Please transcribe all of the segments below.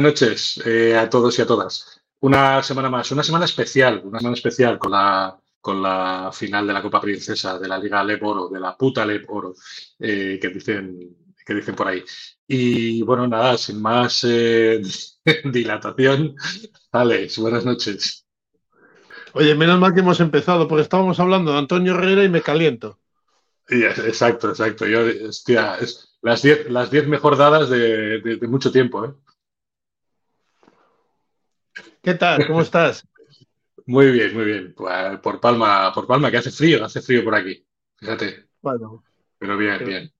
Buenas noches eh, a todos y a todas. Una semana más, una semana especial, una semana especial con la, con la final de la Copa Princesa de la Liga Lep Oro, de la puta Lep Oro, eh, que, dicen, que dicen por ahí. Y bueno, nada, sin más eh, dilatación, Alex, buenas noches. Oye, menos mal que hemos empezado, porque estábamos hablando de Antonio Herrera y me caliento. Exacto, exacto. Yo, hostia, es las 10 las diez mejor dadas de, de mucho tiempo, ¿eh? ¿Qué tal? ¿Cómo estás? Muy bien, muy bien. Pues, por Palma, por Palma, que hace frío, hace frío por aquí. Fíjate. Bueno. Pero bien, bien.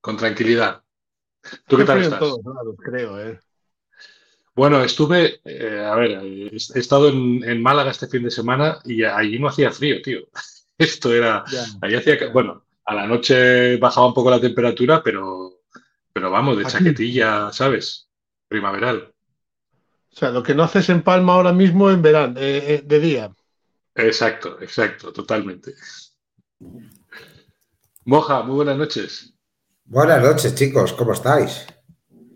con, tranquilidad. ¿Tú qué tal estás? Todos creo, ¿eh? Bueno, estuve, eh, a ver, he estado en, Málaga este fin de semana y allí no hacía frío, tío. Esto era, allí hacía, bueno, a la noche bajaba un poco la temperatura, pero, pero vamos, de chaquetilla, ¿sabes? Primaveral. O sea, lo que no haces en Palma ahora mismo en verano, eh, eh, de día. Exacto, exacto, totalmente. Moja, muy buenas noches. Buenas noches, chicos, ¿cómo estáis?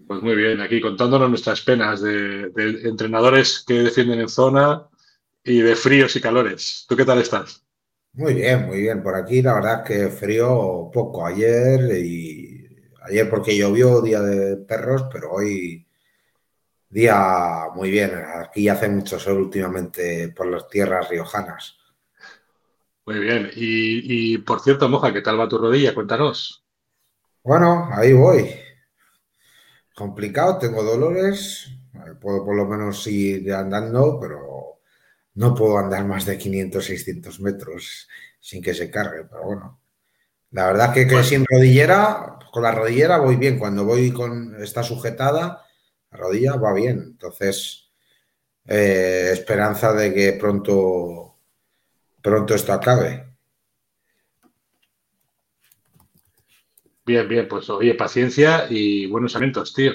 Pues muy bien, aquí contándonos nuestras penas de, entrenadores que defienden en zona y de fríos y calores. ¿Tú qué tal estás? Muy bien, muy bien. Por aquí la verdad es que frío poco ayer y ayer porque llovió día de perros, pero hoy Día muy bien. Aquí hace mucho sol últimamente por las tierras riojanas. Muy bien. Y, por cierto, Moja, ¿qué tal va tu rodilla? Cuéntanos. Bueno, ahí voy. Complicado, tengo dolores. Puedo por lo menos ir andando, pero no puedo andar más de 500, 600 metros sin que se cargue. Pero bueno, la verdad que, que sin rodillera, con la rodillera voy bien. Cuando voy con, está sujetada, la rodilla va bien. Entonces, eh, esperanza de que pronto, pronto esto acabe. Bien, bien, pues oye, paciencia y buenos alientos, tío.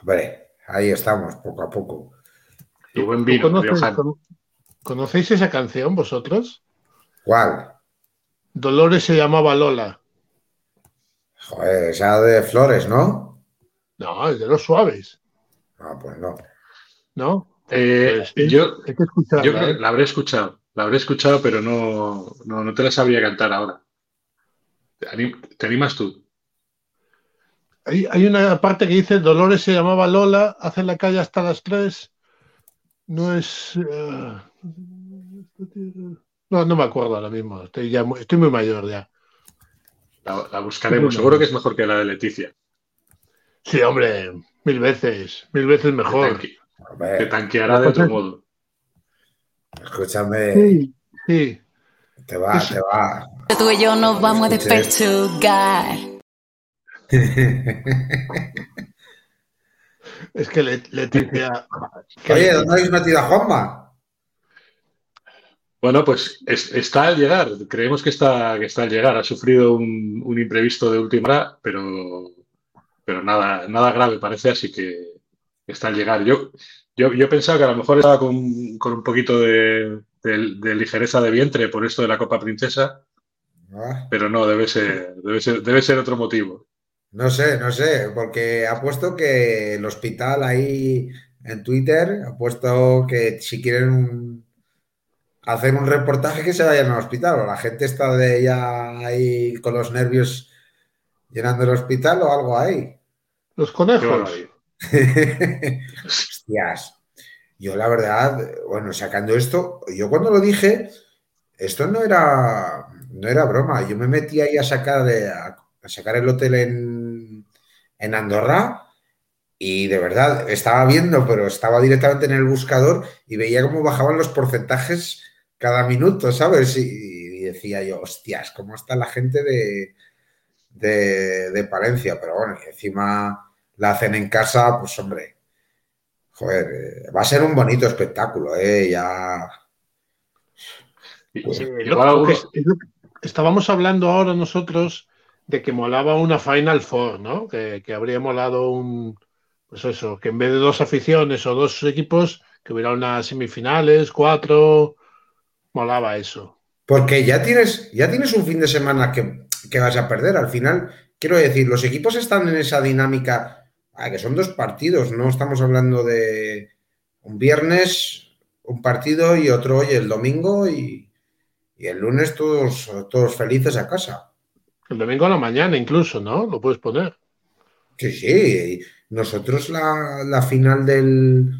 Hombre, ahí estamos, poco a poco. Y buen vino, ¿Conocéis esa canción vosotros? ¿Cuál? Dolores se llamaba Lola. Joder, esa de Flores, ¿no? No, es de los suaves. Ah, pues no. ¿No? Eh, pues yo, yo ¿eh? la habré escuchado, la habré escuchado, pero no, no, te la sabría cantar ahora. ¿Te, animas tú? Hay, una parte que dice, Dolores se llamaba Lola, hace la calle hasta las tres. No es... Eh, no, no me acuerdo ahora mismo. Estoy, ya, estoy muy mayor ya. La, buscaremos. Seguro que es mejor que la de Leticia. Sí, hombre. Mil veces, mil veces mejor. Te, tanqueará de otro modo. Escúchame. Sí, sí. Te va, te va. Tú y yo nos vamos a despechugar. es que le, le Oye, ¿dónde habéis metido a Juanma? Bueno, pues está al llegar. Creemos que está, que está al llegar. Ha sufrido un, un imprevisto de última hora, pero pero nada, nada grave parece, así que está al llegar. Yo, yo, yo pensaba que a lo mejor estaba con, un poquito de, ligereza de vientre por esto de la Copa Princesa, ah. pero no, debe ser, debe ser, debe ser otro motivo. No sé, no sé, porque ha puesto que el hospital ahí en Twitter ha puesto que si quieren hacer un reportaje que se vayan al hospital o la gente está de ya ahí con los nervios llenando el hospital o algo ahí. Los conejos. Hostias. Yo la verdad, bueno, sacando esto, yo cuando lo dije, esto no era, no era broma. Yo me metí ahí a sacar, a, sacar el hotel en, en Andorra y de verdad estaba viendo, pero estaba directamente en el buscador y veía cómo bajaban los porcentajes cada minuto, ¿sabes? Y, decía yo, hostias, ¿cómo está la gente de, de, de Palencia? Pero bueno, y encima la hacen en casa, pues hombre, joder, eh, va a ser un bonito espectáculo, ¿eh? Ya. Pues, estábamos hablando ahora nosotros de que molaba una Final Four, ¿no? Que, habría molado un, pues eso, que en vez de dos aficiones o dos equipos, que hubiera unas semifinales, cuatro, molaba eso. Porque ya tienes, ya tienes un fin de semana que, que vas a perder. Al final, quiero decir, los equipos están en esa dinámica Ah, que son dos partidos, no estamos hablando de un viernes, un partido y otro hoy el domingo y, y el lunes todos, todos felices a casa. El domingo a la mañana incluso, ¿no? Lo puedes poner. Sí, sí. Nosotros la, la final del,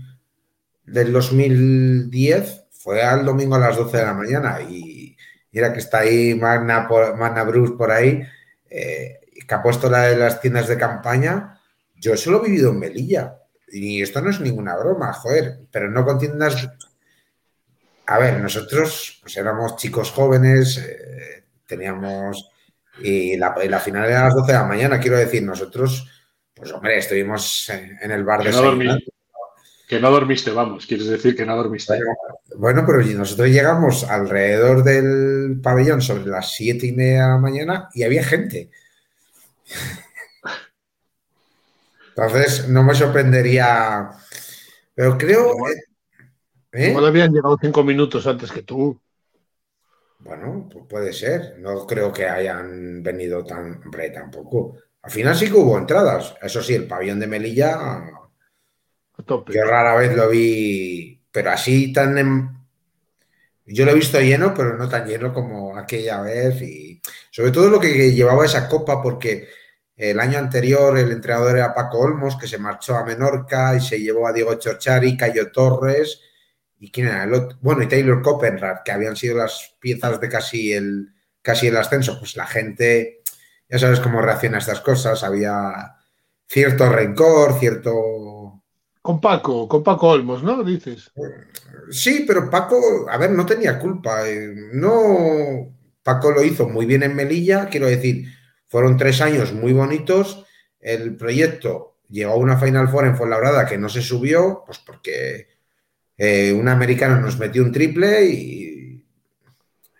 del 2010 fue al domingo a las 12 de la mañana y mira que está ahí Magna, Magna Bruce por ahí, eh, que ha puesto la de las tiendas de campaña. Yo solo he vivido en Melilla y esto no es ninguna broma, joder, pero no con tiendas... A ver, nosotros pues éramos chicos jóvenes, eh, teníamos... Y la, y la final era a las 12 de la mañana, quiero decir, nosotros pues hombre, estuvimos en el bar que de no, que no dormiste, vamos, quieres decir que no dormiste. Bueno, bueno, pero nosotros llegamos alrededor del pabellón sobre las siete y media de la mañana y había gente. Entonces, no me sorprendería. Pero creo. ¿eh? Igual habían llegado cinco minutos antes que tú. Bueno, pues puede ser. No creo que hayan venido tan. Hombre, tampoco. Al final sí que hubo entradas. Eso sí, el pabellón de Melilla. Yo rara vez lo vi, pero así tan. En... Yo lo he visto lleno, pero no tan lleno como aquella vez. Y sobre todo lo que llevaba esa copa, porque el año anterior el entrenador era Paco Olmos, que se marchó a Menorca y se llevó a Diego Chochari, Cayo Torres. ¿Y quién era el otro? Bueno, y Taylor Copenrad, que habían sido las piezas de casi el, casi el ascenso. Pues la gente ya sabes cómo reacciona a estas cosas, había cierto rencor, cierto... Con Paco, con Paco Olmos, ¿no? Dices. Sí, pero Paco, a ver, no tenía culpa. eh, No, Paco lo hizo muy bien en Melilla, quiero decir, fueron tres años muy bonitos. El proyecto llegó a una Final Four en Fuenlabrada que no se subió, pues porque eh, un americano nos metió un triple y,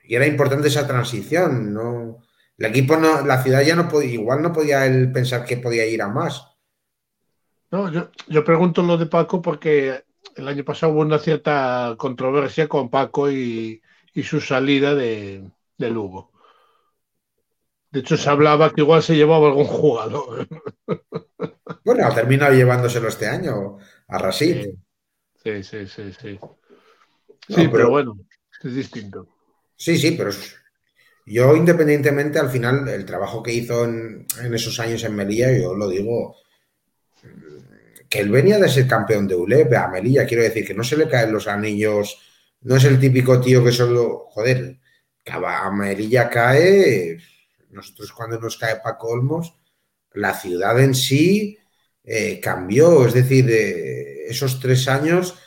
era importante esa transición, ¿no? El equipo no, la ciudad ya no podía, igual no podía él pensar que podía ir a más. No, yo, yo pregunto lo de Paco porque el año pasado hubo una cierta controversia con Paco y, su salida de, Lugo. De hecho, se hablaba que igual se llevaba algún jugador. Bueno, ha terminado llevándoselo este año a Rashid. Sí, sí, sí, sí. Sí, pero, pero, bueno, es distinto. Sí, sí, pero es, yo, independientemente, al final, el trabajo que hizo en, en, esos años en Melilla, yo lo digo, que él venía de ser campeón de ULEP a Melilla, quiero decir, que no se le caen los anillos, no es el típico tío que solo, joder, que a Melilla cae, nosotros cuando nos cae Paco Olmos, la ciudad en sí eh, cambió, es decir, eh, esos tres años,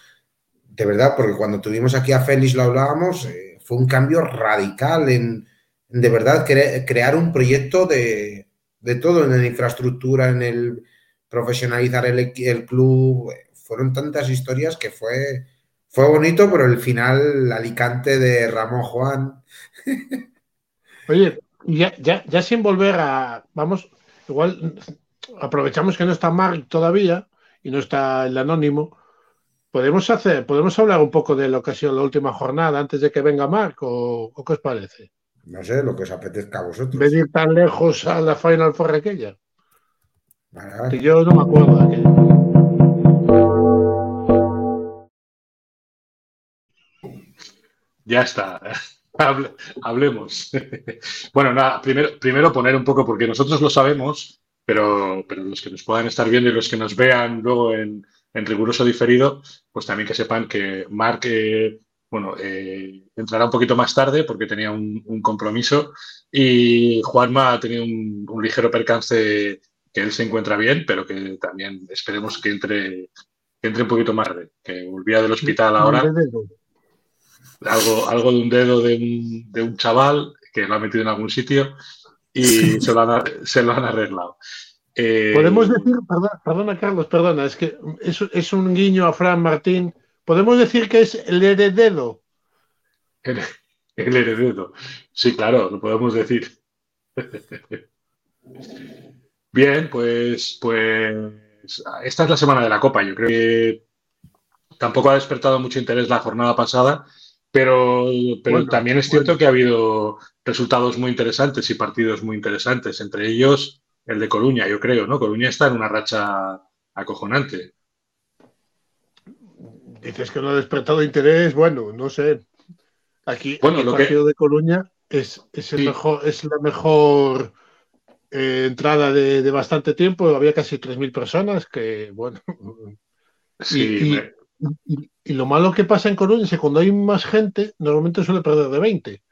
de verdad, porque cuando tuvimos aquí a Félix lo hablábamos, eh, fue un cambio radical en de verdad cre crear un proyecto de, de, todo, en la infraestructura, en el profesionalizar el, el, club. Fueron tantas historias que fue, fue bonito, pero el final, Alicante de Ramón Juan. Oye, ya, ya, ya sin volver a. Vamos, igual aprovechamos que no está Mark todavía y no está el anónimo. ¿Podemos hacer, podemos hablar un poco de lo que ha sido la última jornada antes de que venga Mark o, o qué os parece? No sé, lo que os apetezca a vosotros. Venir tan lejos a la Final Four aquella. Vale, vale. Que yo no me acuerdo de aquella. Ya está. Hable, hablemos. bueno, nada, primero, primero poner un poco, porque nosotros lo sabemos, pero, pero los que nos puedan estar viendo y los que nos vean luego en, en riguroso diferido, pues también que sepan que Mark eh, bueno, eh, entrará un poquito más tarde porque tenía un, un compromiso y Juanma ha tenido un, un, ligero percance que él se encuentra bien, pero que también esperemos que entre, que entre un poquito más tarde, que volvía del hospital ahora. Algo, algo de un dedo de un, de un chaval que lo ha metido en algún sitio y se lo han, se lo han arreglado. Eh, Podemos decir, perdona, perdona, Carlos, perdona, es que es, es un guiño a Fran Martín ¿Podemos decir que es el heredero? El, el heredero. Sí, claro, lo podemos decir. Bien, pues, pues esta es la semana de la Copa. Yo creo que tampoco ha despertado mucho interés la jornada pasada, pero, pero bueno, también es cierto bueno. que ha habido resultados muy interesantes y partidos muy interesantes, entre ellos el de Coruña, yo creo, ¿no? Coruña está en una racha acojonante. Dices que no ha despertado interés, bueno, no sé. Aquí, Bueno, el partido de Coruña es, es, el Sí. mejor, es la mejor eh, entrada de, de bastante tiempo. Había casi 3.000 personas que, bueno. Sí, y, me- y- y lo malo que pasa en Coruña es que cuando hay más gente, normalmente suele perder de 20.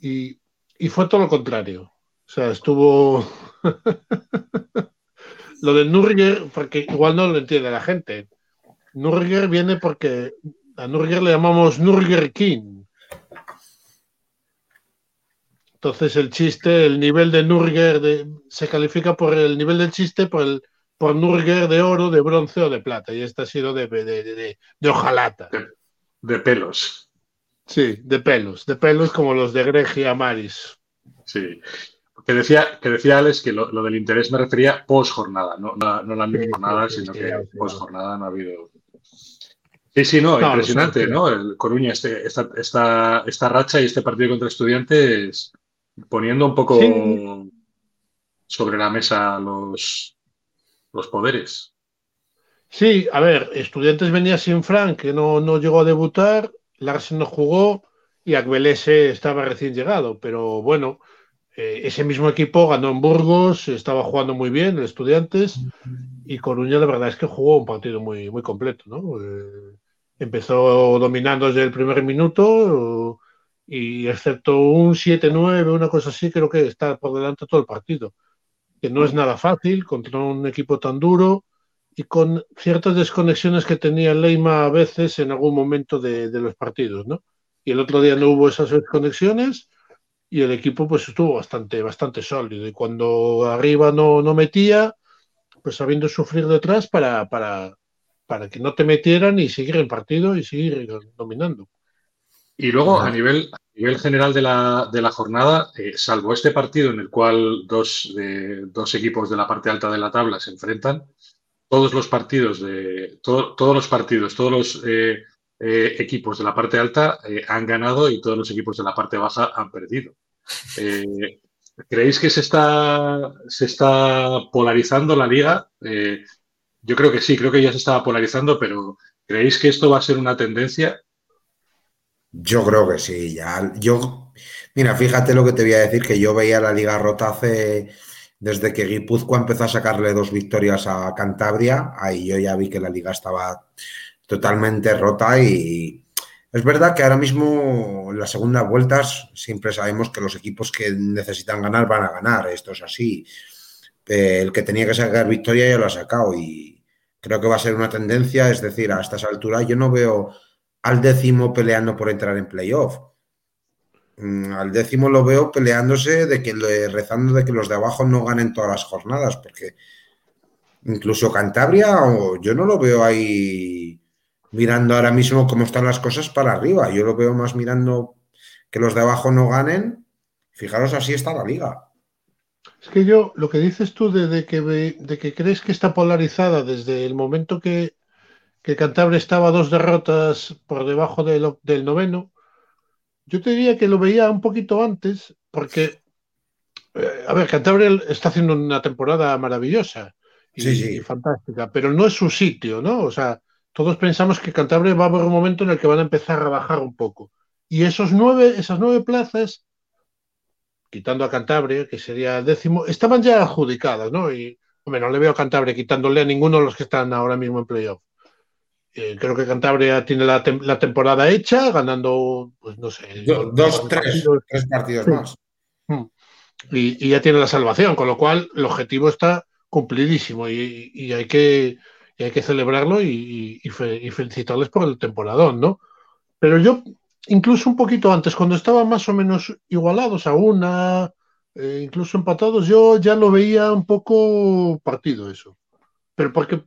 Y, y fue todo lo contrario. O sea, estuvo. lo del Nürger, porque igual no lo entiende la gente. Nürger viene porque a Nürger le llamamos Nürger King. Entonces el chiste, el nivel de Nürger de- se califica por el nivel del chiste por el por Nürger de oro, de bronce o de plata. Y este ha sido de, de, de, de- hojalata. de pelos. Sí, de pelos. De pelos como los de Gregia Maris. Sí. Que decía, que decía Alex que lo, lo del interés me refería post jornada, no, no, no la misma jornada, sí, sino sí, que sí, post jornada no ha habido. Sí, sí, no, No, impresionante, ¿no? El Coruña, este, esta, esta, esta racha y este partido contra estudiantes poniendo un poco sobre la mesa los, los poderes. Sí, a ver, Estudiantes venía sin Frank, que no, no llegó a debutar, Larsen no jugó y Agbelese estaba recién llegado, pero bueno, eh, ese mismo equipo ganó en Burgos, estaba jugando muy bien, el Estudiantes, y Coruña la verdad es que jugó un partido muy, muy completo, ¿no? Eh, empezó dominando desde el primer minuto y excepto un 7-9, una cosa así, creo que está por delante todo el partido, que no es nada fácil contra un equipo tan duro y con ciertas desconexiones que tenía Leima a veces en algún momento de, de los partidos, ¿no? Y el otro día no hubo esas desconexiones y el equipo pues estuvo bastante, bastante sólido. Y cuando arriba no, no metía, pues sabiendo sufrir detrás para, para, para que no te metieran y seguir el partido y seguir dominando. Y luego, a nivel, a nivel general de la, de la jornada, eh, salvo este partido en el cual dos, de, dos equipos de la parte alta de la tabla se enfrentan, todos los partidos de todo- todos los partidos, todos los eh, eh, equipos de la parte alta eh, han ganado y todos los equipos de la parte baja han perdido. Eh, ¿Creéis que se está, se está polarizando la liga? Eh, yo creo que sí, creo que ya se estaba polarizando, pero ¿creéis que esto va a ser una tendencia? Yo creo que sí, ya. Yo, mira, fíjate lo que te voy a decir, que yo veía la Liga Rota hace, desde que Guipúzcoa empezó a sacarle dos victorias a Cantabria, ahí yo ya vi que la liga estaba totalmente rota y es verdad que ahora mismo en las segundas vueltas siempre sabemos que los equipos que necesitan ganar van a ganar, esto es así. Eh, el que tenía que sacar victoria ya lo ha sacado y creo que va a ser una tendencia, es decir, a estas alturas yo no veo al décimo peleando por entrar en playoff. Mm, Al décimo lo veo peleándose de que rezando de que los de abajo no ganen todas las jornadas, porque incluso Cantabria, yo no lo veo ahí mirando ahora mismo cómo están las cosas para arriba. Yo lo veo más mirando que los de abajo no ganen. Fijaros, así está la liga. Es que yo, lo que dices tú de, de que, de que crees que está polarizada desde el momento que, que Cantabria estaba a dos derrotas por debajo del, del noveno, yo te diría que lo veía un poquito antes, porque, eh, a ver, Cantabria está haciendo una temporada maravillosa y, Sí, sí. y fantástica, pero no es su sitio, ¿no? O sea, todos pensamos que Cantabria va a haber un momento en el que van a empezar a bajar un poco. Y esos nueve, esas nueve plazas quitando a Cantabria, que sería el décimo, estaban ya adjudicadas, ¿no? Y, hombre, no le veo a Cantabria quitándole a ninguno de los que están ahora mismo en playoff. Eh, creo que Cantabria tiene la, tem- la temporada hecha, ganando, pues no sé, Do- dos, tres, partidos, tres partidos Sí. más. y, y ya tiene la salvación, con lo cual el objetivo está cumplidísimo y, y hay, que, y hay que celebrarlo y, y fe- y felicitarles por el temporadón, ¿no? Pero yo, incluso un poquito antes, cuando estaban más o menos igualados a una, eh, incluso empatados, yo ya lo veía un poco partido eso. Pero porque,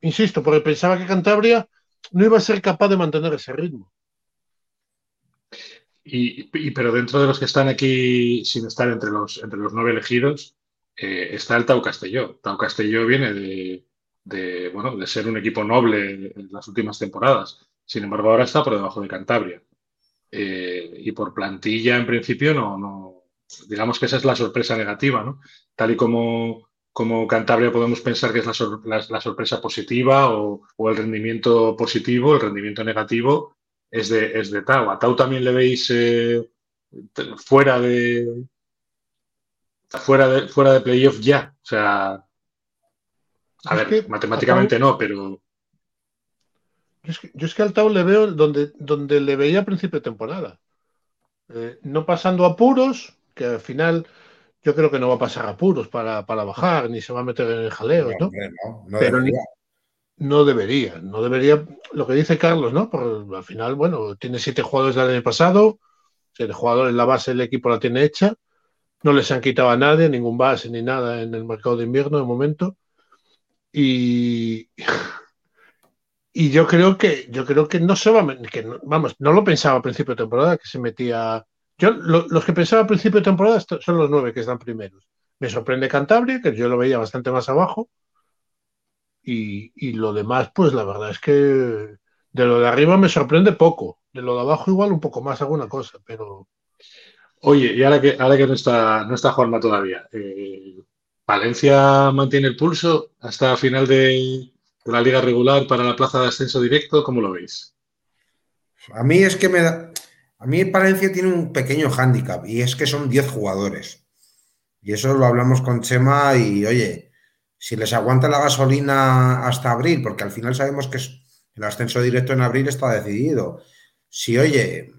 insisto, porque pensaba que Cantabria no iba a ser capaz de mantener ese ritmo. Y, pero dentro de los que están aquí sin estar entre los, entre los nueve elegidos, eh, está el Tau Castelló. Tau Castelló viene de, de, bueno, de ser un equipo noble en las últimas temporadas. Sin embargo, ahora está por debajo de Cantabria. Eh, y por plantilla, en principio, no, no, digamos que esa es la sorpresa negativa, ¿no? Tal y como, como Cantabria podemos pensar que es la, sor- la- la sorpresa positiva o, o el rendimiento positivo, el rendimiento negativo es de, es de Tau. ¿A Tau también le veis eh, fuera de fuera de fuera de playoff ya? O sea, a Es ver, que matemáticamente no, pero Yo es que, yo es que al Tau le veo donde, donde le veía a principio de temporada. Eh, no pasando apuros, que al final yo creo que no va a pasar apuros para, para bajar, ni se va a meter en jaleos, ¿no? hombre, no, no Pero ni- debería. No debería, no debería, lo que dice Carlos, ¿no? Por, al final, bueno, tiene siete jugadores del año pasado, siete jugadores, la base del equipo la tiene hecha, no les han quitado a nadie, ningún base ni nada en el mercado de invierno de momento. Y, y yo creo que, yo creo que no se va que no- vamos, no lo pensaba a principio de temporada que se metía. Yo, lo- los que pensaba a principio de temporada son los nueve que están primeros. Me sorprende Cantabria, que yo lo veía bastante más abajo. Y, y lo demás, pues la verdad es que de lo de arriba me sorprende poco. De lo de abajo igual un poco más alguna cosa, pero Oye, y ahora que, ahora que no está, no está Juanma todavía, eh, ¿Valencia mantiene el pulso hasta final de la liga regular para la plaza de ascenso directo? ¿Cómo lo veis? A mí es que me da. A mí Palencia tiene un pequeño hándicap y es que son 10 jugadores. Y eso lo hablamos con Chema y oye, si les aguanta la gasolina hasta abril, porque al final sabemos que el ascenso directo en abril está decidido. Si, oye,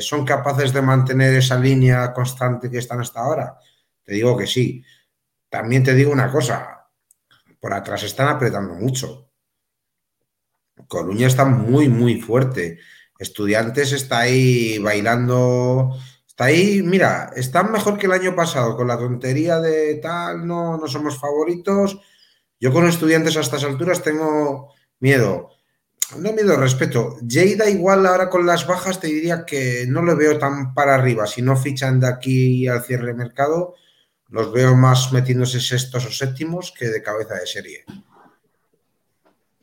son capaces de mantener esa línea constante que están hasta ahora, te digo que sí. También te digo una cosa, por atrás están apretando mucho. Coruña está muy, muy fuerte. Estudiantes está ahí bailando. Está ahí, mira, están mejor que el año pasado con la tontería de tal, no, no somos favoritos. Yo con estudiantes a estas alturas tengo miedo. No miedo, respeto. Lleida igual ahora con las bajas te diría que no lo veo tan para arriba. Si no fichan de aquí al cierre de mercado, los veo más metiéndose sextos o séptimos que de cabeza de serie.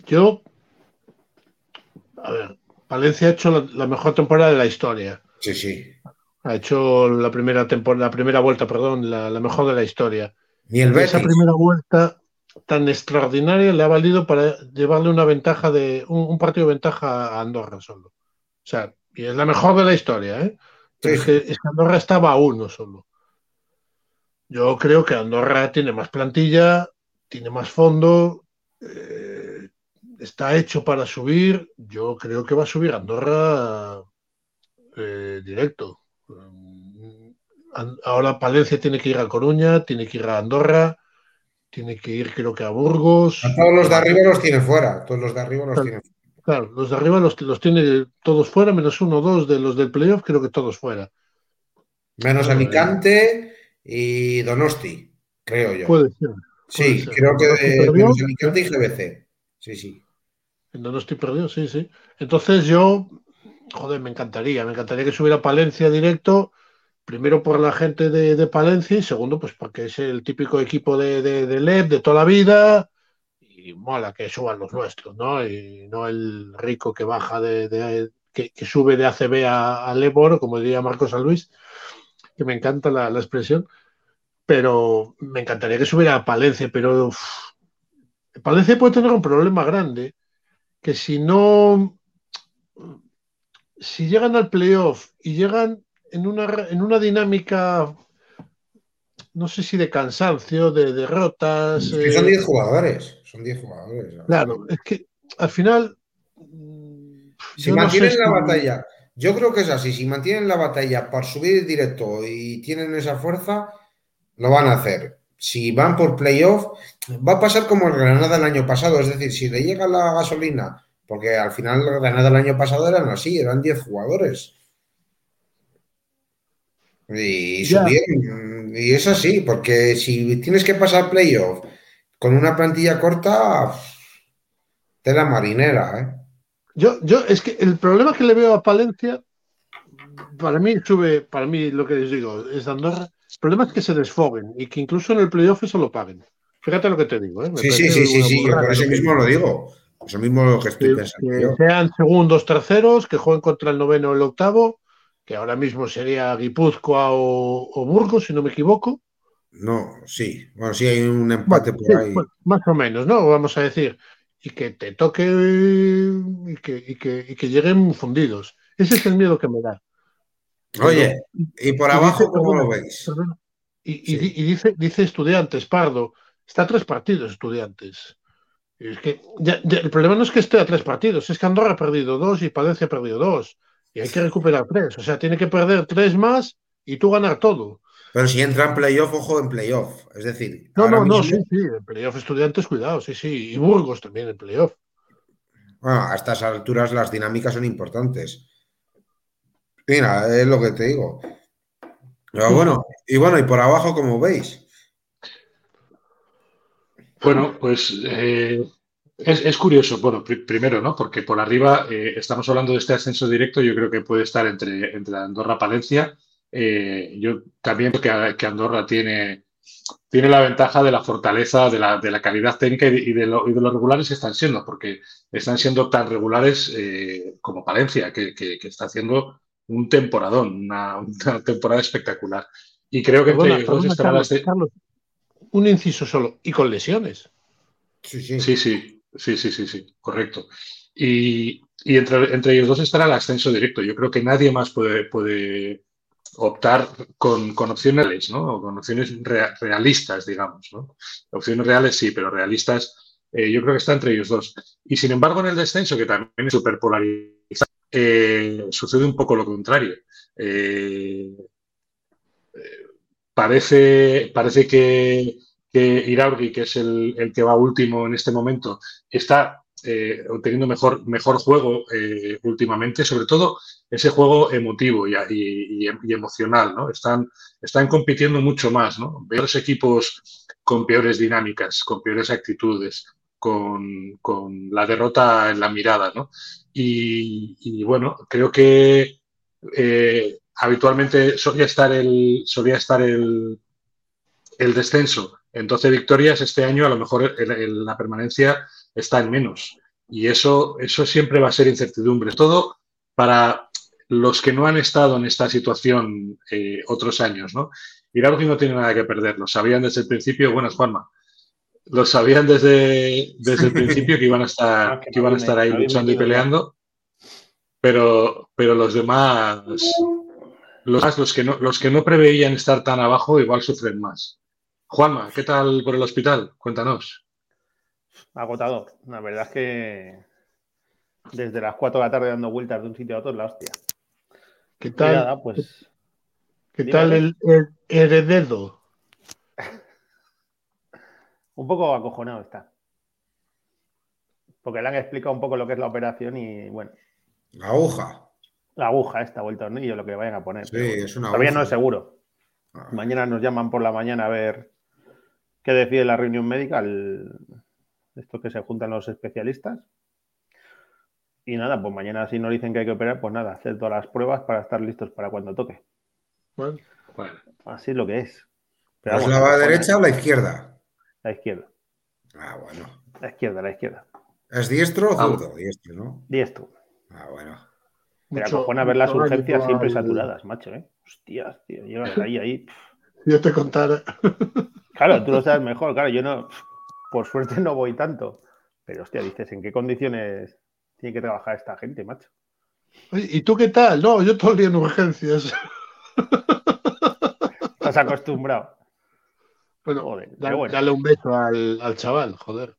yo. A ver, Valencia ha hecho la, la mejor temporada de la historia. Sí, sí. Ha hecho la primera temporada, la primera vuelta, perdón, la, la mejor de la historia. Ni el Esa Betis. primera vuelta tan extraordinaria le ha valido para llevarle una ventaja de un, un partido de ventaja a Andorra solo. O sea, y es la mejor de la historia, ¿eh? Sí, es, que, es que Andorra estaba a uno solo. Yo creo que Andorra tiene más plantilla, tiene más fondo, eh, está hecho para subir. Yo creo que va a subir Andorra eh, directo. Ahora Palencia tiene que ir a Coruña, tiene que ir a Andorra, tiene que ir creo que a Burgos. A todos los de arriba los tiene fuera. Todos los de arriba los tiene fuera. Claro, los de arriba los, los tiene todos fuera, menos uno o dos de los del playoff, creo que todos fuera. Menos Alicante y Donosti, creo yo. Puede ser. sí, ser. creo que de, menos Alicante y GBC. Sí, sí. No estoy perdido, sí, sí. Entonces yo, joder, me encantaría, me encantaría que subiera Palencia directo, primero por la gente de, Palencia y segundo, pues porque es el típico equipo de, de, de de toda la vida y mola que suban los nuestros, ¿no? Y no el rico que baja de, que, sube de ACB a, a LEP Oro, como diría Marcos San Luis, que me encanta la, expresión, pero me encantaría que subiera a Palencia, pero Palencia puede tener un problema grande que si no, si llegan al playoff y llegan en una, en una dinámica, no sé si de cansancio, de derrotas. Es que son eh, 10 jugadores. Son 10 jugadores. claro, es que al final. Si no mantienen sé la batalla, yo creo que es así. Si mantienen la batalla por subir directo y tienen esa fuerza, lo van a hacer. Si van por playoff, va a pasar como el Granada el año pasado. Es decir, si le llega la gasolina, porque al final el Granada el año pasado eran así, eran 10 jugadores. Y subieron. Y es así, porque si tienes que pasar playoff con una plantilla corta, tela marinera, ¿eh? Yo, yo, es que el problema que le veo a Palencia, para mí sube, para mí lo que les digo, es Andorra. El problema es que se desfoguen y que incluso en el playoff eso lo paguen. Fíjate lo que te digo, ¿eh? Sí, sí, sí, sí, sí, yo por eso mismo lo digo. Eso mismo lo que estoy que, pensando que yo. sean segundos, terceros, que jueguen contra el noveno o el octavo, que ahora mismo sería Guipúzcoa o, o Burgos, si no me equivoco. No, sí. Bueno, sí hay un empate Bueno, por sí, ahí. bueno, más o menos, ¿no? Vamos a decir. Y que te toque y que, y que, y que lleguen fundidos. Ese es el miedo que me da. Oye, y por abajo, dice, ¿cómo lo veis? perdona, Y, y Sí. di- y dice, dice estudiantes, Pardo, está a tres partidos estudiantes. Y es que ya- ya- el problema no es que esté a tres partidos, es que Andorra ha perdido dos y Palencia ha perdido dos. Y hay que recuperar tres. O sea, tiene que perder tres más y tú ganar todo. Pero si entra en playoff, ojo en playoff. Es decir, No, no, no, mismo, sí, sí, el playoff estudiantes, cuidado, sí, sí. Y Burgos también, el playoff. bueno, a estas alturas las dinámicas son importantes. Mira, es lo que te digo. Pero bueno, y bueno, y por abajo, como veis. Bueno, pues eh, es, es curioso, bueno, pri- primero, ¿no? Porque por arriba eh, estamos hablando de este ascenso directo, yo creo que puede estar entre, entre Andorra y Palencia. Eh, yo también creo que, Andorra tiene, tiene la ventaja de la fortaleza, de la, de la calidad técnica y de, lo, y de los regulares que están siendo, porque están siendo tan regulares como Palencia, que- que está haciendo un temporadón, una, una temporada espectacular. Y creo que entre Perdona, ellos dos perdona, estará la Carlos, Carlos, un inciso solo. Y con lesiones. Sí, sí. Sí, sí, sí, sí, sí, sí, correcto. Y, y entre, entre ellos dos estará el ascenso directo. Yo creo que nadie más puede, puede optar con, con opciones reales, ¿no? O con opciones rea- realistas, digamos, ¿no? Opciones reales sí, pero realistas eh, yo creo que está entre ellos dos. Y sin embargo, en el descenso, que también es súper polarizado, eh, sucede un poco lo contrario. Eh, parece, parece que, que Iraurgi, que es el, el que va último en este momento, está eh, obteniendo mejor, mejor juego últimamente, sobre todo ese juego emotivo y, emocional, ¿no? Están, están compitiendo mucho más, ¿no? Veo los equipos con peores dinámicas, con peores actitudes, con, con la derrota en la mirada, ¿no? Y, bueno, creo que eh, habitualmente solía estar el, solía estar el, el descenso en 12 victorias, este año a lo mejor el- la permanencia está en menos. Y eso, eso siempre va a ser incertidumbre. Todo para los que no han estado en esta situación eh, otros años, ¿no? Iraurgi no tiene nada que perder, lo sabían desde el principio, buenas Juanma, lo sabían desde, desde el principio que iban a estar, Ah, que que iban a estar ahí luchando y peleando, pero, pero los demás, los, demás, los que no, los que no preveían estar tan abajo, igual sufren más. Juanma, ¿qué tal por el hospital? Cuéntanos. Agotador. La verdad es que desde las 4 de la tarde dando vueltas de un sitio a otro es la hostia. ¿Qué tal, nada, pues ¿qué dime, tal el, el herededo? Un poco acojonado está. Porque le han explicado un poco lo que es la operación y bueno, La aguja. la aguja esta o el tornillo, lo que vayan a poner. Sí, es una Todavía aguja. no es seguro. Ah, Mañana nos llaman por la mañana a ver qué decide la reunión médica, el- esto que se juntan los especialistas. Y nada, pues mañana si nos dicen que hay que operar, pues nada, hacer todas las pruebas para estar listos para cuando toque. Bueno, Bueno, Así es lo que es. Pero ¿Es vamos, la derecha o la izquierda? La izquierda. Ah, bueno. La izquierda, la izquierda. ¿Es diestro o Ah? Diestro, ¿no? Diestro. Ah, bueno. Pero mucho- acojona ver las urgencias siempre al- saturadas, macho, ¿eh? Hostias, tío. Llegas ahí, ahí. Yo te contara. Claro, tú lo sabes mejor. Claro, yo no. Por suerte no voy tanto. Pero, hostia, dices, ¿en qué condiciones tiene que trabajar esta gente, macho? Oye, ¿Y tú qué tal? No, yo todo el día en urgencias. Estás acostumbrado. Bueno, Joder, da- pero bueno. dale un beso al, al chaval, joder.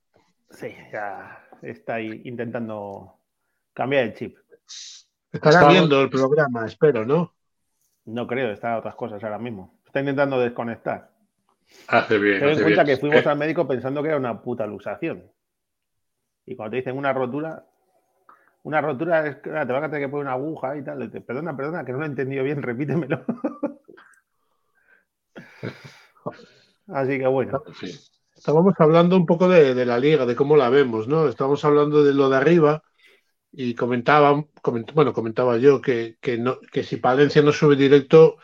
Sí, ya está ahí intentando cambiar el chip. Estará Estamos- viendo el programa, espero, ¿no? No creo, está a otras cosas ahora mismo. Está intentando desconectar. hace bien, Ten en cuenta bien. que fuimos Eh, al médico pensando que era una puta luxación. Y cuando te dicen una rotura, una rotura es que te van a tener que poner una aguja y tal. Te- Perdona, perdona, que no lo he entendido bien, repítemelo. Así que bueno. Estábamos hablando un poco de, de la liga, de cómo la vemos, ¿no? Estábamos hablando de lo de arriba y comentaba, coment- bueno, comentaba yo que, que, no, que si Palencia no sube directo,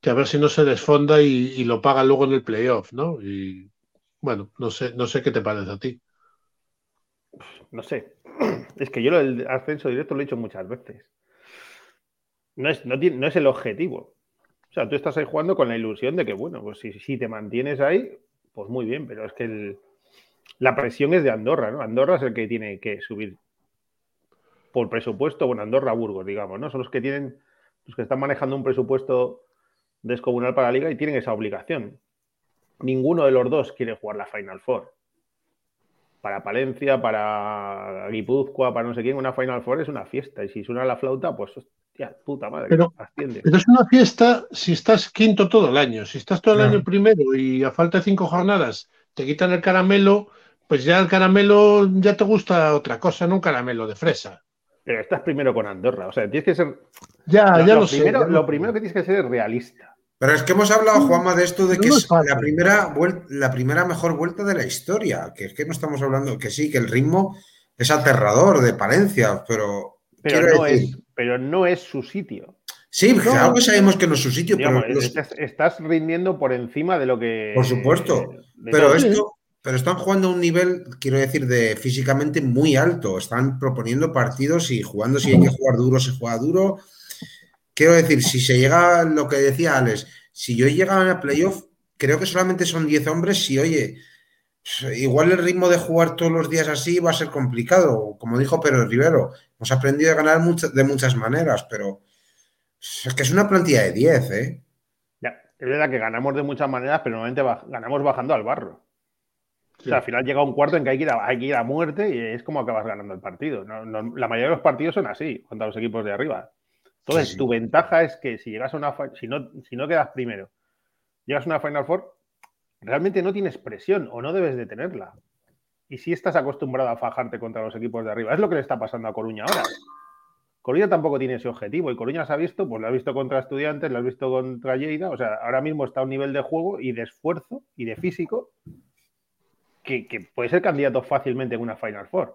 que a ver si no se desfonda y, y lo paga luego en el playoff, ¿no? Y bueno, no sé, no sé qué te parece a ti. no sé. Es que yo lo del ascenso directo lo he dicho muchas veces. No es, no tiene- no es el objetivo. O sea, tú estás ahí jugando con la ilusión de que, bueno, pues si, si te mantienes ahí, pues muy bien, pero es que la presión es de Andorra, ¿no? Andorra es el que tiene que subir por presupuesto, bueno, Andorra, Burgos, digamos, ¿no? Son los que tienen, los que están manejando un presupuesto descomunal para la liga y tienen esa obligación. Ninguno de los dos quiere jugar la Final Four. Para Palencia, para Guipúzcoa, para no sé quién, una Final Four es una fiesta. Y si suena la flauta, pues, hostia, puta madre, Pero- asciende. Pero es una fiesta si estás quinto todo el año. Si estás todo el año primero y a falta de cinco jornadas te quitan el caramelo, pues ya el caramelo ya te gusta otra cosa, no un caramelo de fresa. Pero estás primero con Andorra. O sea, tienes que ser. Ya, lo, ya lo lo, sé. primero, ya lo sé. primero que tienes que ser es realista. Pero es que hemos hablado, Juanma, de esto de No, que no es la primera, la primera mejor vuelta de la historia. Que es que no estamos hablando, que sí, que el ritmo es aterrador de Palencia, pero. Pero quiero no, decir- es, pero no es su sitio. Sí, claro que sabemos que no es su sitio, Digamos, pero, los- estás, estás rindiendo por encima de lo que. Por supuesto, de pero todo. esto. Pero están jugando a un nivel, quiero decir, de físicamente muy alto. Están proponiendo partidos y jugando. Si hay que jugar duro, se juega duro. Quiero decir, si se llega a lo que decía Alex, si yo llegaba a playoff, creo que solamente son 10 hombres. Si, oye, igual el ritmo de jugar todos los días así va a ser complicado. Como dijo Pedro Rivero, hemos aprendido a ganar mucho- de muchas maneras, pero es que es una plantilla de 10, ¿eh? Ya, es verdad que ganamos de muchas maneras, pero normalmente ganamos bajando al barro. O sea, al final llega un cuarto en que hay que ir a, hay que ir a muerte y es como acabas ganando el partido. No- no- la mayoría de los partidos son así contra los equipos de arriba. Entonces, Sí, sí. tu ventaja es que si llegas a una si no, si no quedas primero, llegas a una Final Four, realmente no tienes presión o no debes de tenerla. Y si estás acostumbrado a fajarte contra los equipos de arriba. Es lo que le está pasando a Coruña ahora. Coruña tampoco tiene ese objetivo y Coruña se ha visto, pues lo ha visto contra estudiantes, lo ha visto contra Lleida, o sea, ahora mismo está a un nivel de juego y de esfuerzo y de físico que, que puede ser candidato fácilmente en una Final Four.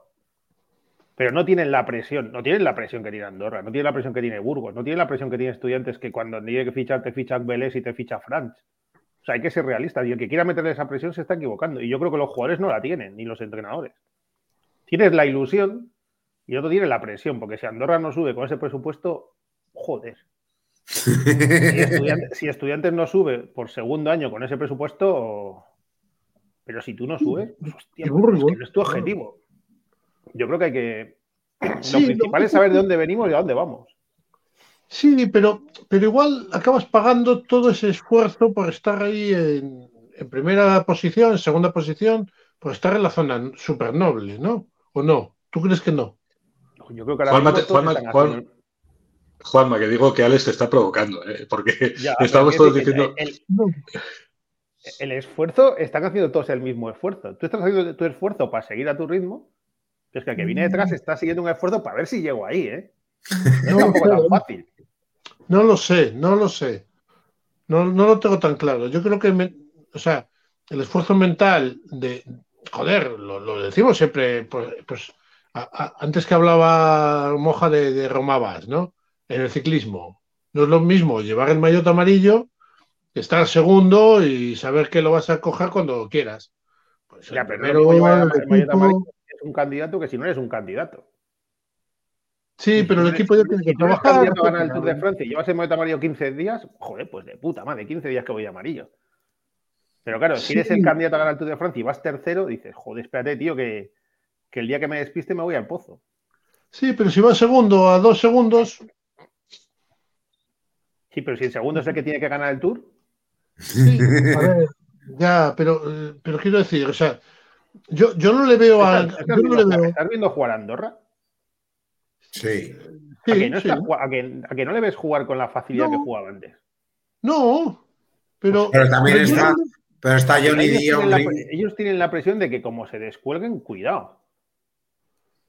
Pero no tienen la presión, no tienen la presión que tiene Andorra, no tienen la presión que tiene Burgos, no tienen la presión que tiene estudiantes que cuando tiene que fichar te ficha Vélez y te ficha Franch. O sea, hay que ser realistas y el que quiera meterle esa presión se está equivocando. Y yo creo que los jugadores no la tienen, ni los entrenadores. Tienes la ilusión y otro tiene la presión, porque si Andorra no sube con ese presupuesto, joder. Si estudiantes, si estudiantes no sube por segundo año con ese presupuesto, pero si tú no subes, hostia, es que no es tu objetivo. Yo creo que hay que. Sí, lo principal lo- es saber de dónde venimos y a dónde vamos. Sí, pero, pero igual acabas pagando todo ese esfuerzo por estar ahí en, en primera posición, en segunda posición, por estar en la zona súper noble, ¿no? ¿O no? ¿Tú crees que no? Yo creo que ahora Juanma, Juanma- Juan- Juanma, que digo que Alex te está provocando, ¿eh? porque Ya, estamos todos diciendo. el esfuerzo, están haciendo todos el mismo esfuerzo. Tú estás haciendo tu esfuerzo para seguir a tu ritmo, pero es que el que viene detrás está siguiendo un esfuerzo para ver si llego ahí, ¿eh? No es No, tampoco tan fácil. No lo sé, no lo sé. No, no lo tengo tan claro. Yo creo que, me- o sea, el esfuerzo mental de, joder, lo, lo decimos siempre, pues, pues, a- a- antes que hablaba Moja de, de Romabas, ¿no? En el ciclismo. No es lo mismo llevar el maillot amarillo estar segundo y saber que lo vas a coger cuando quieras. Pues Ya, el pero no es primero, llevar el el maillot amarillo un candidato que si no eres un candidato. Sí, pero el Si equipo ya tiene si que trabajar. candidato a ganar el Tour de Francia y llevas el maillot amarillo 15 días, joder, pues de puta madre, 15 días que voy de amarillo. Pero claro, si eres el candidato a ganar el Tour de Francia y vas tercero, dices, joder, espérate, tío, que, que el día que me despiste me voy al pozo. Sí, pero si va segundo a dos segundos, Sí, pero si el segundo es el que tiene que ganar el Tour, Sí, a ver, ya, pero, eh, pero quiero decir, o sea, yo, yo no le veo a. ¿Estás, estás yo no viendo, jugar- veo. estás viendo jugar a Andorra? Sí. Sí, ¿A, que no sí. está ju- a que- a que no le ves jugar con la facilidad No. que jugaba antes? No, pero. Pero también pero está, pero está Johnny ellos, D a tienen un la, ritmo. pre- ellos tienen la presión de que como se descuelguen, cuidado.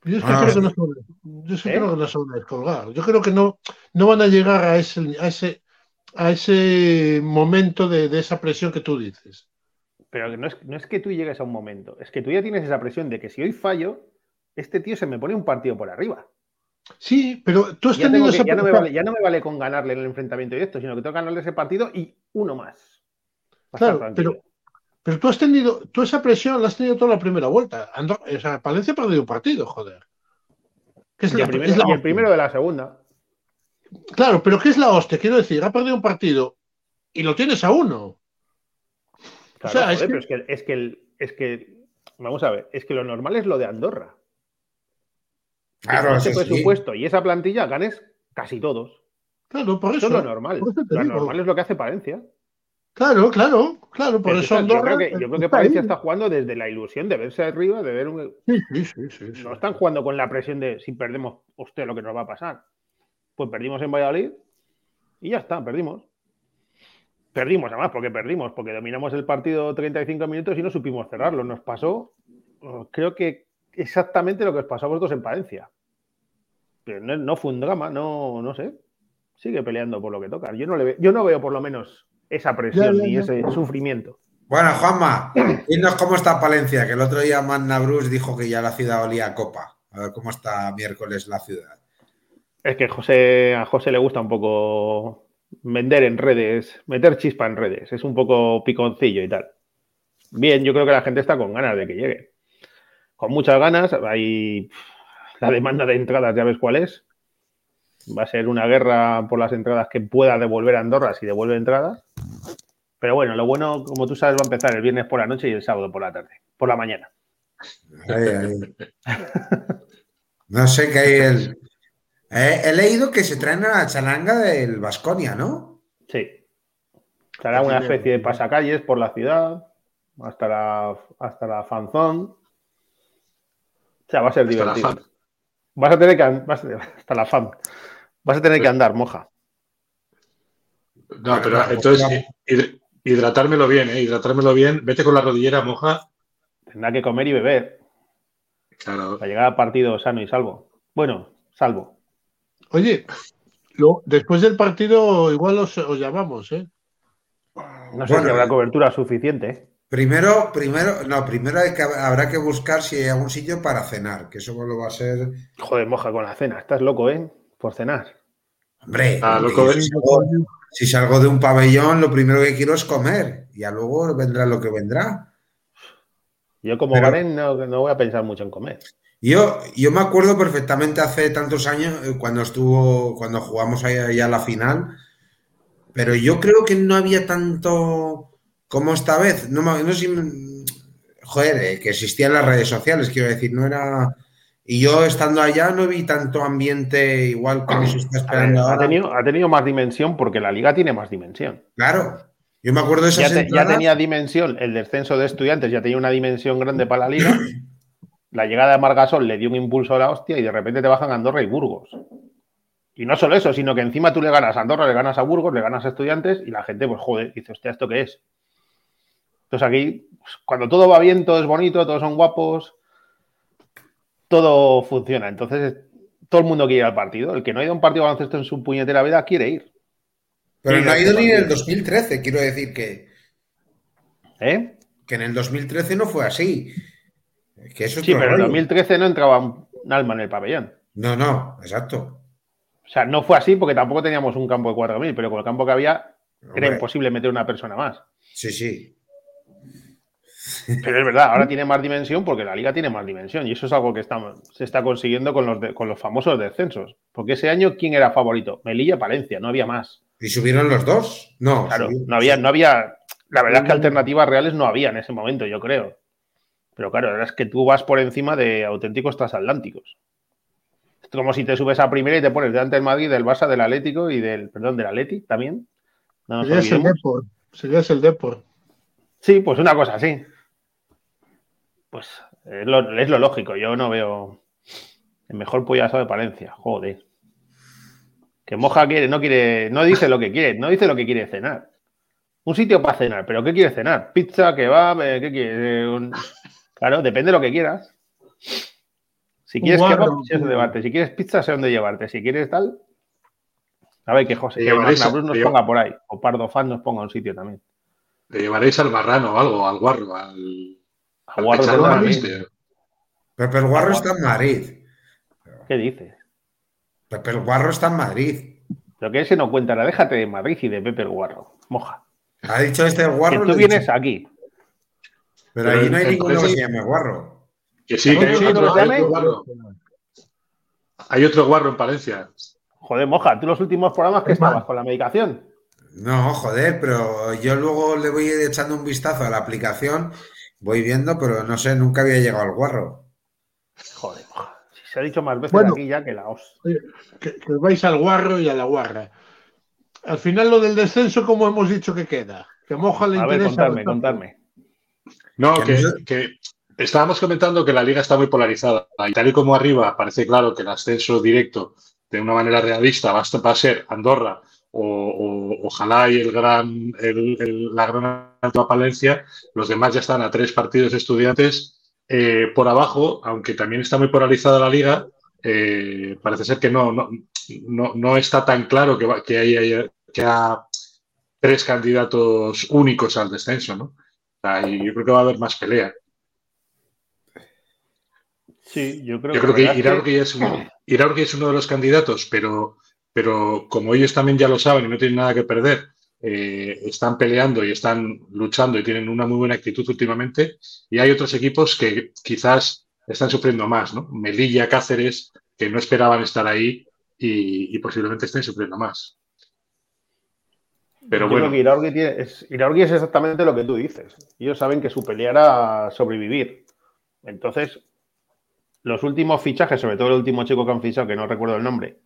Yo es que Ah, creo que no se van a- yo ¿Eh? creo que no se van a descolgar. Yo creo que no, no van a llegar a ese, a ese, a ese momento de, de esa presión que tú dices. Pero no es, no es que tú llegues a un momento, es que tú ya tienes esa presión de que si hoy fallo, este tío se me pone un partido por arriba. Sí, pero tú has Ya, tenido que- esa ya no me vale, ya no me vale con ganarle en el enfrentamiento directo, sino que tengo que ganarle ese partido y uno más. Claro, tranquilo. pero, pero tú has tenido, tú esa presión la has tenido toda la primera vuelta. Ando- o sea, Palencia ha perdido un partido, joder. Que es Y la- el, primero, es la y el primero de la segunda. Claro, pero ¿qué es la hostia? Quiero decir, ha perdido un partido y lo tienes a uno. Claro, o sea, joder, es que- pero es que, es que, el- es que, vamos a ver, es que lo normal es lo de Andorra. Claro, ese sí. presupuesto y esa plantilla ganes casi todos. Claro, por Eso eso. es lo normal. Lo digo. normal es lo que hace Palencia. Claro, claro, claro, por Pero eso yo, Andorra creo que, yo creo que está Palencia ahí. está jugando desde la ilusión de verse arriba, de ver un... Sí, sí, sí, sí, sí. No están jugando con la presión de si perdemos, hostia, lo que nos va a pasar. Pues perdimos en Valladolid y ya está, perdimos. Perdimos, además, porque perdimos, porque dominamos el partido 35 minutos y no supimos cerrarlo. Nos pasó, eh, creo que exactamente lo que os pasó a vosotros en Palencia. Pero no, no fue un drama, no, no sé. Sigue peleando por lo que toca. Yo no, le ve- yo no veo por lo menos esa presión Ya, ya, ni ese sufrimiento. Bueno, Juanma, dinos cómo está Palencia, que el otro día Magna Bruce dijo que ya la ciudad olía a copa. A ver cómo está miércoles la ciudad. Es que José, a José le gusta un poco vender en redes, meter chispa en redes. Es un poco piconcillo y tal. Bien, yo creo que la gente está con ganas de que llegue. Con muchas ganas. Hay la demanda de entradas, ya ves cuál es. Va a ser una guerra por las entradas que pueda devolver a Andorra si devuelve entradas. Pero bueno, lo bueno, como tú sabes, va a empezar el viernes por la noche y el sábado por la tarde, por la mañana. No sé qué hay. Eh, he leído que se traen a la chalanga del Vasconia, ¿no? Sí. Será una especie de pasacalles por la ciudad, hasta la, hasta la fanzón. O sea, va a ser Hasta la divertido. Vas a tener que an- vas a- hasta la fan. Vas a tener que andar, moja. No, pero entonces hid- hidratármelo bien, ¿eh? Hidratármelo bien. Vete con la rodillera moja. Tendrá que comer y beber Claro. para llegar al partido sano y salvo. Bueno, salvo. Oye, lo- después del partido igual os, os llamamos, ¿eh? No sé Bueno, si habrá cobertura suficiente. ¿eh? Primero, primero, no, primero hay que, habrá que buscar si hay algún sitio para cenar, que eso lo va a ser. Joder, moja con la cena. Estás loco, ¿eh? Por cenar. Hombre, Ah, loco, si, salgo, si salgo de un pabellón, lo primero que quiero es comer. Y ya luego vendrá lo que vendrá. Yo como Pero- no, no voy a pensar mucho en comer. Yo, yo me acuerdo perfectamente hace tantos años eh, cuando estuvo, cuando jugamos ya la final, pero yo creo que no había tanto como esta vez. No, no si joder, eh, que existían las redes sociales, quiero decir, no era. Y yo estando allá no vi tanto ambiente igual como se está esperando ha, ahora. tenido, ha tenido más dimensión porque la liga tiene más dimensión. Claro, yo me acuerdo de esas Ya, te- ya tenía dimensión, el descenso de estudiantes ya tenía una dimensión grande para la liga. La llegada de Margasol le dio un impulso a la hostia y de repente te bajan Andorra y Burgos. Y no solo eso, sino que encima tú le ganas a Andorra, le ganas a Burgos, le ganas a estudiantes y la gente, pues joder, dice, hostia, ¿esto qué es? Entonces aquí, pues, cuando todo va bien, todo es bonito, todos son guapos, todo funciona. Entonces, todo el mundo quiere ir al partido. El que no ha ido a un partido de baloncesto en su puñetera vida quiere ir. Pero Sí, no ha ido ni en el también. 2013, quiero decir que, ¿Eh? que en el 2013 no fue así. Que eso es Sí, pero en rollo. 2013 no entraba un alma en el pabellón. No, no, exacto. O sea, no fue así porque tampoco teníamos un campo de 4.000, pero con el campo que había era imposible meter una persona más. Sí, sí. Pero es verdad, ahora tiene más dimensión porque la liga tiene más dimensión y eso es algo que está- se está consiguiendo con los, de- con los famosos descensos. Porque ese año, ¿quién era favorito? Melilla, Palencia, no había más. ¿Y subieron los dos? No. Claro, no había, no había. La verdad es que alternativas reales no había en ese momento, yo creo. Pero claro, ahora es que tú vas por encima de auténticos transatlánticos. Es como si te subes a primera y te pones delante del Madrid, del Barça, del Atlético y del, perdón, del Atleti también. No Serías el. Depor. Serías el Depor. Sí, pues una cosa así. Pues es lo, es lo lógico. Yo no veo el mejor pollazo de Palencia. Joder. Que Moja quiere, no quiere, no dice lo que quiere, no dice lo que quiere cenar. Un sitio para cenar, pero ¿qué quiere cenar? Pizza, kebab, eh, ¿qué quiere? Eh, un- Claro, depende de lo que quieras. Si quieres guarro, kebab, un- llevarte. Si quieres pizza, sé dónde llevarte. Si quieres tal. A ver, que José, que llevaréis a- Magnabros nos ponga por ahí. O Pardo Fan nos ponga un sitio también. Le llevaréis al marrano o algo, al guarro, al, A al Guarro. Pepe el Guarro está en Madrid. ¿Qué dices? Pepe el Guarro está en Madrid. Lo que ese no cuenta, la déjate de Madrid y de Pepe el Guarro. Moja. Ha dicho este el Que Guarro. tú vienes dicho- aquí. Pero Pero allí no hay ninguno que se llame Guarro. Que sí, que hay, Sí, otro, ¿no lo hay otro guarro. Hay otro guarro en Palencia. Joder, Moja, tú los últimos programas que estabas con la medicación. No, joder, pero yo luego le voy echando un vistazo a la aplicación, voy viendo, pero no sé, nunca había llegado al guarro. Joder, si se ha dicho más veces Bueno. aquí ya que la os. Que, que os vais al guarro y a la guarra. Al final lo del descenso, ¿cómo hemos dicho que queda? Que Moja le A ver, interesa. contadme, contadme. No, Que que, no- que estábamos comentando que la liga está muy polarizada. Y tal y como arriba parece claro que el ascenso directo de una manera realista va a, ser Andorra o, o- ojalá y el gran, el- el- la gran Alta Palencia, los demás ya están a tres partidos estudiantes. Eh, por abajo, aunque también está muy polarizada la liga, eh, parece ser que no, no, no, no está tan claro que, va- que haya que haya tres candidatos únicos al descenso, ¿no? Sea, y yo creo que va a haber más pelea. Sí, yo creo Yo que. creo que es uno, Iraurgi es uno de los candidatos, pero, pero como ellos también ya lo saben y no tienen nada que perder, eh, están peleando y están luchando y tienen una muy buena actitud últimamente. Y hay otros equipos que quizás están sufriendo más, ¿no? Melilla, Cáceres, que no esperaban estar ahí y, y posiblemente estén sufriendo más. Pero Yo bueno, creo que Iraurgi, tiene- es, exactamente lo que tú dices. Ellos saben que su pelea era sobrevivir. Entonces, los últimos fichajes, sobre todo el último chico que han fichado, que no recuerdo el nombre,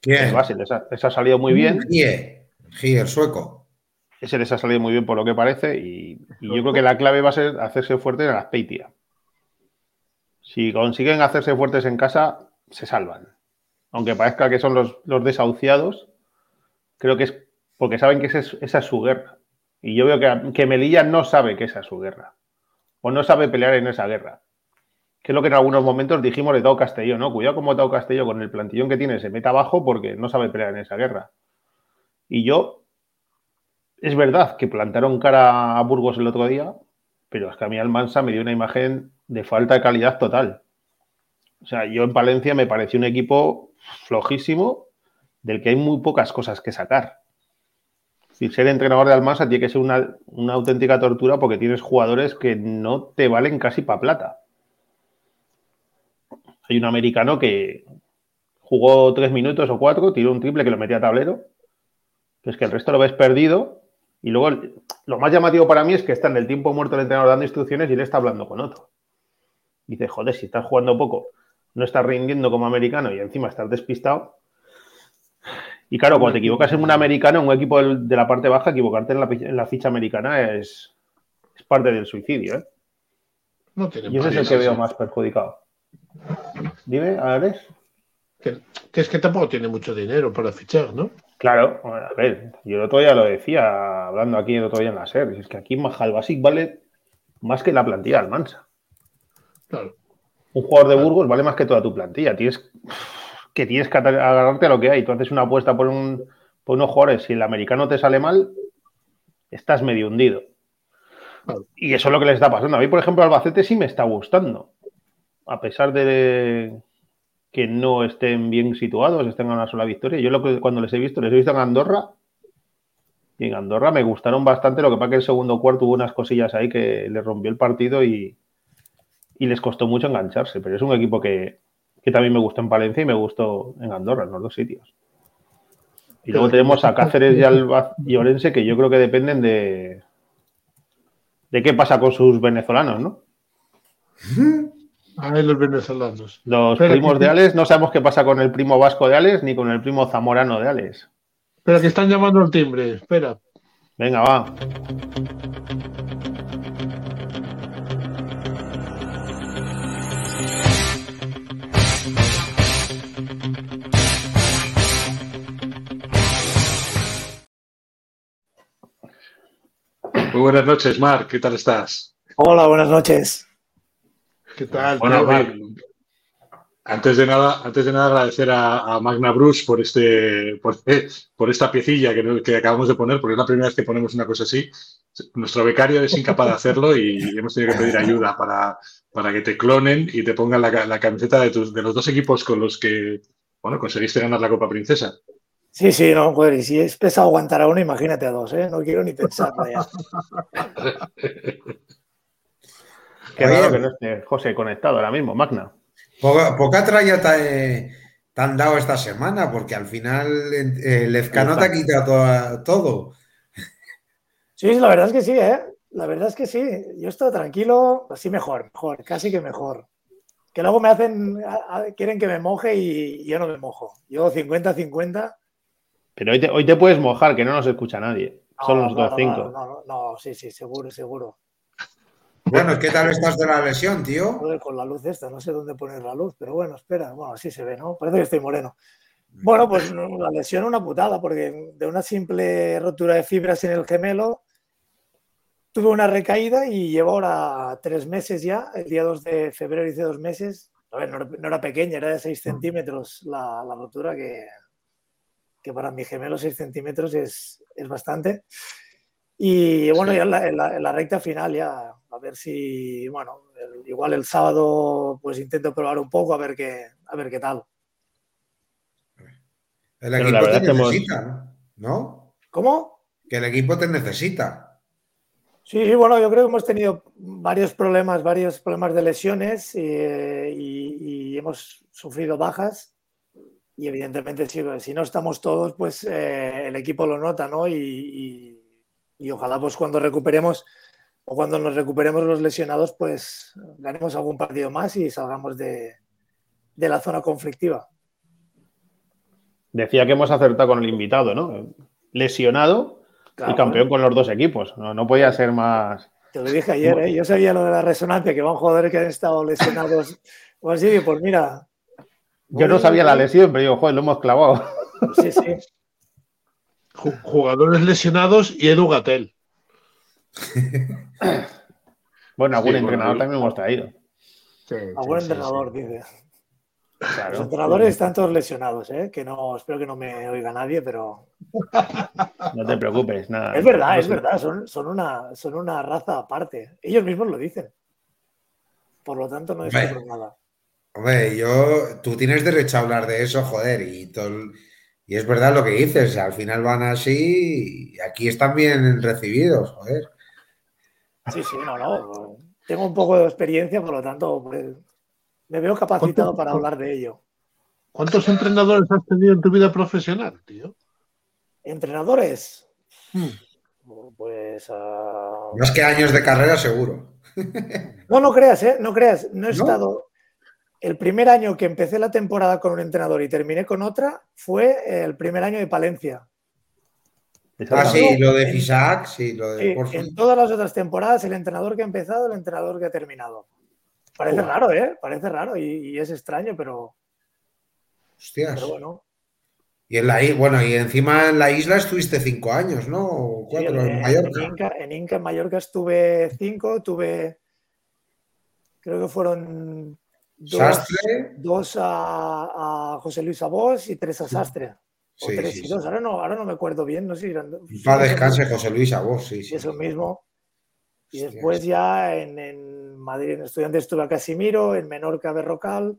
¿Quién? les ha, les ha salido muy bien. Gie, Gie, el sueco. Ese les ha salido muy bien por lo que parece. Y, y yo creo que la clave va a ser hacerse fuertes en las Peitia. Si consiguen hacerse fuertes en casa, se salvan. Aunque parezca que son los, los desahuciados, creo que es porque saben que esa es, esa es su guerra. Y yo veo que, Melilla no sabe que esa es su guerra. O no sabe pelear en esa guerra. Que es lo que en algunos momentos dijimos de Tao Castelló, ¿no? Cuidado como Tao Castelló con el plantillón que tiene se meta abajo porque no sabe pelear en esa guerra. Y yo, es verdad que plantaron cara a Burgos el otro día, pero es que a mí Almansa me dio una imagen de falta de calidad total. O sea, yo en Palencia me pareció un equipo flojísimo del que hay muy pocas cosas que sacar. Si ser entrenador de Almansa tiene que ser una, una auténtica tortura porque tienes jugadores que no te valen casi para plata. Hay un americano que jugó tres minutos o cuatro, tiró un triple que lo metía a tablero, pero es que el resto lo ves perdido. Y luego lo más llamativo para mí es que está en el tiempo muerto el entrenador dando instrucciones y él está hablando con otro. Dice, joder, si estás jugando poco, no estás rindiendo como americano y encima estás despistado. Y claro, cuando te equivocas en un americano, en un equipo de la parte baja, equivocarte en la, pi- en la ficha americana es, es parte del suicidio. ¿eh? No tiene Y ese es el que veo más perjudicado. Dime, Alex. Que, que es que tampoco tiene mucho dinero para fichar, ¿no? Claro, a ver, yo el otro día lo decía, hablando aquí el otro día en la SER, es que aquí Mahal Basic vale más que la plantilla del Mansa. Claro. Un jugador de Burgos vale más que toda tu plantilla. Tienes que tienes que agarrarte a lo que hay. Tú haces una apuesta por, un, por unos jugadores, si el americano te sale mal, estás medio hundido. Y eso es lo que les está pasando. A mí, por ejemplo, Albacete sí me está gustando. A pesar de que no estén bien situados, estén a una sola victoria. Yo lo que cuando les he visto, les he visto en Andorra. Y en Andorra me gustaron bastante. Lo que pasa que el segundo cuarto hubo unas cosillas ahí que les rompió el partido y, y les costó mucho engancharse. Pero es un equipo que, que también me gustó en Palencia y me gustó en Andorra, en los dos sitios. Y luego tenemos a Cáceres y Alba y Orense que yo creo que dependen de, de qué pasa con sus venezolanos, ¿no? Ahí los venezolanos. Los Pero primos que- de Alex, no sabemos qué pasa con el primo vasco de Alex ni con el primo zamorano de Alex. Pero que están llamando al timbre. Espera. Venga, va. Muy buenas noches, Marc, ¿qué tal estás? Hola, buenas noches. ¿Qué tal? Bueno, tío? Marc, antes de nada, antes de nada agradecer a, a Magna Bruce por este, por, por esta piecilla que, acabamos de poner, porque es la primera vez que ponemos una cosa así. Nuestro becario es incapaz de hacerlo y hemos tenido que pedir ayuda para, para que te clonen y te pongan la camiseta de, tus, de los dos equipos con los que bueno, conseguiste ganar la Copa Princesa. Sí, sí, no, joder, y si es pesado aguantar a uno, imagínate a dos, ¿eh? No quiero ni pensarlo ya. Qué raro que no esté José conectado ahora mismo, Magna. Poca, poca tralla trae te han dado esta semana, porque al final eh, Lezcano te ha quitado todo. Sí, la verdad es que sí, ¿eh? La verdad es que sí. Yo estoy tranquilo, así mejor, mejor, casi que mejor. Que luego me hacen, a- a- quieren que me moje y yo no me mojo. Yo 50-50. Pero hoy te, hoy te puedes mojar, que no nos escucha nadie. no, Solo nosotros no, cinco. No, no, no, sí, sí, seguro, seguro. Bueno, ¿qué tal estás de la lesión, tío? Joder, con la luz esta, no sé dónde poner la luz, pero bueno, espera, bueno, así se ve, ¿no? Parece que estoy moreno. Bueno, pues la lesión una putada, porque de una simple rotura de fibras en el gemelo, tuve una recaída y llevo ahora tres meses ya, el día 2 de febrero hice dos meses. A ver, no, era- no era pequeña, era de 6 centímetros la, la rotura, que, que para mi gemelo 6 centímetros es, es bastante. Y bueno, ya en la, en la- en la recta final ya, a ver si, bueno, el- igual el sábado pues intento probar un poco a ver qué, a ver qué tal. El la equipo verdad te hemos- necesita, ¿no? ¿Cómo? Que el equipo te necesita. Sí, sí, bueno, yo creo que hemos tenido varios problemas, varios problemas de lesiones eh, y, y hemos sufrido bajas. Y evidentemente, si, si no estamos todos, pues eh, el equipo lo nota, ¿no? Y, y- y ojalá, pues cuando recuperemos o cuando nos recuperemos los lesionados, pues ganemos algún partido más y salgamos de, de la zona conflictiva. Decía que hemos acertado con el invitado, ¿no? Lesionado Claro, y campeón con los dos equipos. No, no podía ser más. Te lo dije ayer, ¿eh? yo sabía lo de la resonancia, que van jugadores que han estado lesionados o así, y pues mira. Yo no sabía la lesión, pero digo, joder, lo hemos clavado. Sí, sí. Ju- Jugadores lesionados y Edu Gatel. Bueno, algún Sí, entrenador bueno, también hemos traído. A buen entrenador, dice. Los Claro. entrenadores están todos lesionados, ¿eh? Que no, espero que no me oiga nadie, pero. No te preocupes, nada. Es verdad, No es sé. verdad, son, son, una, son una raza aparte. Ellos mismos lo dicen. Por lo tanto, no Hombre. nada. Hombre, yo, tú tienes derecho a hablar de eso, joder, y, todo y es verdad lo que dices, al final van así y aquí están bien recibidos, joder. Sí, sí, no, no. Tengo un poco de experiencia, por lo tanto, pues, me veo capacitado ¿Cuánto- para hablar de ello. ¿Cuántos entrenadores has tenido en tu vida profesional, tío? ¿Entrenadores? Hmm. Pues. ah, Más que años de carrera, seguro. No, no creas, ¿eh? No creas. No he ¿No? estado. El primer año que empecé la temporada con un entrenador y terminé con otra fue el primer año de Palencia. Ah, sí, lo de Fisac, sí, lo de Sí, en todas las otras temporadas, el entrenador que ha empezado, el entrenador que ha terminado. Parece raro, ¿eh? Parece raro y, y es extraño, pero, Hostias. pero bueno. Y en la bueno, y encima en la isla estuviste cinco años, ¿no? O cuatro, en, en en Mallorca. Inca, en Inca, en Mallorca estuve cinco, tuve. Creo que fueron dos, Sastre. dos a, a José Luis Abos y tres a Sastre. O Sí, tres sí, y sí. dos. Ahora no, ahora no me acuerdo bien, no sé si eran dos. Paz descanse José Luis a vos, sí, sí. Eso mismo. Y después ya en, en Madrid, en Estudiantes estuve a Casimiro, en Menorca Berrocal.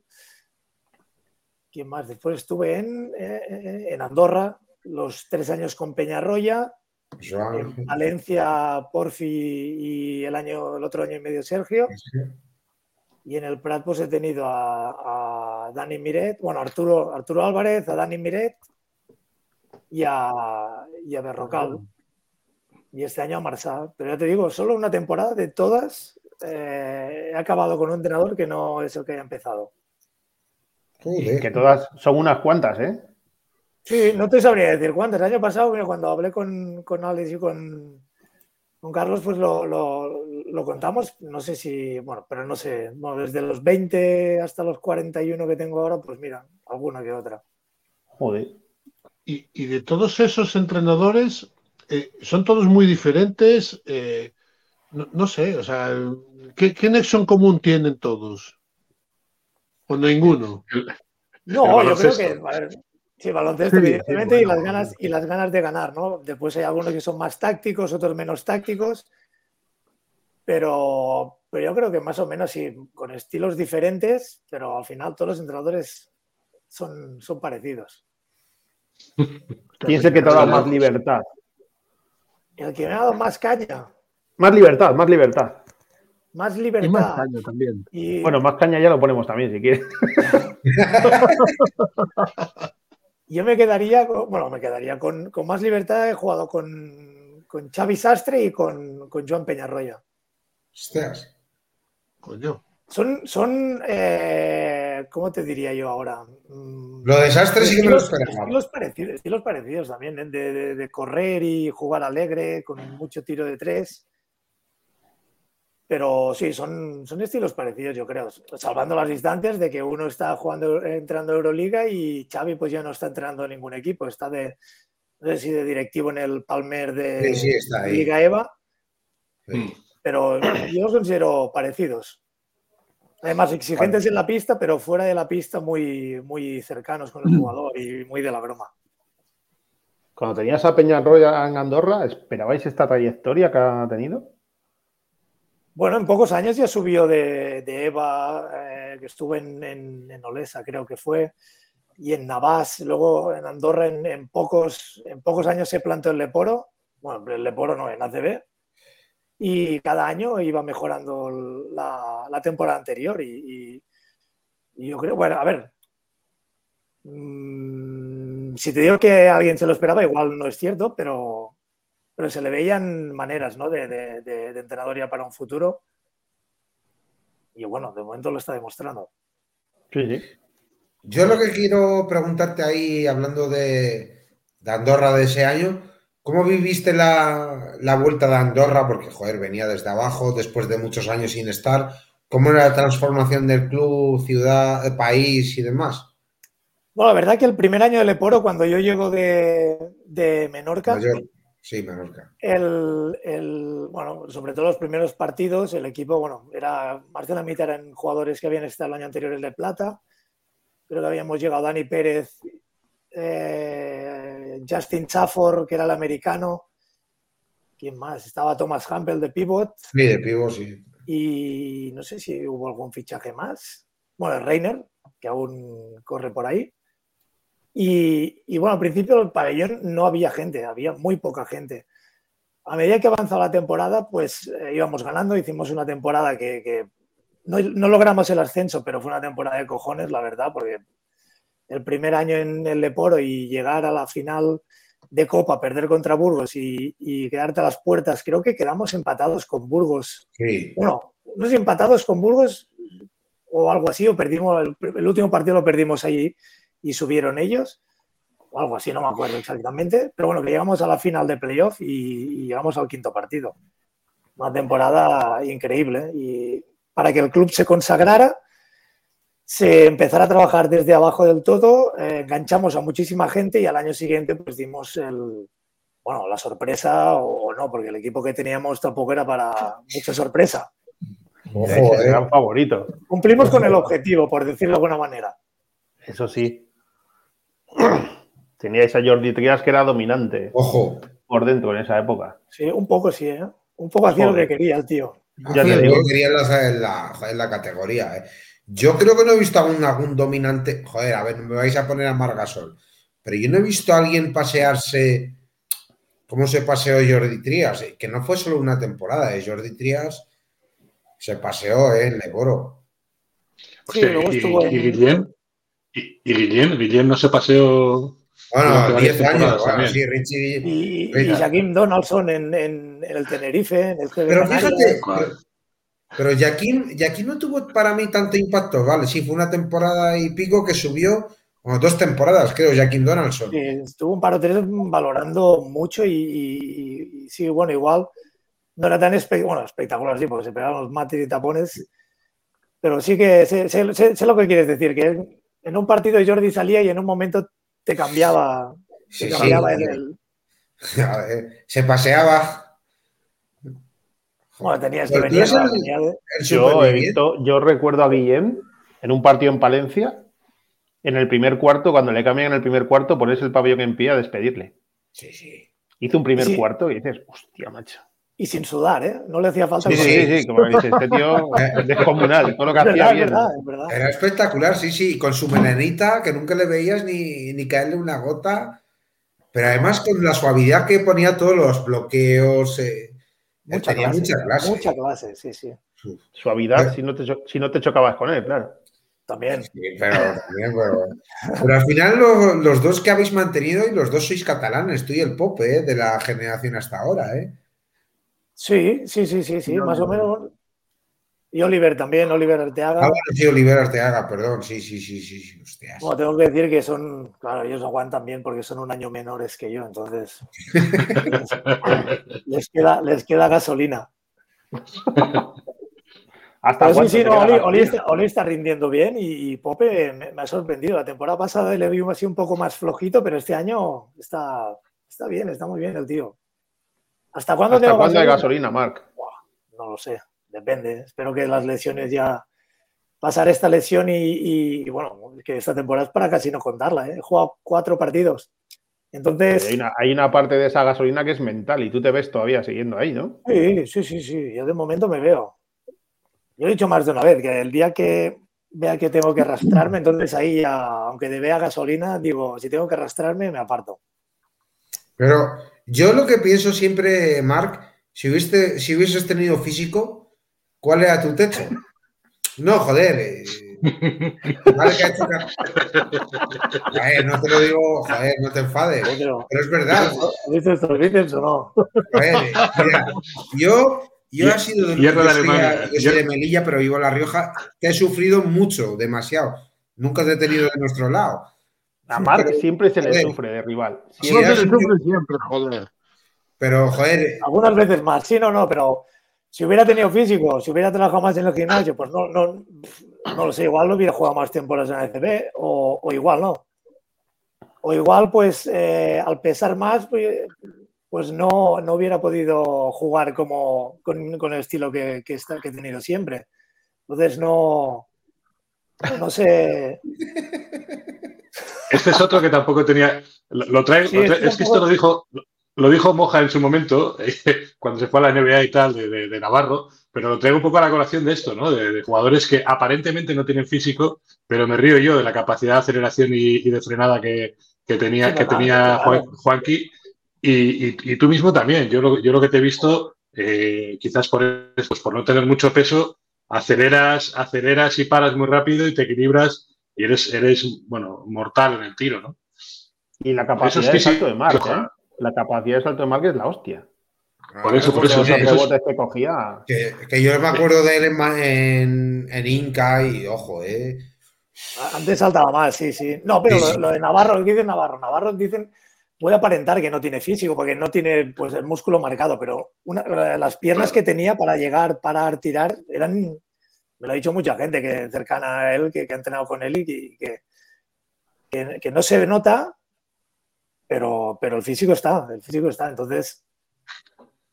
¿Quién más? Después estuve en, eh, en Andorra, los tres años con Peñarroya, Joan, en Valencia, Porfi y el, año, el otro año y medio Sergio. Y en el Prat pues he tenido a, a Dani Miret, bueno, Arturo, Arturo Álvarez, a Dani Miret y a, y a Berrocal. Y este año a Marsá. Pero ya te digo, solo una temporada de todas eh, he acabado con un entrenador que no es el que haya empezado. Joder. Que todas son unas cuantas, ¿eh? Sí, no te sabría decir cuántas. El año pasado, cuando hablé con, con Alex y con, con Carlos, pues lo, lo- lo contamos. No sé si, bueno, pero no sé, bueno, desde los 20 hasta los 41 que tengo ahora, pues mira, alguna que otra. Joder. Y, y de todos esos entrenadores, eh, son todos muy diferentes. eh, no, no sé, o sea, ¿qué, qué nexo en común tienen todos? ¿O ninguno? No, yo creo que, a ver, sí, baloncesto, Sí, evidentemente, sí, y, las ganas, y las ganas de ganar, ¿no? Después hay algunos que son más tácticos, otros menos tácticos, pero, pero yo creo que más o menos sí, con estilos diferentes, pero al final todos los entrenadores son, son parecidos. ¿Quién es el que te ha dado más libertad? El que me ha dado más caña, Más libertad, más libertad. más Y más libertad caña también. y, Bueno, más caña ya lo ponemos también, si quieres. Yo me quedaría, con- bueno, me quedaría con, con más libertad. He jugado con, con Xavi Sastre y con, con Joan Peñarroya. Ostras. Coño. Son, son eh, ¿cómo te diría yo ahora? Mm, Lo desastre sí que me lo estilos, esperaba. estilos parecidos, estilos parecidos también, ¿eh? de, de- de correr y jugar alegre, con mucho tiro de tres. Pero sí, son, son estilos parecidos, yo creo. Salvando las distancias de que uno está jugando, entrando a Euroliga y Xavi pues ya no está entrenando en ningún equipo. Está de, no sé si de directivo en el Palmer de Sí, sí, está ahí. Liga EVA, Sí. pero yo los considero parecidos. Además, exigentes en la pista, pero fuera de la pista muy, muy cercanos con el jugador y muy de la broma. Cuando tenías a Peñarroya en Andorra, ¿esperabais esta trayectoria que ha tenido? Bueno, en pocos años ya subió de, Eva, eh, que estuvo en, Olesa, creo que fue, y en Navas, luego en Andorra en, pocos, en pocos años se plantó en Leporo, bueno, en Leporo no, en ACB, y cada año iba mejorando la, la temporada anterior y, y- y yo creo, bueno, a ver, mm, si te digo que alguien se lo esperaba, igual no es cierto, pero, pero se le veían maneras ¿no? de, de- de- de entrenador ya para un futuro. Y bueno, de momento lo está demostrando. Sí, sí. Yo lo que quiero preguntarte ahí, hablando de, de Andorra de ese año, ¿cómo viviste la, la vuelta de Andorra? Porque, joder, venía desde abajo, después de muchos años sin estar. ¿Cómo era la transformación del club, ciudad, eh, país y demás? Bueno, la verdad que el primer año del Leporo, cuando yo llego de, de Menorca, Mayor. Sí, Menorca. el, el- bueno, sobre todo los primeros partidos, el equipo, bueno, era más de la mitad eran jugadores que habían estado el año anterior en de plata. Creo que habíamos llegado Dani Pérez, eh, Justin Chafford, que era el americano. ¿Quién más? Estaba Thomas Campbell de pivot. Sí, de pivo, sí. Y no sé si hubo algún fichaje más. Bueno, el Reiner, que aún corre por ahí. Y, y bueno, al principio el pabellón no había gente, había muy poca gente. A medida que avanzaba la temporada, pues eh, íbamos ganando. Hicimos una temporada que, que no, no logramos el ascenso, pero fue una temporada de cojones, la verdad, porque el primer año en el Leporo y llegar a la final de Copa, perder contra Burgos y, y quedarte a las puertas, creo que quedamos empatados con Burgos Sí. bueno, no sé empatados con Burgos o algo así, o perdimos, el, el último partido lo perdimos allí y subieron ellos, o algo así, no me acuerdo exactamente, pero bueno, que llegamos a la final de playoff y, y llegamos al quinto partido. Una temporada increíble. ¿eh? Y para que el club se consagrara, se empezara a trabajar desde abajo del todo, eh, enganchamos a muchísima gente y al año siguiente pues dimos el, bueno, la sorpresa o, o no, porque el equipo que teníamos tampoco era para mucha sorpresa. Ojo, Es el eh. gran favorito. Cumplimos con el objetivo, por decirlo de alguna manera. Eso sí. Teníais a Jordi Trias que era dominante Ojo. por dentro en esa época. Sí, un poco sí, ¿eh? Un poco hacía lo que quería el tío. Ya te lo que quería en la, en la- joder, en la categoría. eh. Yo creo que no he visto aún algún dominante. Joder, a ver, me vais a poner a Margasol. Pero yo no he visto a alguien pasearse como se paseó Jordi Trias. eh, Que no fue solo una temporada. eh. Jordi Trias se paseó eh, en Leboro. Sí, Hostia, luego estuvo y en- y, y Guillén, Guillén no se paseó. Bueno, Durante varias 10 años. Bueno, también. sí, Richie. Y, y. Jaquim Donaldson en, en- en el Tenerife, en el GB Pero Canarias. fíjate, pero, pero Jaquín, Jaquín no tuvo para mí tanto impacto, vale, sí, fue una temporada y pico que subió, bueno, dos temporadas, creo, Jaquín Donaldson. Sí, estuvo un par o tres valorando mucho y, y- y sí, bueno, igual no era tan espe- bueno, espectacular, sí, porque se pegaban los mates y tapones, pero sí que sé, sé- sé- sé lo que quieres decir, que en un partido Jordi salía y en un momento te cambiaba, te Sí, sí, cambiaba el- el- se paseaba. bueno, tenías que venir, el- el Yo he superviviente. visto, yo recuerdo a Guillem en un partido en Palencia, en el primer cuarto, cuando le cambian en el primer cuarto, ponerse el pabellón en pie a despedirle. Sí, sí. Hizo un primer Sí. cuarto y dices, hostia, macho. Y sin sudar, ¿eh? No le hacía falta. Sí, sí, sí, como dice, este tío es descomunal, todo lo que hacía verdad, bien. verdad, es verdad. Era espectacular, sí, sí, con su melenita, que nunca le veías ni, ni caerle una gota, pero además con la suavidad que ponía todos los bloqueos, eh, Mucha tenía clase, mucha clase. Mucha clase, sí, sí. Suavidad si no, te, si no te chocabas con él, claro. también. Sí, pero, también, pero, pero al final lo- los, dos que habéis mantenido y los dos sois catalanes, tú y el Pope, ¿eh? de la generación hasta ahora, ¿eh? Sí, sí, sí, sí, sí, No, más no, o menos. Y Oliver también, Oliver Arteaga. Ah, bueno, sí, Oliver Arteaga, perdón, sí, sí, sí, sí, sí, hostias. Bueno, tengo que decir que son, claro, ellos aguantan bien porque son un año menores que yo, entonces les queda, les queda gasolina. ¿Hasta sí, sí, no, Oli, está, Oli está rindiendo bien y, y Pope me, me ha sorprendido. La temporada pasada le vi así un poco más flojito, pero este año está, está bien, está muy bien el tío. ¿Hasta cuándo ¿Hasta tengo cuándo hay gasolina? Marc? No lo sé, depende. Espero que las lesiones ya pasar esta lesión y, y, bueno, que esta temporada es para casi no contarla. ¿eh? He jugado cuatro partidos. Entonces, Hay una, hay una parte de esa gasolina que es mental y tú te ves todavía siguiendo ahí, ¿no? sí, sí, sí, sí. Yo de momento me veo. Yo he dicho más de una vez que el día que vea que tengo que arrastrarme, entonces ahí ya, aunque de vea gasolina, digo, si tengo que arrastrarme, me aparto. Pero yo lo que pienso siempre, Marc, si, si hubieses tenido físico, ¿cuál era tu techo? No, joder. eh, Vale, que ha hecho Joder, no te lo digo, joder, no te enfades. Pero, Pero es verdad. ¿Dices o no? Joder, eh, mira, yo, yo he sido de, yo soy, yo soy de Melilla, pero vivo en La Rioja, que he sufrido mucho, demasiado. Nunca te he tenido de nuestro lado. A Marc Pero, siempre se le joder. sufre de rival. Has- se le sufre siempre, joder. Pero, joder, Algunas veces más, sí, no, no, pero si hubiera tenido físico, si hubiera trabajado más en el gimnasio, pues no, no, no lo sé, igual no hubiera jugado más temporadas en la ECB o, o igual no. O igual, pues eh, al pesar más, pues, pues no, no hubiera podido jugar como con, con el estilo que, que, está- que he tenido siempre. Entonces no, no sé. Este es otro que tampoco tenía. Lo, lo trae, Sí, lo trae- este es que esto lo dijo, lo dijo Moja en su momento, cuando se fue a la NBA y tal, de, de- de Navarro, pero lo traigo un poco a la colación de esto, ¿no? De, de jugadores que aparentemente no tienen físico, pero me río yo de la capacidad de aceleración y, y de frenada que, que tenía, Sí, que claro, tenía claro. Juan- Juanqui. Y, y- y tú mismo también. Yo lo, yo lo que te he visto, eh, quizás por, pues por no tener mucho peso, aceleras, aceleras y paras muy rápido y te equilibras y eres, eres bueno, mortal en el tiro, ¿no? Y la Eso capacidad es de salto de Marc, ojalá. ¿eh? La capacidad de salto de Marc es la hostia. Por eso, por eso, que cogía. que, que yo me acuerdo de él en, Ma- en, en Inca y, ojo, eh. Antes saltaba más, sí, sí. No, pero lo de Navarro, lo que dice Navarro, Navarro dicen, puede aparentar que no tiene físico porque no tiene pues, el músculo marcado, pero una- las piernas que tenía para llegar, parar, tirar, eran, me lo ha dicho mucha gente que cercana a él, que, que ha entrenado con él y que, que, no se nota, pero, pero el físico está, el físico está. Entonces,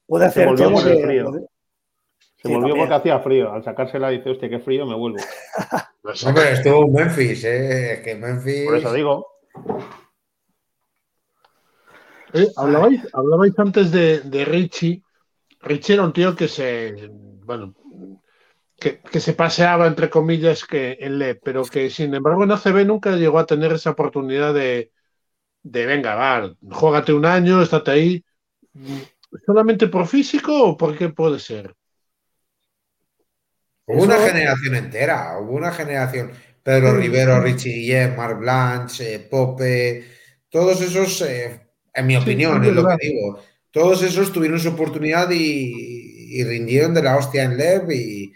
puede hacer volvió todo por lo el frío. Se Sí, volvió también. porque hacía frío. Al sacársela dice, hostia, qué frío, me vuelvo. Hombre, estuvo en Memphis, eh. Es que Memphis. Por eso digo. Eh, hablabais, hablabais antes de, de Richie. Richie era un tío que se, bueno, que, que se paseaba, entre comillas, que en LE, pero que sin embargo en ACB nunca llegó a tener esa oportunidad de, de venga, va, juégate un año, estate ahí. ¿Solamente por físico o por qué puede ser? Hubo una generación entera, hubo una generación. Pedro Rivero, Richie Guillem, Marc Blanche, eh, Pope, todos esos, eh, en mi opinión, es es lo que digo, todos esos tuvieron su oportunidad y, y rindieron de la hostia en LEV y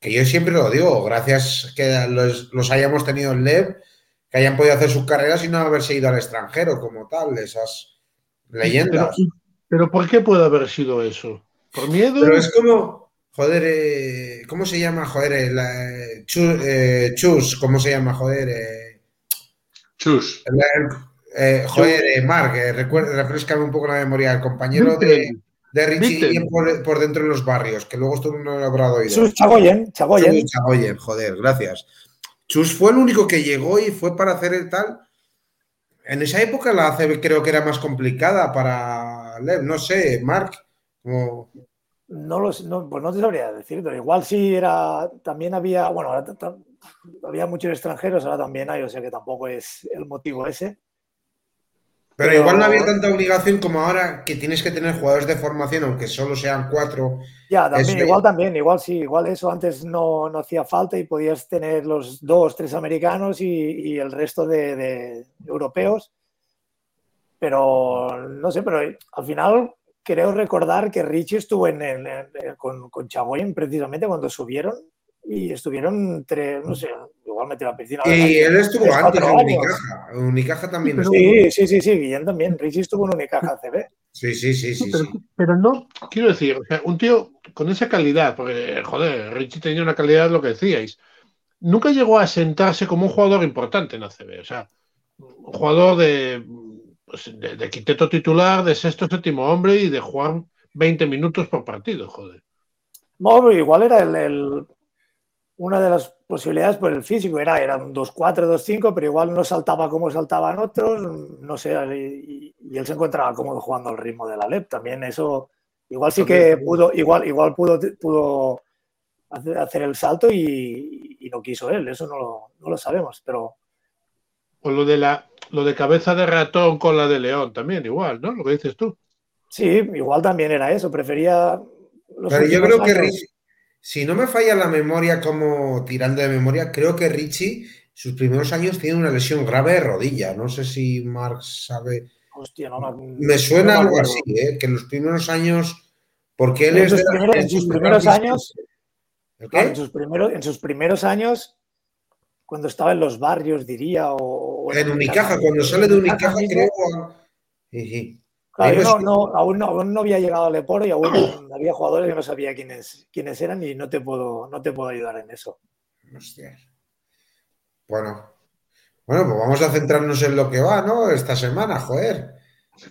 que yo siempre lo digo, gracias que los, los hayamos tenido en LEV, que hayan podido hacer sus carreras y no haberse ido al extranjero como tal, esas leyendas. pero ¿por qué puede haber sido eso? ¿Por miedo? Pero es como, joder, eh, ¿cómo se llama? Joder, eh, la- eh, Chu- eh, Chus, ¿cómo se llama? Joder, eh, Chus. el- el- eh, joder, eh, Marc, eh, recuerda, refrescame un poco la memoria, el compañero de, de Richie por, por dentro de los barrios, que luego estuvo en el Obradoiro. Jesús Chagoyen, Chagoyen. Chus Chagoyen, joder, gracias. Chus fue el único que llegó y fue para hacer el tal. En esa época la ACB creo que era más complicada para Lev, no sé, Marc, como... No lo sé, no, pues no te sabría decir, pero igual sí era, también había, bueno, ahora había muchos extranjeros, ahora también hay, o sea que tampoco es el motivo ese. Pero, Pero- igual no había tanta obligación como ahora que tienes que tener jugadores de formación, aunque solo sean cuatro. Ya, también, igual también, igual sí, igual eso antes no, no hacía falta y podías tener los dos, tres americanos y, y el resto de, de europeos. Pero no sé, pero al final creo recordar que Richie estuvo en en- en- con, con Chagoyen precisamente cuando subieron y estuvieron tres, no sé, igual la piscina. Y él estuvo antes en. Unicaja. En Unicaja también pero- estuvo. Sí, sí, sí, sí, Guillén también. Richie estuvo en Unicaja CB. Sí, sí, sí, sí. pero, sí. pero no, quiero decir, o sea, un tío con esa calidad, porque, joder, Richie tenía una calidad, lo que decíais, nunca llegó a sentarse como un jugador importante en ACB, o sea, un jugador de, pues, de, de quinteto titular, de sexto, séptimo hombre y de jugar 20 minutos por partido, joder. No, igual era el, el- una de las posibilidades por el físico, era, era un 2-4, 2-5, pero igual no saltaba como saltaban otros, no sé, y, y él se encontraba cómodo jugando al ritmo de la LEP. También eso, igual sí que pudo, igual, igual pudo, pudo hacer, el salto y, y no quiso él, eso no lo, no lo sabemos, pero O lo de la lo de cabeza de ratón con la de león también, igual, ¿no? Lo que dices tú. sí, igual también era eso, prefería... los Pero yo creo que años- si no me falla la memoria, como tirando de memoria, creo que Richie, sus primeros años, tiene una lesión grave de rodilla. No sé si Mark sabe. Hostia, no me- Me suena no me algo así, ¿eh? que en los primeros años. Porque él En es sus de la- primeros- en sus primeros años, en, sus primeros, en sus primeros años, cuando estaba en los barrios, diría, o, o En Unicaja, cuando sale de Unicaja, creo. Sí, sí. Claro, Ahí yo no no, no, aún, no, aún no había llegado al Leporo y aún había jugadores que no sabía quiénes, quiénes eran y no te puedo, no te puedo ayudar en eso. Hostia. Bueno. Bueno, pues vamos a centrarnos en lo que va, ¿no? Esta semana, joder.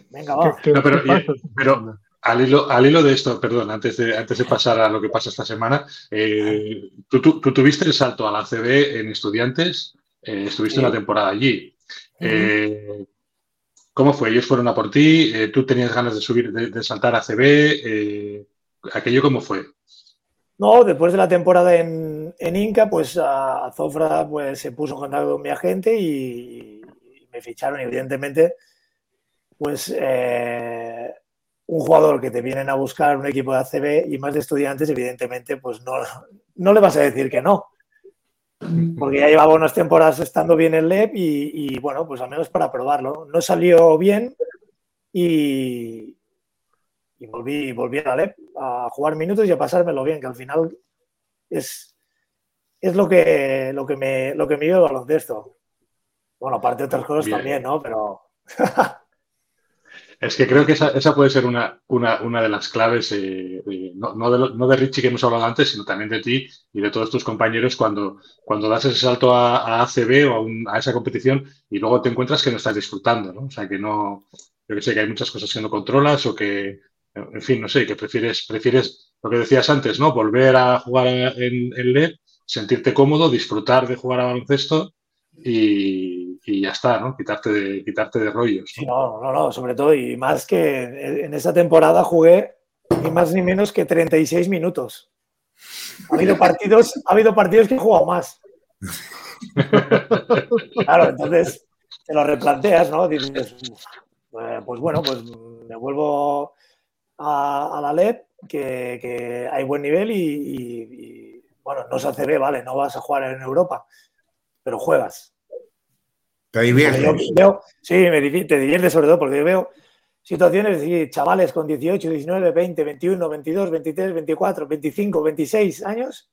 Venga, va. ¿Qué- No, pero- Al hilo, al hilo de esto, perdón, antes de, antes de pasar a lo que pasa esta semana, eh, tú, tú- tú tuviste el salto a la CB en estudiantes, eh, estuviste Sí. una temporada allí. Eh, ¿Cómo fue? Ellos fueron a por ti, eh, tú tenías ganas de subir, de, saltar a CB, eh, ¿aquello cómo fue? No, después de la temporada en, en Inca, pues a, Zofra pues, se puso en contacto con mi agente y, me ficharon, evidentemente, pues eh, un jugador que te vienen a buscar un equipo de ACB y más de estudiantes, evidentemente, pues no, no le vas a decir que no. Porque ya llevaba unas temporadas estando bien en LEP y, y, bueno, pues al menos para probarlo. No salió bien y, y volví, volví a la LEP a jugar minutos y a pasármelo bien, que al final es, es lo, que, lo, que me, lo que me dio el baloncesto. Bueno, aparte de otras cosas Bien. también, ¿no? Pero Es que creo que esa, puede ser una, una, una de las claves, eh, no, no de, Richie que hemos hablado antes, sino también de ti y de todos tus compañeros cuando, cuando das ese salto a, a ACB o a, a esa competición y luego te encuentras que no estás disfrutando, ¿no? O sea, que no, yo que sé, que hay muchas cosas que no controlas o que, en fin, no sé, que prefieres, prefieres lo que decías antes, ¿no? Volver a jugar en, en LED, sentirte cómodo, disfrutar de jugar a baloncesto y, y ya está, ¿no? Quitarte de, quitarte de rollos. No, no, no, sobre todo, y más que en esa temporada jugué ni más ni menos que 36 minutos. Ha habido partidos, ha habido partidos que he jugado más. Claro, entonces te lo replanteas, ¿no? Dices, eh, pues bueno, pues me vuelvo a, a la LEP, que, que hay buen nivel y, y- y, bueno, no se hace B, vale, no vas a jugar en Europa, pero juegas. Te diviertes. veo, sí, me te diviertes sobre todo porque yo veo situaciones de chavales con 18, 19, 20, 21, 22, 23, 24, 25, 26 años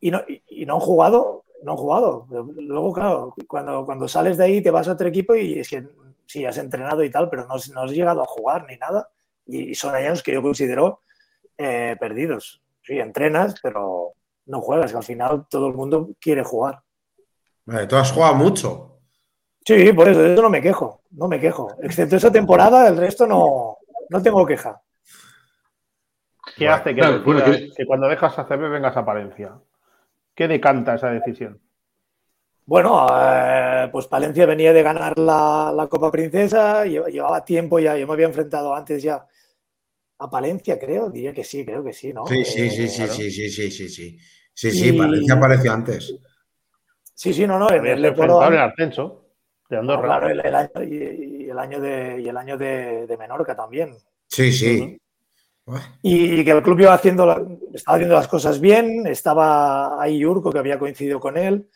y no, y, y no han jugado, no han jugado. Luego, claro, cuando, cuando sales de ahí te vas a otro equipo y es que sí, has entrenado y tal, pero no, has- no has llegado a jugar ni nada. Y, y son años que yo considero eh, perdidos. Sí, entrenas, pero no juegas, que al final todo el mundo quiere jugar. Vale, tú has jugado mucho. Sí, por eso, de eso no me quejo, no me quejo. Excepto esa temporada, el resto no, no tengo queja. ¿Qué Bueno, hace que, claro, bueno, decidas que- que cuando dejas ACB vengas a Palencia? ¿Qué decanta esa decisión? Bueno, eh, pues Palencia venía de ganar la, la Copa Princesa, lleva- llevaba tiempo ya, yo me había enfrentado antes ya a Palencia, creo, diría que sí, creo que sí, ¿no? Sí, sí, Eh, sí, sí, claro. sí, sí, sí, sí, sí. Sí, sí, Y- Valencia apareció antes. Sí, sí, no, no, el en el ascenso de Andorra. claro, el, el año, y- y el año de, y el año de, de Menorca también. Sí, sí. Y, y que el club iba haciendo, estaba haciendo las cosas bien, estaba ahí Urco, que había coincidido con él,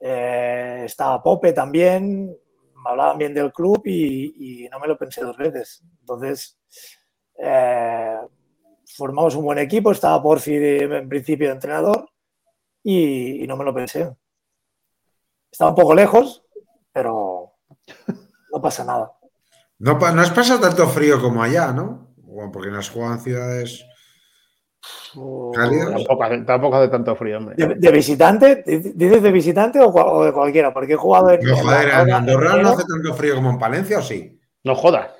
eh, estaba Pope también, me hablaban bien del club y, y no me lo pensé dos veces. Entonces, eh, formamos un buen equipo, estaba Porfi de- en principio de entrenador y, y no me lo pensé. Estaba un poco lejos, pero no pasa nada. No, no has pasado tanto frío como allá, ¿no? Bueno, porque no has jugado en ciudades. Cálidas. Tampoco hace, tampoco hace tanto frío, hombre. ¿De, de visitante? ¿Dices de visitante o, o de cualquiera? Porque he jugado en. No, joder, en Andorra no hace tanto frío como en Palencia, ¿o sí? No jodas.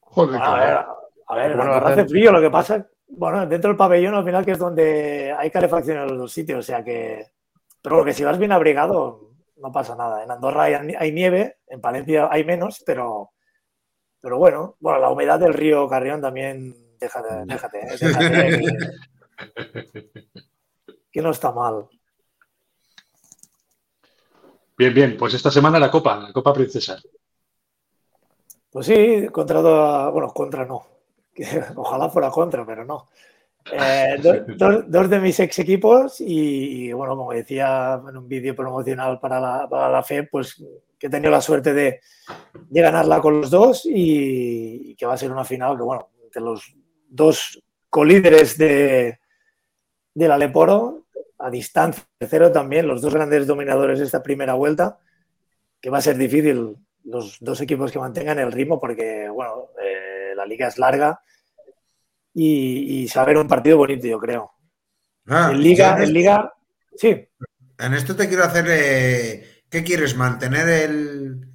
Joder, a ver, claro. a ver, en Bueno, Andorra hace- hace frío, lo que pasa, bueno, dentro del pabellón al final que es donde hay calefacción en los dos sitios, o sea que, pero que si vas bien abrigado no pasa nada. En Andorra hay, hay nieve, en Palencia hay menos, pero, pero bueno, bueno, la humedad del río Carrión también, déjate, déjate, eh, déjate que, que no está mal. Bien, bien, pues esta semana la Copa, la Copa Princesa. Pues sí, contra bueno, contra no. Ojalá fuera contra, pero no. Eh, do- dos, dos de mis ex equipos y, y, bueno, como decía en un vídeo promocional para la, para la FE, pues que he tenido la suerte de, de ganarla con los dos y, y que va a ser una final que, bueno, entre los dos colíderes de, del Aleporo, a distancia de cero también, los dos grandes dominadores de esta primera vuelta, que va a ser difícil los dos equipos que mantengan el ritmo porque, bueno, eh, la liga es larga y, ver un partido bonito, yo creo. Ah, en Liga, en Liga, sí, En esto te quiero hacer. eh, ¿Qué quieres? ¿Mantener el,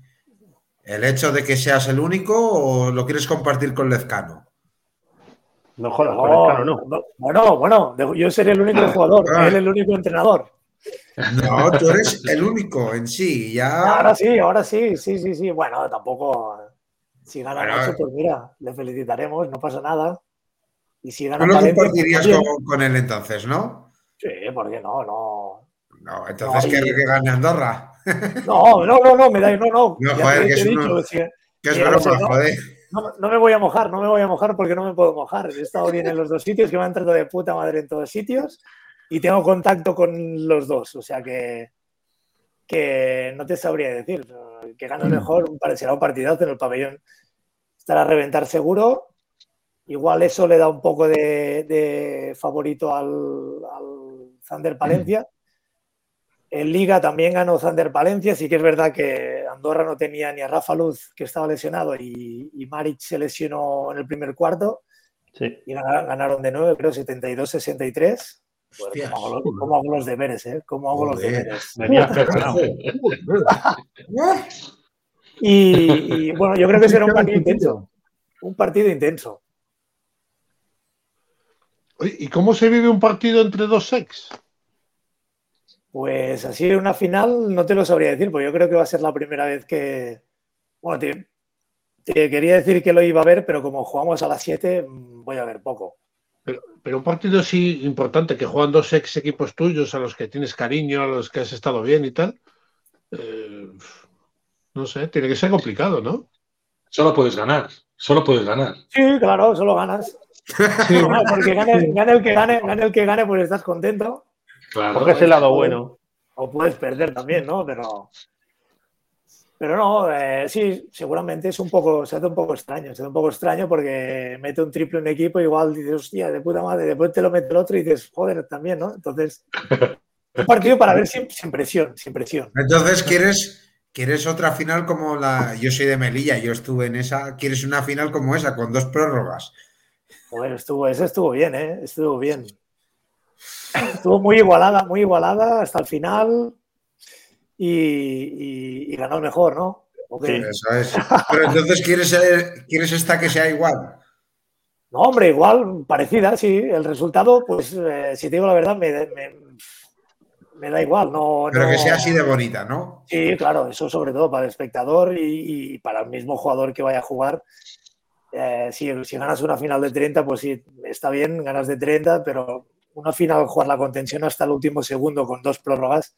el hecho de que seas el único o lo quieres compartir con Lezcano? No jodas, con No, el Cano no. no, bueno, bueno, yo seré el único jugador, Ah. él el único entrenador. No, tú eres el único en sí. Ya. Ahora sí, ahora sí, sí, sí, sí. Bueno, tampoco. Si gana Bueno. Nacho, pues mira, le felicitaremos, no pasa nada. Y si gana lo pues compartirías con, con él entonces, ¿no? Sí, ¿por qué no? No, No, entonces No, que, y- que gane Andorra. no, no, no, no, me da, no, no. No, Ya joder, que es uno- dicho, Que es broma, no. joder. No, no me voy a mojar, no me voy a mojar porque no me puedo mojar. He estado bien en los dos sitios, que me han tratado de puta madre en todos sitios y tengo contacto con los dos. O sea que, que no te sabría decir. Que gane el mejor, un par- será un partidazo en el pabellón. Estará a reventar seguro. Igual eso le da un poco de, de favorito al, al Thunder Palencia. En Liga también ganó Thunder Palencia. Sí que es verdad que Andorra no tenía ni a Rafa Luz, que estaba lesionado, y, y Maric se lesionó en el primer cuarto. Sí. Y ganaron, de nuevo, creo, 72-63. Joder, Hostias. ¿Cómo, hago, cómo hago los deberes, eh? ¿Cómo hago los deberes? Y, y, bueno, yo creo que será un partido intenso. Un partido intenso. ¿Y cómo se vive un partido entre dos ex? Pues así en una final no te lo sabría decir, porque yo creo que va a ser la primera vez que. Bueno, te, te quería decir que lo iba a ver, pero como jugamos a las 7, mm, voy a ver poco. Pero, pero un partido así importante, que juegan dos ex equipos tuyos a los que tienes cariño, a los que has estado bien y tal. eh, no sé, tiene que ser complicado, ¿no? Solo puedes ganar, solo puedes ganar. Sí, claro, solo ganas. Porque gane, gane el que gane, gane el que gane, pues estás contento. Claro. Coges el lado bueno. O puedes perder también, ¿no? Pero. Pero no, eh, sí, seguramente es un poco, se hace un poco extraño, se hace un poco extraño porque mete un triple en un equipo, igual dices, hostia, de puta madre, después te lo mete el otro y dices, joder, también, ¿no? Entonces, un partido para ver sin, sin presión, sin presión. Entonces, ¿quieres, ¿quieres otra final como la. Yo soy de Melilla, yo estuve en esa. ¿Quieres una final como esa, con dos prórrogas? Joder, estuvo, ese estuvo bien, ¿eh? Estuvo bien. Estuvo muy igualada, muy igualada hasta el final y, y- y ganó mejor, ¿no? ¿O qué? Sí. Eso es. Pero entonces, ¿quieres, ¿quieres esta que sea igual? No, hombre, igual, parecida, sí. El resultado, pues, eh, si te digo la verdad, me, me- me da igual. No, Pero no- que sea así de bonita, ¿no? Sí, claro, eso sobre todo para el espectador y, y para el mismo jugador que vaya a jugar. Eh, si, si ganas una final de 30, pues sí, está bien, ganas de 30, pero una final, jugar la contención hasta el último segundo con dos prórrogas,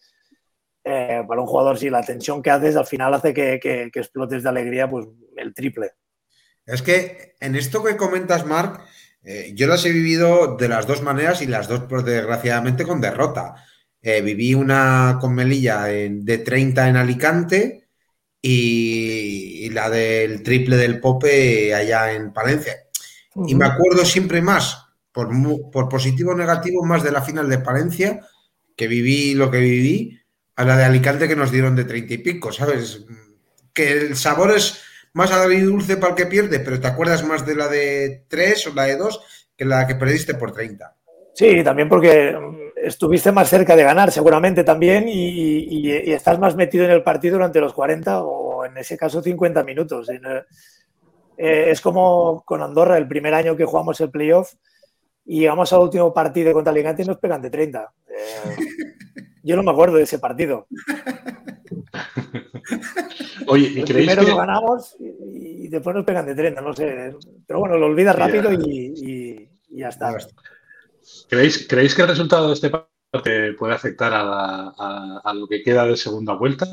eh, para un jugador, sí, la tensión que haces al final hace que, que, explotes de alegría, pues el triple. Es que en esto que comentas, Marc, eh, yo las he vivido de las dos maneras y las dos, pues, desgraciadamente, con derrota. Viví una con Melilla de 30 en Alicante y, y, la del triple del Pope allá en Palencia. Uh -huh. Y me acuerdo siempre más, por, por positivo o negativo, más de la final de Palencia, que viví lo que viví, a la de Alicante que nos dieron de 30 y pico, ¿sabes? Que el sabor es más agridulce para el que pierde, pero te acuerdas más de la de 3 o la de 2 que la que perdiste por 30. Sí, también porque estuviste más cerca de ganar, seguramente también, y, y, y, estás más metido en el partido durante los 40 o en ese caso 50 minutos. Eh, es como con Andorra, el primer año que jugamos el playoff y llegamos al último partido contra Alicante y nos pegan de 30. Eh, yo no me acuerdo de ese partido. Oye, ¿y creéis primero que... lo ganamos y, y, después nos pegan de 30, no sé. Pero bueno, lo olvidas rápido y, y ya está. ¿Creéis, ¿Creéis que el resultado de este partido puede afectar a, la, a, a, lo que queda de segunda vuelta?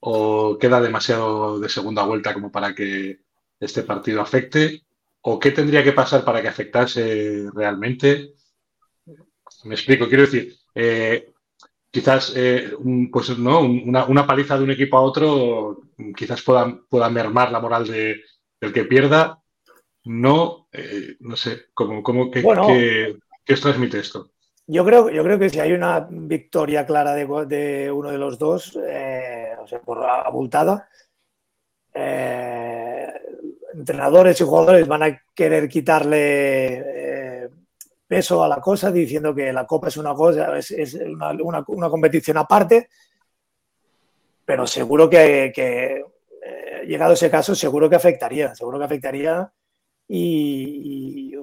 ¿O queda demasiado de segunda vuelta como para que este partido afecte? ¿O qué tendría que pasar para que afectase realmente? Me explico, quiero decir, eh, quizás eh, un, pues, ¿no? Una, una, paliza de un equipo a otro quizás pueda, pueda mermar la moral de, del que pierda. No, eh, no sé, ¿cómo, cómo que, bueno, que, ¿qué os transmite esto? Yo creo, yo creo que si hay una victoria clara de, uno de los dos, eh, o sea, por abultada, eh, entrenadores y jugadores van a querer quitarle eh, peso a la cosa diciendo que la Copa es una cosa, es, una, competición aparte, pero seguro que, llegado ese caso, seguro que afectaría, seguro que afectaría y,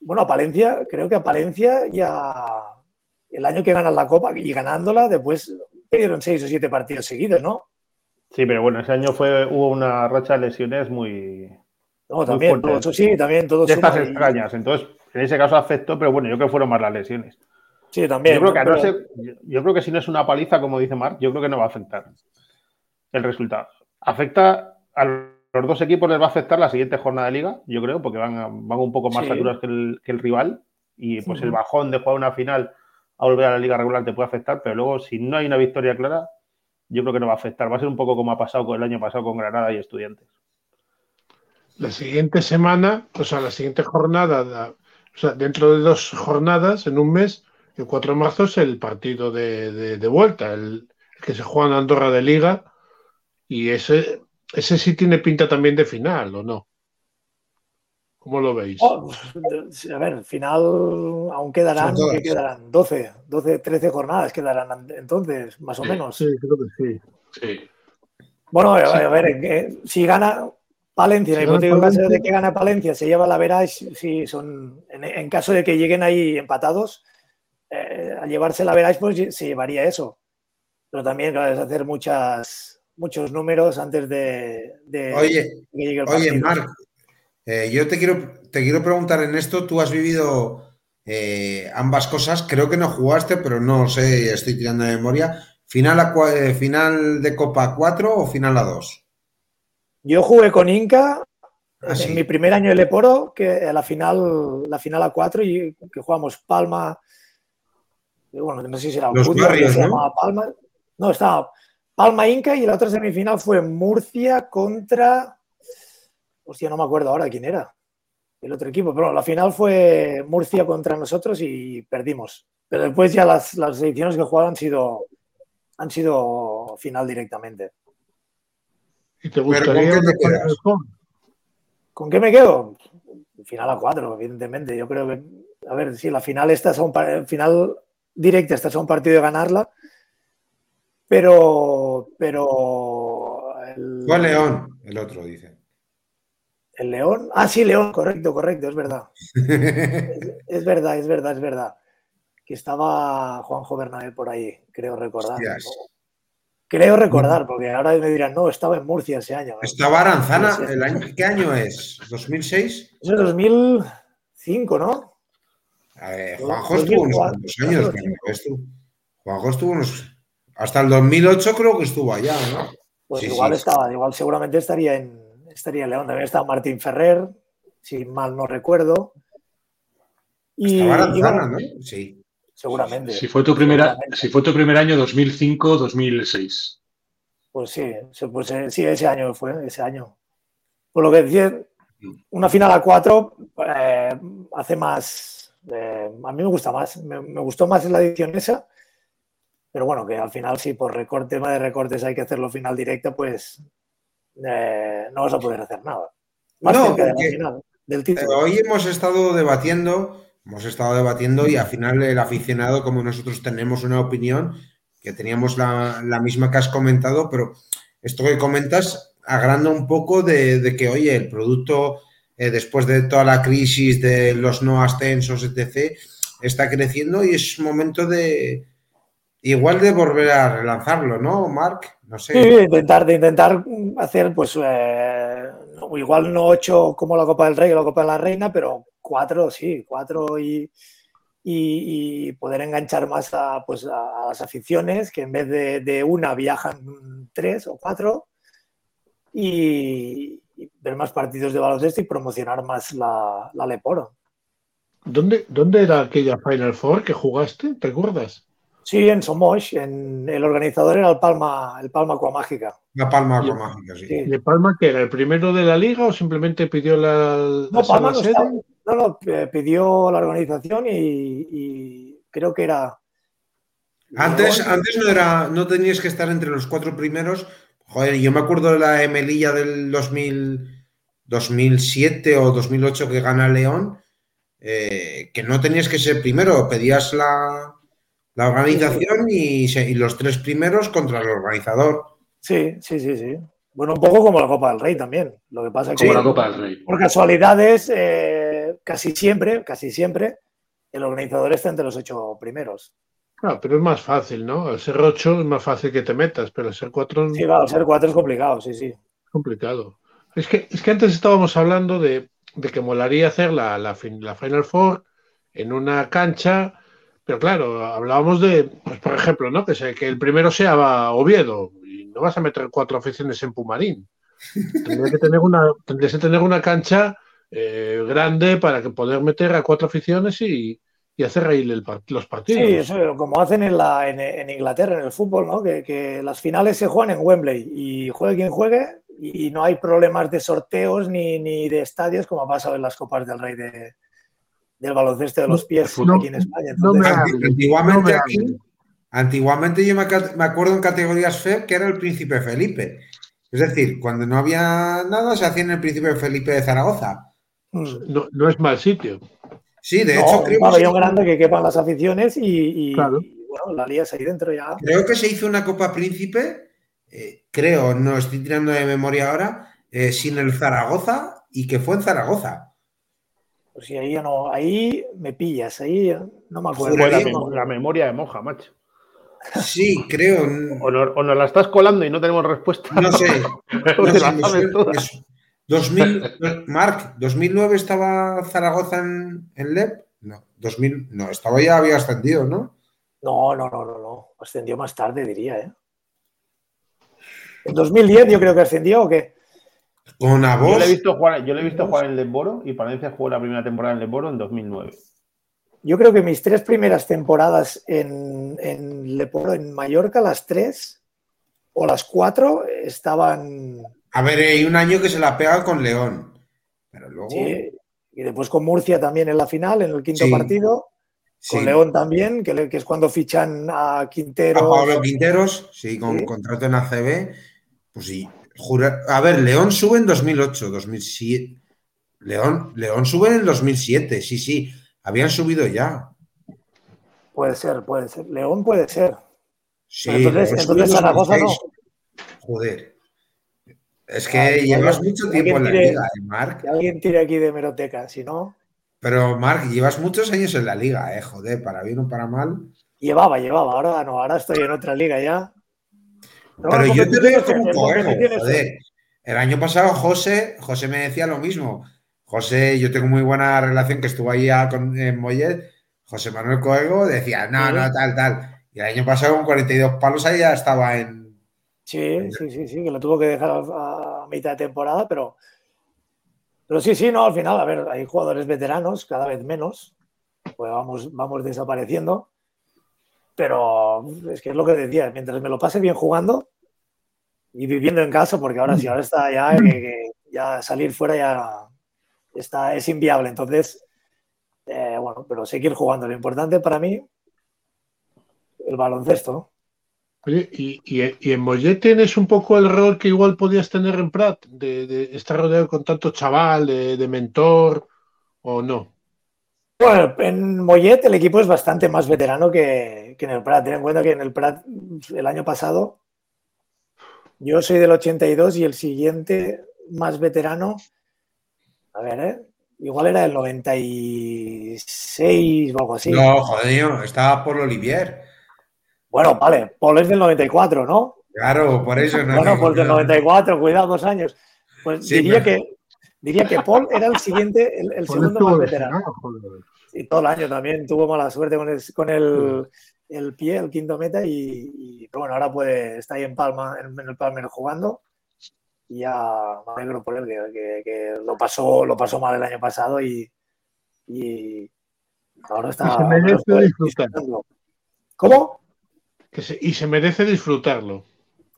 bueno, a Palencia, creo que a Palencia ya el año que ganan la Copa y ganándola, después perdieron seis o siete partidos seguidos, ¿no? Sí, pero bueno, ese año fue, hubo una racha de lesiones muy. No, también, todo, eso sí, también todo. De estas extrañas. Entonces, en ese caso afectó, pero bueno, yo creo que fueron más las lesiones. Sí, también. Yo creo que, pero... no ser, yo creo que si no es una paliza, como dice Marc, yo creo que no va a afectar el resultado. Afecta a los dos equipos, les va a afectar la siguiente jornada de liga, yo creo, porque van, van un poco más sí. saturas que el, que el, rival. Y pues sí. el bajón de jugar una final a volver a la liga regular te puede afectar, pero luego, si no hay una victoria clara, yo creo que no va a afectar. Va a ser un poco como ha pasado con el año pasado con Granada y Estudiantes. La siguiente semana, o sea, la siguiente jornada, la, o sea, dentro de dos jornadas, en un mes, el 4 de marzo es el partido de, de, de vuelta, el, el, que se juega en Andorra de Liga, y ese, ese sí tiene pinta también de final, ¿o no? ¿Cómo lo veis? Oh, a ver, final aún quedarán, ¿qué quedarán? 12, 12, 13 jornadas quedarán entonces, más o sí, menos. Sí, creo que sí. sí. Bueno, a ver, eh, si gana Palencia, en el caso de que gane Palencia, se lleva la Verage, si son, en, en, caso de que lleguen ahí empatados, eh, al llevarse la Verage, pues se llevaría eso. Pero también, claro, es hacer muchas, muchos números antes de, de oye, que llegue el partido. Oye, Marc, eh, yo te quiero, te quiero preguntar en esto, tú has vivido eh, ambas cosas, creo que no jugaste, pero no sé, estoy tirando de memoria. ¿Final, a, eh, ¿Final de Copa 4 o final a 2? Yo jugué con Inca ¿Ah, sí? en mi primer año de Leporo, que a la final, la final a 4 y que jugamos Palma, bueno, no sé si era Los Budio, barrios, Palma. No, estaba Palma Inca y la otra semifinal fue Murcia contra Hostia, no me acuerdo ahora quién era el otro equipo, pero la final fue Murcia contra nosotros y perdimos. Pero después ya las, las ediciones que he jugado han sido, han sido final directamente. ¿Y te gustaría ¿con qué, ¿Con qué me quedo? Final a cuatro, evidentemente. Yo creo que, a ver, si la final esta es un final directa, esta es un partido de ganarla, pero, pero el... Fue León, el otro dice. ¿El León? Ah, sí, León, correcto, correcto, es verdad. es, es, verdad, es verdad, es verdad. Que estaba Juanjo Bernabé por ahí, creo recordar. ¿no? Creo recordar, porque ahora me dirán, no, estaba en Murcia ese año. Estaba Aranzana, el año, ¿qué año es? ¿2006? Es 2005, ¿no? Ver, Juanjo estuvo unos años. Juanjo estuvo unos... hasta el 2008 creo que estuvo allá, ¿no? Pues Sí, igual sí. estaba, igual seguramente estaría en, estaría en León. También estaba Martín Ferrer, si mal no recuerdo. Y, Aranzana, bueno, ¿no? Sí. seguramente. Si fue tu, primera, si fue tu primer año 2005-2006. Pues sí, pues eh, sí, ese año fue, ese año. Por lo que decía, una final a cuatro eh, hace más. eh, a mí me gusta más, me, me gustó más la edición esa. Pero bueno, que al final, si por recorte, tema de recortes hay que hacerlo final directa, pues eh, no vas a poder hacer nada. Más No, porque- final, del Eh, título. Hoy hemos estado debatiendo, hemos estado debatiendo y al final el aficionado, como nosotros tenemos una opinión, que teníamos la, la misma que has comentado, pero esto que comentas agranda un poco de, de que, oye, el producto, eh, después de toda la crisis de los no ascensos, etc., está creciendo y es momento de igual de volver a relanzarlo, ¿no, Marc? No sé. Sí, de intentar, de intentar hacer, pues, eh, igual no ocho como la Copa del Rey o la Copa de la Reina, pero cuatro, sí, cuatro y, y- y poder enganchar más a, pues, a, a las aficiones, que en vez de, de una viajan tres o cuatro y, y ver más partidos de baloncesto y promocionar más la, la Leporo. ¿Dónde, ¿Dónde era aquella Final Four que jugaste? ¿Te acuerdas? Sí, en Somosh, en, el organizador era el Palma, el Palma Acuamágica. La palma Y- mágica, sí. Sí. ¿De Palma que era el primero de la liga o simplemente pidió la, la No, Palma no, sede? estaba- no, no, eh, pidió la organización y, y creo que era. Antes, León. antes no era, no tenías que estar entre los cuatro primeros. Joder, yo me acuerdo de la Emelilla del 2000, 2007 o 2008 que gana León, eh, que no tenías que ser primero, pedías la, la organización y, los tres primeros contra el organizador. Sí, sí, sí, sí. Bueno, un poco como la Copa del Rey también. Lo que pasa es que Como la Copa del Rey. por casualidades, eh, casi siempre, casi siempre, el organizador está entre los ocho primeros. Claro, pero es más fácil, ¿no? Al ser ocho es más fácil que te metas, pero al ser cuatro Sí, claro, ser cuatro es complicado, sí, sí. es complicado. Es que, es que antes estábamos hablando de, de que molaría hacer la, la, la Final Four en una cancha, pero claro, hablábamos de, pues por ejemplo, ¿no? Que, se- que el primero sea Oviedo y no vas a meter cuatro aficiones en Pumarín. Tendrías que tener una, tendrías que tener una cancha eh, grande para poder meter a cuatro aficiones y, y hacer par- los partidos. Sí, eso como hacen en, la, en, en Inglaterra, en el fútbol, ¿no? Que, que las finales se juegan en Wembley y juegue quien juegue y no hay problemas de sorteos ni, ni de estadios como ha pasado en las Copas del Rey de, del baloncesto de los pies no, aquí en España. Entonces, Antiguamente aquí, yo me, acuerdo en categorías FEB que era el Príncipe Felipe. Es decir, cuando no había nada se hacía en el Príncipe Felipe de Zaragoza. mm, No, no es mal sitio. Sí, de no, hecho un creo que, pabellón se, grande que quepan las aficiones y, y- Claro. y, bueno, la lías ahí dentro ya. creo que se hizo una Copa Príncipe, eh, creo, no estoy tirando de memoria ahora, eh, sin el Zaragoza y que fue en Zaragoza. Pues sí, ahí ya no, ahí me pillas, ahí no me acuerdo. La, Diego. mem- la memoria de Moja, macho. Sí, creo. O nos, o nos la estás colando y no tenemos respuesta. No sé. No sé, la me sabes suena- toda. me su- 2000, Marc, ¿2009 estaba Zaragoza en, en LEP? No, 2000, no, estaba ya, había ascendido, ¿no? No, no, no, no, no. Ascendió más tarde, diría, ¿eh? ¿En 2010 yo creo que ascendió o qué? Con Yo Avos. le he visto jugar, yo le he visto jugar en Leboro y Palencia jugó la primera temporada en Leboro en 2009. Yo creo que mis tres primeras temporadas en, en Leporo, en Mallorca, las tres o las cuatro estaban. A ver, hay un año que se la pega con León. Pero luego. sí, y después con Murcia también en la final, en el quinto Sí. partido. sí. Con León también, que, le- que es cuando fichan a A Quintero. Pablo Quinteros, sí, con Sí. contrato en ACB. Pues sí. Jura- A ver, León sube en 2008, 2007. León, León sube en el 2007, sí, sí. Habían subido ya. Puede ser, puede ser. León puede ser. Sí, entonces- entonces Zaragoza no. 2006. Joder. Es que Ah, llevas mucho tiempo en la liga, ¿eh, Marc? Alguien tire aquí de meroteca, si no. Pero, Marc, llevas muchos años en la liga, ¿eh? Joder, para bien o para mal. Llevaba, llevaba, ahora no, ahora estoy en otra liga ya. Pero yo te veo como un joder. El año pasado José, José me decía lo mismo. José, yo tengo muy buena relación que estuvo ahí a- con, en Mollet. José Manuel Coego decía, no, no, tal, tal. Y el año pasado con 42 palos ahí ya estaba en... Sí, sí, sí, sí, que lo tuvo que dejar a, a mitad de temporada, pero, pero sí, sí, no, al final, a ver, hay jugadores veteranos, cada vez menos, pues vamos, vamos desapareciendo, pero es que es lo que decía, mientras me lo pase bien jugando y viviendo en casa, porque ahora sí, ahora está ya, ya salir fuera ya está, es inviable, entonces, eh, bueno, pero seguir jugando, lo importante para mí, el baloncesto. Oye, y, y- en Mollet tienes un poco el rol que igual podías tener en Prat, de, estar rodeado con tanto chaval, de mentor, o no. Bueno, en Mollet el equipo es bastante más veterano que, que en el Prat. Ten en cuenta que en el Prat el año pasado yo soy del 82 y el siguiente más veterano, a ver, ¿eh? igual era el 96 o algo así. No, joder, estaba por Olivier. Bueno, vale, Paul es del 94, ¿no? Claro, por eso no. bueno, no, pues del no. 94, cuidado, dos años. Pues Sí, diría, pero- que, diría que Paul era el siguiente, el, segundo más veterano. Y todo el año también tuvo mala suerte con el, con el, el pie, el quinto meta, y, y, pero bueno, ahora puede, está ahí en Palma, en, en el Palmer jugando. Y ya me alegro por él, que, que- que lo, pasó, lo pasó mal el año pasado y, y ahora está. Y se merece ahora está disfrutar. disfrutando. ¿Cómo? Que se- y se merece disfrutarlo.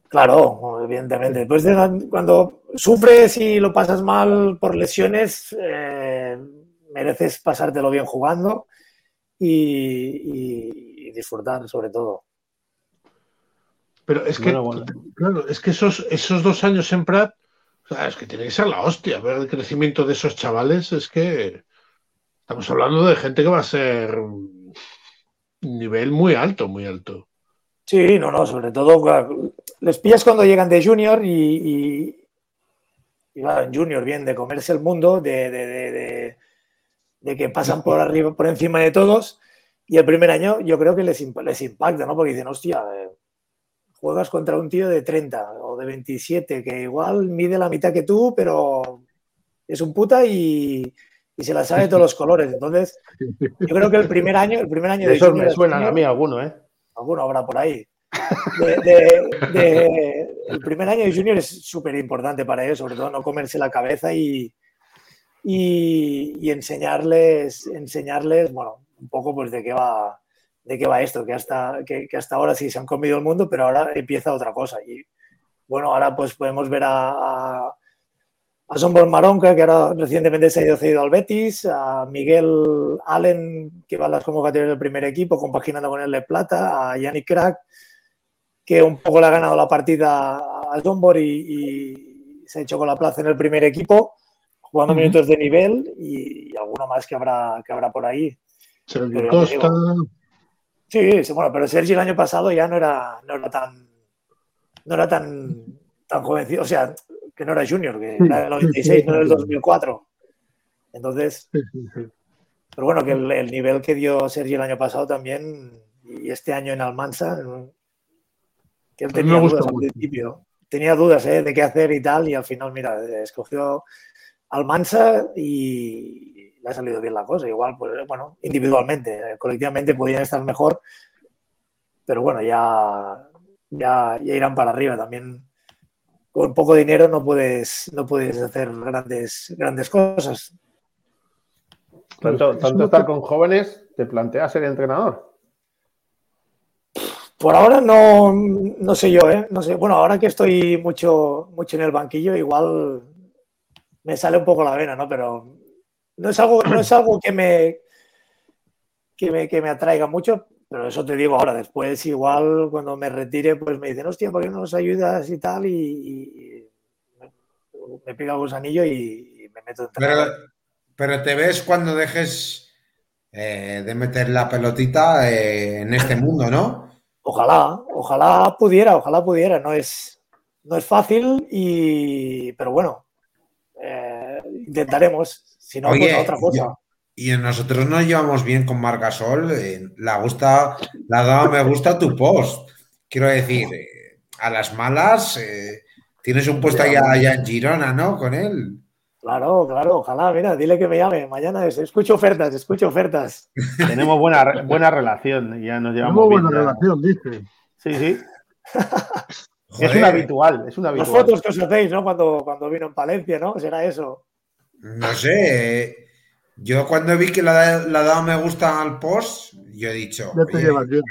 Claro, evidentemente. Después de cuando sufres y lo pasas mal por lesiones, eh, mereces pasártelo bien jugando y, y- y disfrutar sobre todo. Pero es que, Bueno, bueno. claro, es que esos, esos dos años en Prat, o sea, es que tiene que ser la hostia. Ver el crecimiento de esos chavales es que estamos hablando de gente que va a ser un nivel muy alto, muy alto. Sí, no, no, sobre todo les pillas cuando llegan de junior y, claro, en junior bien de comerse el mundo, de, de- de- de- que pasan por arriba, por encima de todos. Y el primer año yo creo que les, les impacta, ¿no? Porque dicen, hostia, eh, juegas contra un tío de 30 o de 27 que igual mide la mitad que tú, pero es un puta y, y se la sabe de todos los colores. Entonces, yo creo que el primer año, el primer año de Esos me suenan a mí alguno, ¿eh? alguno habrá por ahí. De- de- de- el primer año de junior es súper importante para ellos, sobre todo no comerse la cabeza y, y, y enseñarles, enseñarles, bueno, un poco pues de qué va, de qué va esto, que hasta, que, que hasta ahora sí se han comido el mundo, pero ahora empieza otra cosa. Y bueno, ahora pues podemos ver a, a, a Sombor Maronca, que ahora recientemente se ha ido cedido al Betis, a Miguel Allen, que va a las convocatorias del primer equipo, compaginando con el de Plata, a Yannick Crack, que un poco le ha ganado la partida a Sombor y, y se ha hecho con la plaza en el primer equipo, jugando Ujú. minutos de nivel y, alguno más que habrá, que habrá por ahí. Sergio Costa, Sí, sí, bueno, pero Sergi el año pasado ya no era, no era tan no era tan, tan jovencito, o sea, que no era junior, que Sí, era del 96, sí, no del sí. 2004. Entonces, pero bueno, que el, el nivel que dio Sergi el año pasado también, y este año en Almansa, que él tenía dudas al principio, tenía dudas ¿eh? de qué hacer y tal, y al final, mira, escogió Almansa y le ha salido bien la cosa. Igual, pues bueno, individualmente, eh, colectivamente podían estar mejor, pero bueno, ya, ya, ya irán para arriba también. Con poco dinero no puedes, no puedes hacer grandes, grandes cosas. Tanto, Es tanto estar con jóvenes, ¿te planteas ser entrenador? Por ahora no, no sé yo, ¿eh? No sé. Bueno, ahora que estoy mucho, mucho en el banquillo, igual me sale un poco la vena, ¿no? Pero no es algo, no es algo que me, que me, que me atraiga mucho, pero eso te digo ahora. Después, igual cuando me retire, pues me dicen, hostia, ¿por qué no nos ayudas y tal? Y, me, pica el gusanillo y, y me meto en Pero, pero te ves cuando dejes eh, de meter la pelotita eh, en este mundo, ¿no? Ojalá, ojalá pudiera, ojalá pudiera. No es, no es fácil, y, pero bueno, eh, intentaremos. Si no, Oye, pues otra cosa. yo- Y nosotros nos llevamos bien con Margasol. eh, la gusta, le ha dado me gusta tu post. Quiero decir, eh, a las malas, eh, tienes un puesto allá, allá en Girona, ¿no? Con él. Claro, claro, ojalá, mira, dile que me llame. Mañana es, escucho ofertas, escucho ofertas. Tenemos buena, buena relación, ya nos llevamos Tenemos bien, buena ya. relación, dice. Sí, sí. Joder, Es un habitual, es un Las habitual. fotos que os hacéis, ¿no? Cuando, cuando vino en Palencia, ¿no? Será eso. No sé. eh, Yo cuando vi que le ha dado me gusta al post, yo he dicho. Ya te llevas bien.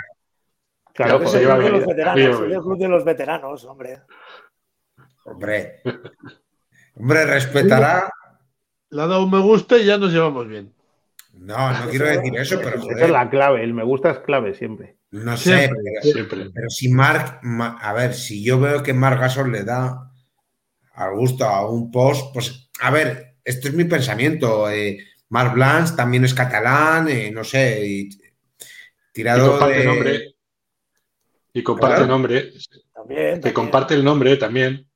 Claro, Pero Es se el lleva bien, los veteranos, el club de los veteranos, hombre. Hombre. Hombre, respetará. Le ha dado un me gusta y ya nos llevamos bien. No, no quiero decir eso, pero esa es la clave, el me gusta es clave siempre. No sé, Siempre, pero, Siempre. pero si Mark, Ma- a ver, si yo veo que Marc Gasol le da al gusto a un post, pues, a ver, esto es mi pensamiento. Eh, Marc Blanche también es catalán, eh, no sé, y- Y tirado comparte de. nombre. Y comparte Claro. nombre. También. Que también. comparte el nombre también.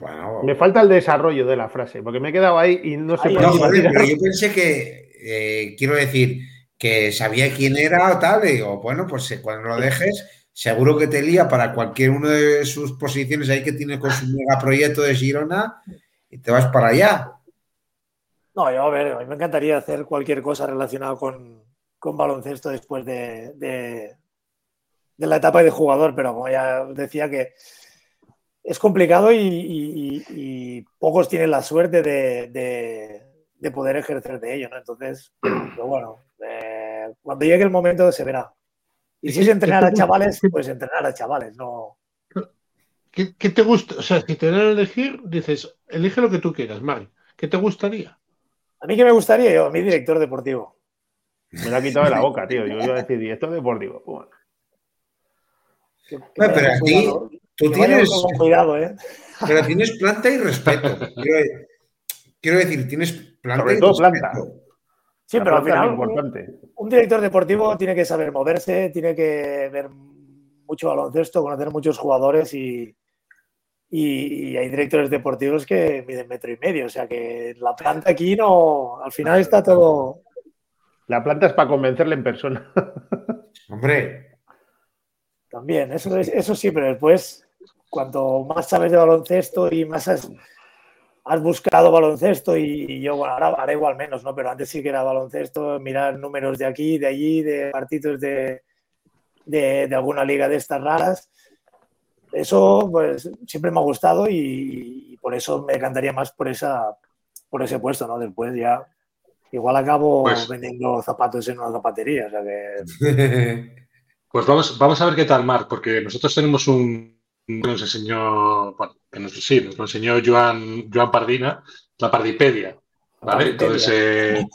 Bueno, Me falta el desarrollo de la frase, porque me he quedado ahí y no sé por no, joder, pero yo pensé que, eh, quiero decir, que sabía quién era o tal, y digo, bueno, pues eh, cuando lo dejes, seguro que te lía para cualquier una de sus posiciones ahí que tiene con su megaproyecto de Girona y te vas para allá. No, yo a ver, a mí me encantaría hacer cualquier cosa relacionada con, con baloncesto después de, de- de la etapa de jugador, pero como ya decía que es complicado y, y- y- y pocos tienen la suerte de, de- de poder ejercer de ello, ¿no? Entonces, pero bueno, eh, cuando llegue el momento se verá. Y si es entrenar a chavales, pues entrenar a chavales, no. ¿Qué, qué te gusta? O sea, si te dan a elegir, dices, elige lo que tú quieras, Marc. ¿Qué te gustaría? A mí que me gustaría, yo, a mi director deportivo. Me lo ha quitado de la boca, tío. Yo iba a decir director deportivo. Bueno, Que- que Pero vaya Tú tienes, con cuidado, ¿eh? pero tienes planta y respeto. Quiero, quiero decir, tienes planta Sobre y todo respeto. planta. Sí, La pero al final importante. un director deportivo tiene que saber moverse, tiene que ver mucho baloncesto, conocer muchos jugadores y, y- y hay directores deportivos que miden metro y medio. O sea que la planta aquí no, al final está todo. La planta es para convencerle en persona. Hombre, También, eso, es- eso sí, pero después, cuanto más sabes de baloncesto y más has, has buscado baloncesto, y, y yo, bueno, ahora, ahora igual menos, ¿no? Pero antes sí que era baloncesto, mirar números de aquí, de allí, de partidos de, de, de alguna liga de estas raras. Eso, pues, siempre me ha gustado y, y por eso me encantaría más por, esa, por ese puesto, ¿no? Después ya, igual acabo Pues- vendiendo zapatos en una zapatería, o sea que... Pues vamos, vamos a ver qué tal, Marc, porque nosotros tenemos un nos enseñó, bueno, que nos, sí, nos lo enseñó Joan, Joan Pardina, la Pardipedia, ¿vale? Entonces, eh,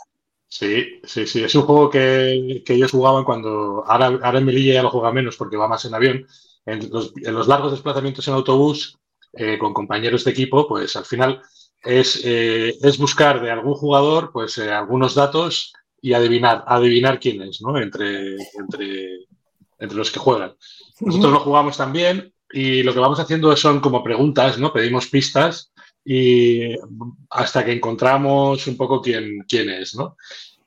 sí, sí, sí, es un juego que, que ellos jugaban cuando, ahora, ahora en Melilla ya lo juega menos porque va más en avión, en los, en los largos desplazamientos en autobús eh, con compañeros de equipo, pues al final es, eh, es buscar de algún jugador pues algunos datos y adivinar, adivinar quién es, ¿no? Entre, entre, entre los que juegan. Nosotros lo jugamos también y lo que vamos haciendo son como preguntas, ¿no? Pedimos pistas y hasta que encontramos un poco quién, quién es, ¿no?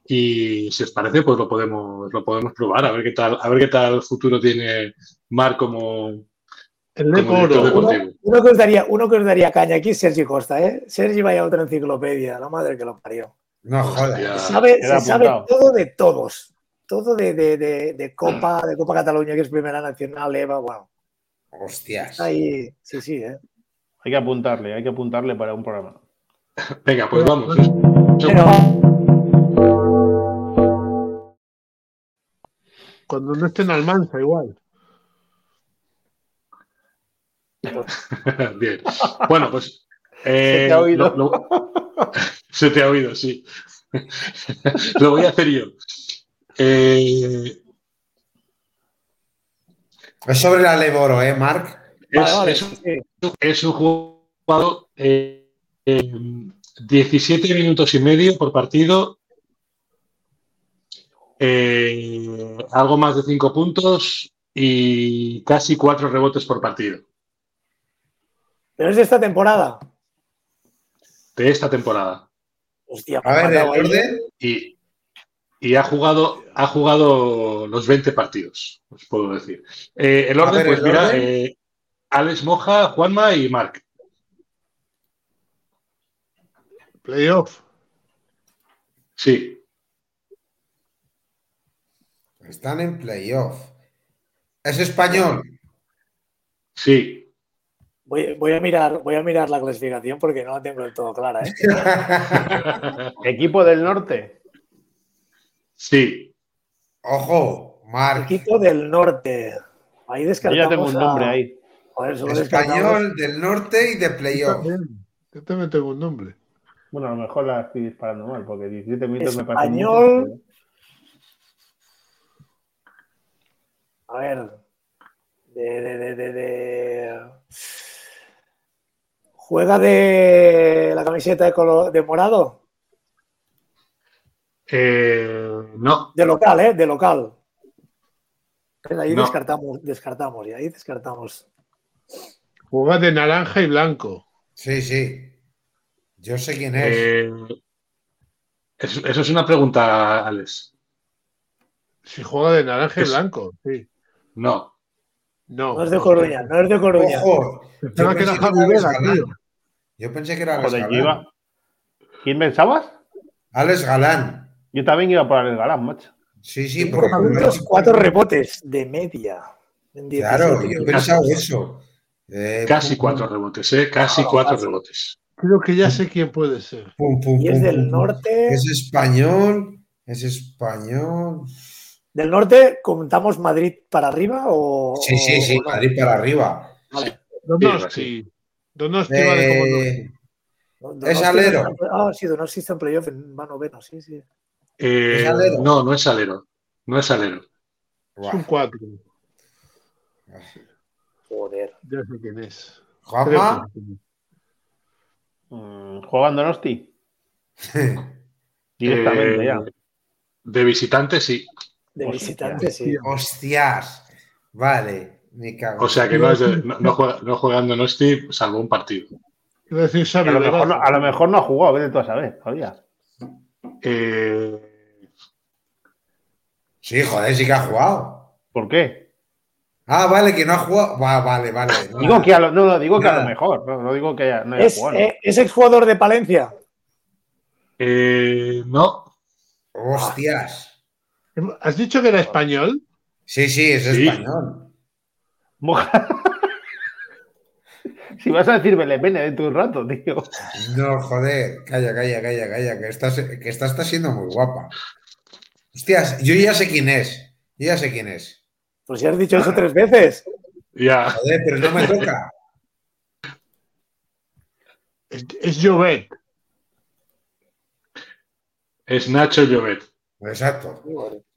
Y si os parece, pues lo podemos, lo podemos probar, a ver qué tal, a ver qué tal futuro tiene Mar como, El como deportivo. Uno que, os daría, uno que os daría caña aquí es Sergi Costa, ¿eh? Sergi vaya a otra enciclopedia, la madre que lo parió. no jodas. Hostia. Sabe, se sabe todo de todos. Todo de, de- de- de Copa, de Copa Cataluña, que es Primera Nacional, Eva, bueno. Hostias. Ahí, sí, sí, ¿eh? Hay que apuntarle, hay que apuntarle para un programa. Venga, pues vamos. Pero, Cuando no esté en Almanza, igual. Bien. Bueno, pues. eh, Se te ha oído. lo- lo- se te ha oído, sí. lo voy a hacer yo. Eh, Es sobre la Leboro, ¿eh, Marc? es, vale, vale, es sí. un, es un jugador eh, eh, 17 minutos y medio por partido. eh, algo más de 5 puntos y casi 4 rebotes por partido Pero es de esta temporada. de esta temporada. Hostia, A ver, ahí. orden. y, y ha jugado ha jugado los 20 partidos, os puedo decir. Eh, el orden, ver, pues el mira, orden. eh, Alex Moja, Juanma y Marc. Playoff. Sí. Están en playoff. ¿Es español? Sí. Voy, voy a mirar, voy a mirar la clasificación porque no la tengo del todo clara, ¿eh? Equipo del norte. Sí. Ojo, Marc. Equipo del norte. Ahí Yo descartamos. ya tengo un a- nombre ahí. Joder, Español del norte y de Yo playoff. yo también tengo un nombre. Bueno, a lo mejor la estoy disparando mal, porque 17 minutos me parece Español. mucho. A ver. De, de, de, de, de- ¿Juega de la camiseta de color de morado? Eh, no. De local, ¿eh? De local. Pues Ahí No. descartamos, descartamos, y ahí descartamos. Juega de naranja y blanco. Sí, sí. Yo sé quién es. Eh, eso, eso es una pregunta, Alex. Si juega de naranja y Es- blanco, sí. No. No. No es de Coruña, no es de Coruña. Ojo. Yo Pensaba que era pensé que Javi Alex Vela, Galán. tío. Yo pensé que era Alex Galán. ¿Quién pensabas? Alex Galán. Yo también iba por el galán, macho. Sí, sí, porque puntos, cuatro rebotes de media. En 17 Claro, yo he pensado eso. Eh, Casi pum, cuatro rebotes, ¿eh? Casi Ah, cuatro rebotes. Creo que ya sé quién puede ser. pum, pum, Y es del norte. Es español. Es español. ¿Del norte contamos Madrid para arriba o.? Sí, sí, sí, o? Madrid para arriba. Vale. Donosti. Donosti vale como no. Eh, Donosti ¿Es alero? Ah, sí, Donosti está en playoff, en- va noveno, sí, sí. Eh, no, no es alero. No es alero. Es un 4. Joder. Ya sé quién es. Juanma. Mm, ¿Jugando Nosti? Directamente Eh, ya. De visitante, sí. De visitante, sí. Hostias. Vale. Me cago. O sea que no, es de- no, no juega, no jugando Nosti, salvo un partido. Decir A Xavi lo, mejor no, Verazo. a lo mejor no ha jugado, vete tú a saber, todavía. Eh, Sí, joder, sí que ha jugado. ¿Por qué? Ah, vale, que no ha jugado. Va, vale, vale. Digo que a lo, no, no, digo que a lo mejor, no, no digo que haya- no haya Es, jugado. eh, es exjugador de Palencia. eh, no. Hostias. ¿Has dicho que era español? Sí, sí, es Sí. español. Moja- si vas a decir Belepene dentro de un rato, tío. No, joder. Calla, calla, calla, calla. Que esta, que esta está siendo muy guapa. Hostias, yo ya sé quién es. Yo ya sé quién es. Pues ya has dicho eso tres veces. Ya. Joder, pero no me toca. Es, es Jovet. Es Nacho Llobet. Exacto.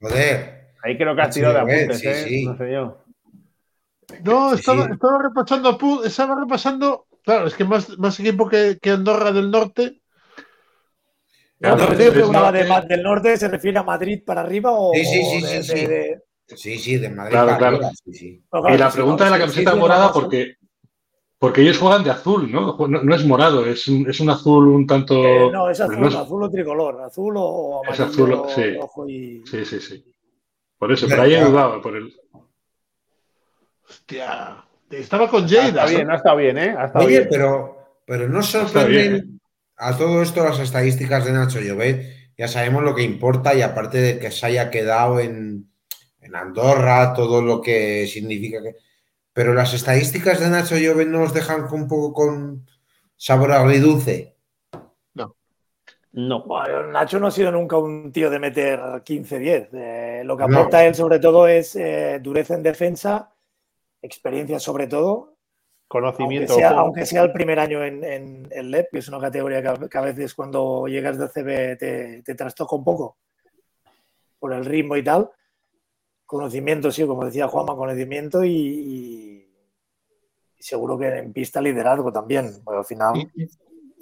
Joder. Ahí creo que has tirado de apuntes, sí, ¿eh? sí. No sé yo. No, estaba, sí. estaba repasando estaba repasando. Claro, es que más, más equipo que, que Andorra del Norte. Cuando preguntaba de. Ma- del norte, ¿se refiere a Madrid para arriba o Sí, sí, sí, o de- sí, sí. de- Sí, sí, de Madrid Claro, para claro. arriba, sí, Y la pregunta de la camiseta sí, sí, morada, porque, porque ellos juegan de azul, ¿no? No, no es morado, es un, es un azul un tanto. Eh, no, es azul, no es- azul o tricolor, azul o, o Es amarillo, azul, sí. rojo y... Sí, sí, sí. Por eso, pero ahí he dudado. Por el... Hostia. Estaba con Ah, Jada. Está bien, ha estado bien, ¿eh? Ha estado Oye, bien. pero, pero no sorprenden bien, a todo esto las estadísticas de Nacho Llobet. Ya sabemos lo que importa y aparte de que se haya quedado en, en Andorra, todo lo que significa que... Pero las estadísticas de Nacho Llobet nos dejan un poco con sabor agridulce. No. Bueno, Nacho no ha sido nunca un tío de meter 15-10. Eh, lo que No. aporta él sobre todo es eh, dureza en defensa, experiencia sobre todo, aunque Conocimiento. sea, aunque sea el primer año en, en, en LEP, que es una categoría que a, que a veces cuando llegas de CB te, te trastoca un poco por el ritmo y tal. Conocimiento, sí, como decía Juanma, conocimiento y, y- y seguro que en pista liderazgo también. porque al final, Y,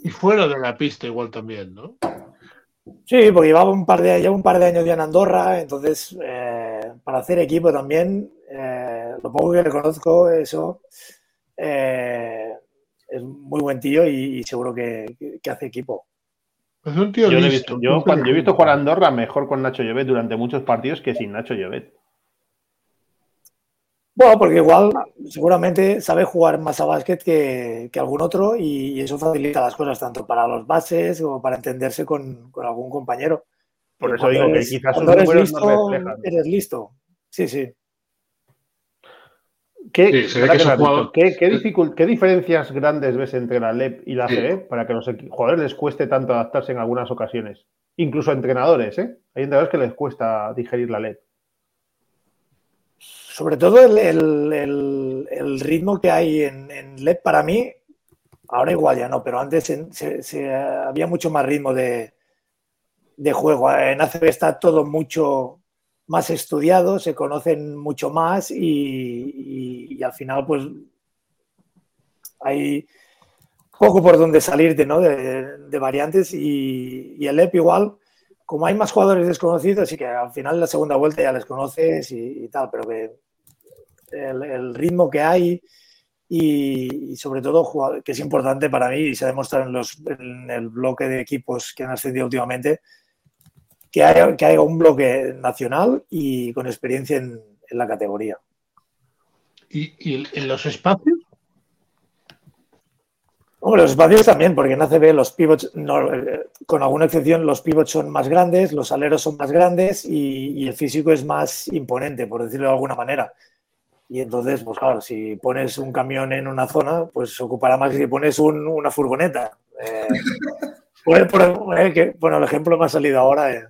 y- fuera de la pista igual también, ¿no? sí, porque llevaba un par de, lleva un par de años ya en Andorra, entonces eh, para hacer equipo también, eh, lo poco que le conozco, eso eh, es muy buen tío y, y seguro que, hace equipo. Es un tío Yo, le he listo. visto, yo, cuando, yo he visto jugar a Andorra mejor con Nacho Llobet durante muchos partidos que sin Nacho Llobet. Bueno, porque igual seguramente sabe jugar más a básquet que, que algún otro y, y eso facilita las cosas tanto para los bases como para entenderse con, con algún compañero. Por eso digo que quizás sus números no listo, reflejan. eres listo. Sí, sí. ¿Qué, Sí, que ¿qué, qué, dificul- qué diferencias grandes ves entre la LEP y la Sí. ACB para que los jugadores les cueste tanto adaptarse en algunas ocasiones? Incluso a entrenadores, ¿eh? Hay entrenadores que les cuesta digerir la LEP. Sobre todo el, el- el- el ritmo que hay en, en LEP para mí, ahora igual ya no, pero antes en- se- se- había mucho más ritmo de, de juego. En ACB está todo mucho más estudiado, se conocen mucho más y, al final pues hay poco por donde salirte ¿no? de, variantes y, el LEP igual, como hay más jugadores desconocidos, así que al final la segunda vuelta ya les conoces y, tal, pero que el, el ritmo que hay y, sobre todo que es importante para mí y se ha demostrado en, los, en el bloque de equipos que han ascendido últimamente, que haya, que haya un bloque nacional y con experiencia en, en la categoría. ¿Y, y en los espacios? Hombre, los espacios también, porque en ACB los pivots, no, eh, con alguna excepción, los pivots son más grandes, los aleros son más grandes y, y el físico es más imponente, por decirlo de alguna manera. Y entonces, pues claro, si pones un camión en una zona, pues ocupará más que si pones un- una furgoneta. Eh, por- por- eh, que- bueno, el ejemplo me ha salido ahora. eh.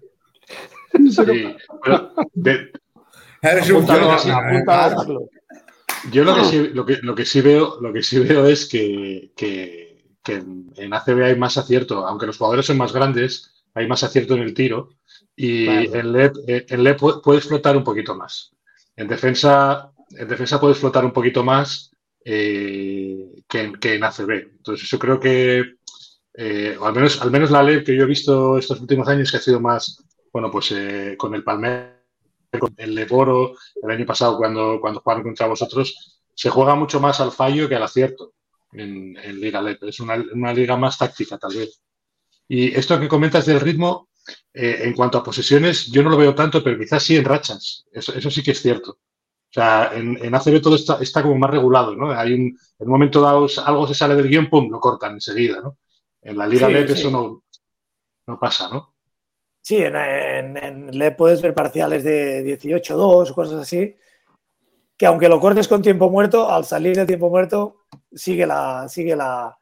Yo lo que sí, lo que, lo que sí veo, lo que sí veo es que, que- que en, ACB hay más acierto, aunque los jugadores son más grandes, hay más acierto en el tiro y Claro. en LEP, en LEP puedes flotar un poquito más. En defensa, en defensa puedes flotar un poquito más eh, que, en, que en ACB. Entonces yo creo que eh, o al menos, al menos la LEP que yo he visto estos últimos años que ha sido más, bueno, pues eh, con el Palmer con el Leboro el año pasado cuando, cuando jugaron contra vosotros, se juega mucho más al fallo que al acierto en, en Liga LEP. Es una, una liga más táctica, tal vez. Y esto que comentas del ritmo, eh, en cuanto a posesiones, yo no lo veo tanto, pero quizás sí en rachas. Eso, eso sí que es cierto. O sea, en, en ACB todo está, está como más regulado, ¿no? Hay un, en un momento dado algo se sale del guion, pum, lo cortan enseguida, ¿no? En la Liga Sí, LEP sí. eso no, no pasa, ¿no? Sí, en, en, LEP puedes ver parciales de 18-2 o cosas así, que aunque lo cortes con tiempo muerto, al salir del tiempo muerto sigue la, sigue la,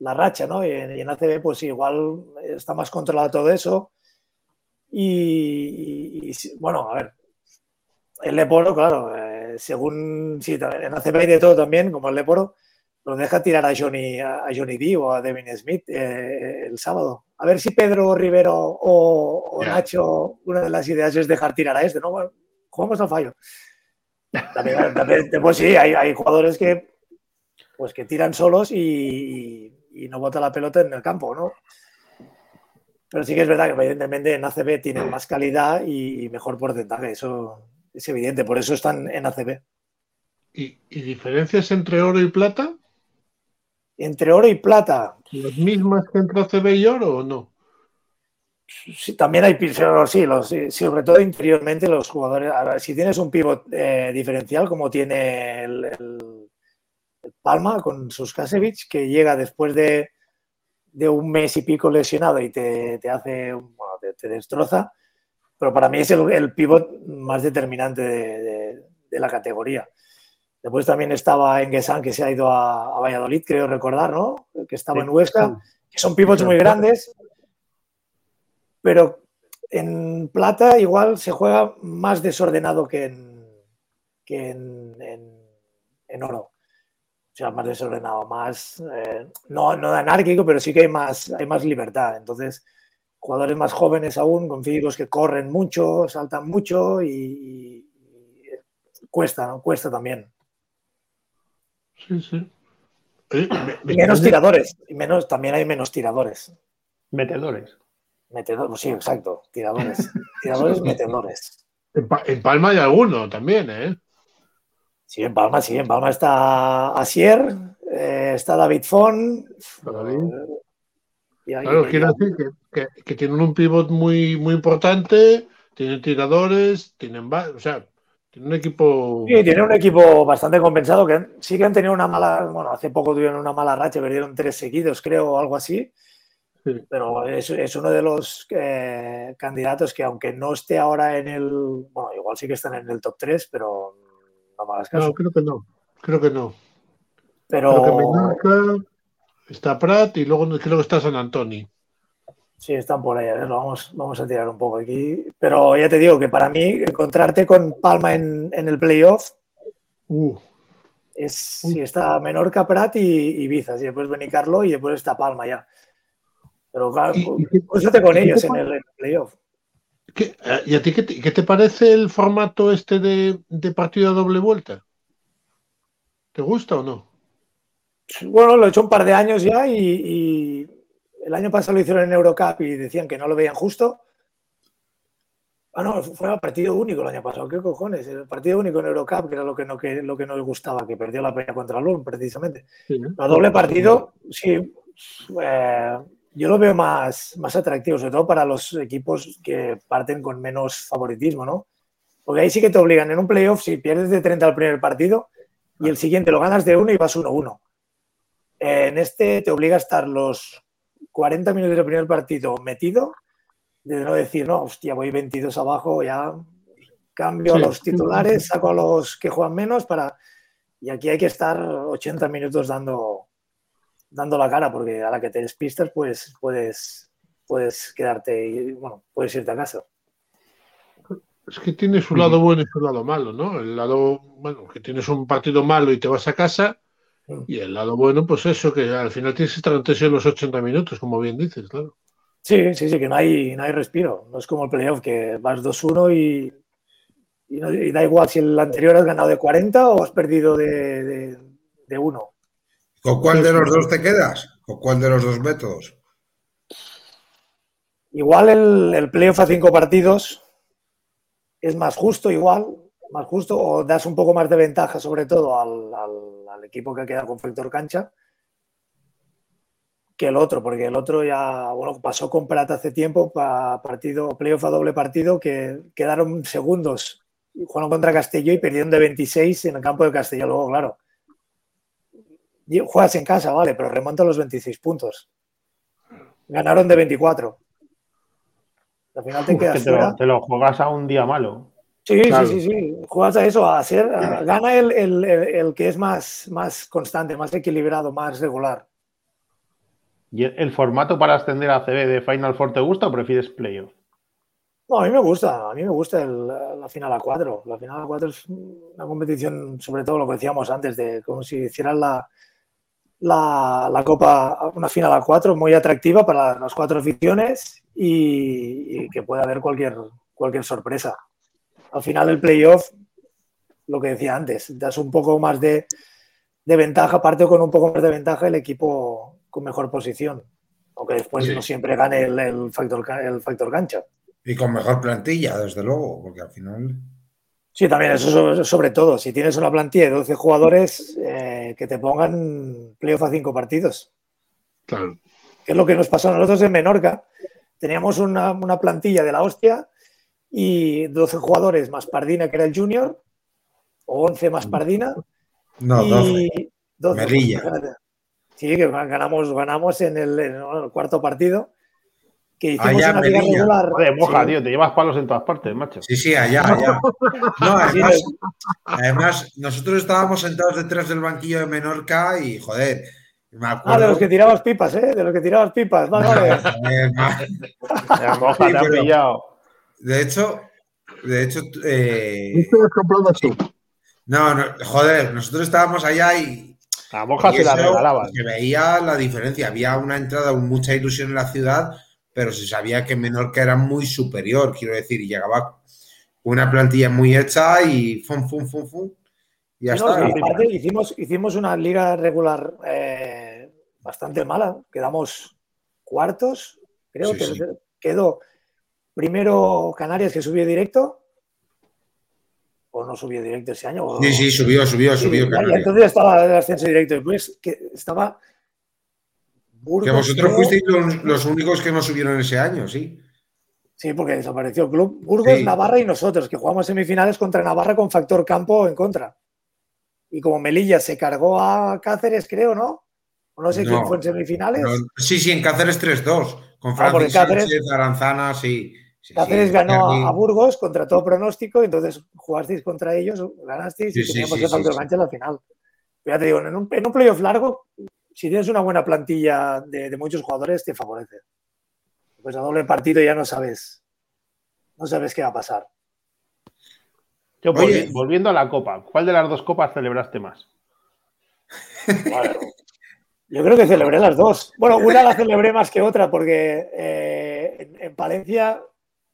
la racha, ¿no? Y en, ACB pues igual está más controlado todo eso. Y, bueno, a ver, el Leporo, claro, eh, según, sí, en ACB hay de todo también, como el Leporo, lo deja tirar a Johnny, a Johnny D o a Devin Smith eh, el sábado. A ver si Pedro Rivero o. Nacho, una de las ideas es dejar tirar a este, ¿no? Bueno, jugamos al fallo. También, también, pues sí, hay, hay jugadores que pues que tiran solos y, y no bota la pelota en el campo, ¿no? Pero sí que es verdad que evidentemente en ACB tienen más calidad y, y mejor porcentaje, eso es evidente, por eso están en ACB. ¿Y, y diferencias entre oro y plata? Entre oro y plata, ¿Las mismas que entre ACB y oro o no? Sí, también hay sí, los, sí, sobre todo interiormente los jugadores. a ver, si tienes un pivot eh, diferencial como tiene el, el- el Palma con sus Kasevich, que llega después de, de un mes y pico lesionado y te, te hace, un- bueno, te, te destroza, pero para mí es el, el pivot más determinante de, de- de la categoría. Después también estaba Enguesan, que se ha ido a, a Valladolid, creo recordar, ¿no? Que estaba en Huesca, que son pivots muy grandes, pero en plata igual se juega más desordenado que en, que en, en- en oro. O sea, más desordenado, más, eh, no, no anárquico, pero sí que hay más, hay más libertad. Entonces, jugadores más jóvenes aún, con físicos que corren mucho, saltan mucho y- y cuesta, ¿no? Cuesta también. Sí, sí. Oye, me- menos tiradores, y menos, también hay menos tiradores. Metedores. Metedores, pues sí, exacto, tiradores. Tiradores, metedores. En, Pa- en Palma hay alguno también, ¿eh? Sí, en Palma, sí, en Palma está Asier, eh, está David Fon. Y Claro, quiero decir que, que- que tienen un pivot muy, muy importante, tienen tiradores, tienen... O sea, Tiene un equipo. Sí, tiene un equipo bastante compensado. que Sí que han tenido una mala. Bueno, hace poco tuvieron una mala racha, perdieron tres seguidos, creo, o algo así. Sí. Pero es, es uno de los eh, candidatos que, aunque no esté ahora en el. Bueno, igual sí que están en el top 3, pero no me hagas caso. No, creo que no. Creo que no. pero. Creo que Menorca está Prat y luego creo que está San Antonio. Sí, están por ahí, a ver, lo vamos, vamos a tirar un poco aquí. Pero ya te digo que para mí encontrarte con Palma en, en el playoff Uh, es si está Menorca, Prat y Ibiza, si después Benicarlo y después está Palma ya. Pero claro, ¿Y- y qué- púsate con y ellos en el, playoff. ¿qué- eh, ¿Y a ti qué te, qué te parece el formato este de, de partido a doble vuelta? ¿Te gusta o no? Bueno, lo he hecho un par de años ya y, y el año pasado lo hicieron en Eurocup y decían que no lo veían justo. Ah, no, fue el partido único el año pasado. ¿Qué cojones? El partido único en Eurocup, que era lo que no, que, lo que no les gustaba, que perdió la peña contra Lund, precisamente. Sí, doble partido, sí. eh, yo lo veo más, más atractivo, sobre todo para los equipos que parten con menos favoritismo, ¿no? Porque ahí sí que te obligan en un playoff, si pierdes de 30 al primer partido y el siguiente lo ganas de 1 y vas 1-1. Eh, en este te obliga a estar los 40 minutos del primer partido metido, de no decir, no, hostia, voy 22 abajo, ya cambio a los titulares, saco a los que juegan menos para... Y aquí hay que estar 80 minutos dando, dando la cara, porque a la que te despistas, pues puedes, puedes quedarte y, bueno, puedes irte a casa. Es que tiene su lado bueno y su lado malo, ¿no? El lado, bueno, que tienes un partido malo y te vas a casa. Y el lado bueno, pues eso, que al final tienes que estar en tensión los 80 minutos, como bien dices, claro. Sí, sí, sí, que no hay, no hay respiro. No es como el playoff, que vas 2-1 y, y, no- y da igual si el anterior has ganado de 40 o has perdido de, de, de 1. ¿Con cuál de los dos te quedas? ¿Con cuál de los dos métodos? Igual el, el playoff a cinco partidos es más justo, igual, más justo, o das un poco más de ventaja, sobre todo al, al- al equipo que queda con factor cancha, que el otro, porque el otro ya, bueno, pasó con Prat hace tiempo, para partido, playoff a doble partido, que quedaron segundos. Jugaron contra Castelló y perdieron de 26 en el campo de Castelló. Luego, claro, juegas en casa, vale, pero remonta los 26 puntos. Ganaron de 24. Al final te Uf, quedas que te, fuera. lo, te lo juegas a un día malo. Sí, Claro. sí, sí, sí. Juegas a eso, a a- gana el, el- el- el que es más, más constante, más equilibrado, más regular. ¿Y el, formato para ascender a CB de Final Four te gusta o prefieres playoff? No, a mí me gusta, a mí me gusta la final a 4. La final a 4 es una competición, sobre todo lo que decíamos antes, de como si hicieran la, la, la Copa, una final a 4 muy atractiva para las cuatro aficiones y, y que pueda haber cualquier, cualquier sorpresa. Al final el playoff, lo que decía antes, das un poco más de, de ventaja, parte con un poco más de ventaja el equipo con mejor posición. Aunque después Sí. no siempre gane el, el factor, el factor cancha. Y con mejor plantilla, desde luego, porque al final. Sí, también eso sobre, sobre todo. Si tienes una plantilla de 12 jugadores, eh, que te pongan playoff a 5 partidos. Claro. Que es lo que nos pasó a nosotros en Menorca. Teníamos una, una plantilla de la hostia y 12 jugadores más Pardina, que era el junior, o 11 más Pardina. No, 12. y 12, Melilla. fíjate. Sí, que ganamos, ganamos en el, en el cuarto partido. Que hicimos Allá, una liga Melilla. regular. Joder, moja, Sí. tío, te llevas palos en todas partes, macho. Sí, sí, allá, allá. No, además, Sí, además, nosotros estábamos sentados detrás del banquillo de Menorca y, joder, me Ah, de los que tirabas pipas, ¿eh? De los que tirabas pipas. Vale, Ya, moja, Sí, te han pero- pillado. De hecho, de hecho, eh, Esto lo has comprado tú. no, no, joder, nosotros estábamos allá y, A moja se la regalaban. se veía la diferencia. Había una entrada, mucha ilusión en la ciudad, pero se sabía que Menorca era muy superior, quiero decir, y llegaba una plantilla muy hecha y fum, fum, fum, fum. Y ya No, está. y aparte hicimos, hicimos una liga regular eh, bastante mala. Quedamos cuartos, creo Sí, que sí. quedó primero Canarias que subió directo. O no subió directo ese año. o- Sí, sí, subió, subió, Sí, subió. Canarias. entonces estaba el ascenso directo. Después que estaba. Burgos, Que vosotros fuisteis los, los únicos que no subieron ese año, sí. Sí, porque desapareció el club. Burgos, Sí. Navarra y nosotros, que jugamos semifinales contra Navarra con factor campo en contra. Y como Melilla se cargó a Cáceres, creo, ¿no? O no sé quién No, fue en semifinales. No, sí, sí, en Cáceres 3-2. Con Ah, Francis Cáceres- Sánchez, Aranzana, sí. Sí, Cáceres sí, ganó a- Burgos contra todo pronóstico, y entonces jugasteis contra ellos, ganasteis Sí, y teníamos sí, el factor sí, sí. cancha al final. Pero ya te digo, en un, en un playoff largo, si tienes una buena plantilla de, de muchos jugadores, te favorece. Pues a doble partido ya no sabes. No sabes qué va a pasar. Yo, Oye. volviendo a la copa, ¿cuál de las dos copas celebraste más? Bueno, yo creo que celebré las dos. Bueno, una la celebré más que otra porque eh, en, en Palencia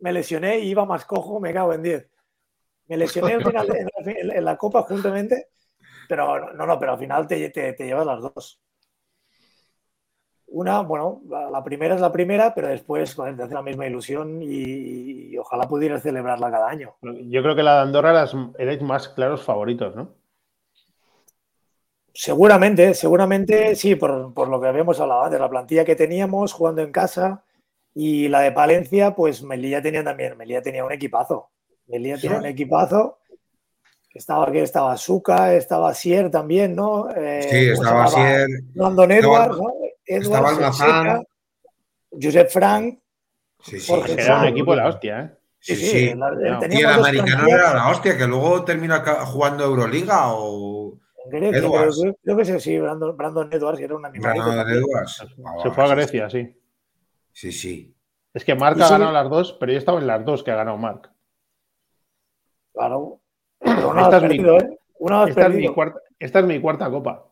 me lesioné y iba más cojo, me cago en 10. Me lesioné al final en, la, en- en la copa juntamente, pero no, no, pero al final te, te- te llevas las dos. Una, bueno, la, la primera es la primera, pero después joder, te hace la misma ilusión y, y ojalá pudieras celebrarla cada año. Yo creo que la de Andorra erais más claros favoritos, ¿no? Seguramente, seguramente sí, por, por lo que habíamos hablado antes, la plantilla que teníamos jugando en casa y la de Palencia, pues Melilla tenía también, Melilla tenía un equipazo. Melilla tenía un equipazo. que Estaba, que estaba Suca, estaba Sier también, ¿no? Eh, Sí, ¿cómo se estaba llamaba? Sier. Brandon estaba- Edwards, ¿no? estaba Edwards, Almazán. Fonseca, Josep Frank. Sí, sí. Jorge Era un equipo de la hostia, ¿eh? Sí, Sí, sí, sí. la- No. teníamos Y el americano era la hostia, que luego termina jugando Euroliga o En Grecia, Edwards. creo, creo que sí, sí, Brandon, Brandon Edwards, que era un de también. Edwards. Se fue a sí, Grecia, sí. Sí, sí. Es que Marc ha ganado las dos, pero yo estaba en las dos que ha ganado Marc. Claro. Una Esta es mi- ¿eh? Una Esta es, mi cuarta, esta es mi cuarta copa.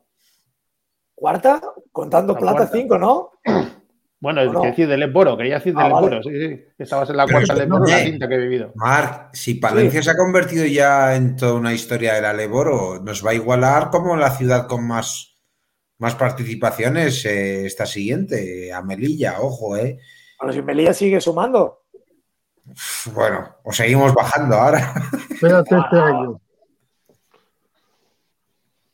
¿Cuarta? Contando La plata cuarta. 5, ¿no? Bueno, es No, decir del Eporo, quería decir Ah, del vale. Eporo, sí, sí. Estabas en la Pero cuarta del Eporo, la eh. quinta que he vivido. Marc, si Palencia se ha convertido ya en toda una historia del Aleboro, nos va a igualar como la ciudad con más, más participaciones eh, esta siguiente, a Melilla, ojo, eh. Bueno, si Melilla sigue sumando. Bueno, o seguimos bajando ahora. Espérate este año.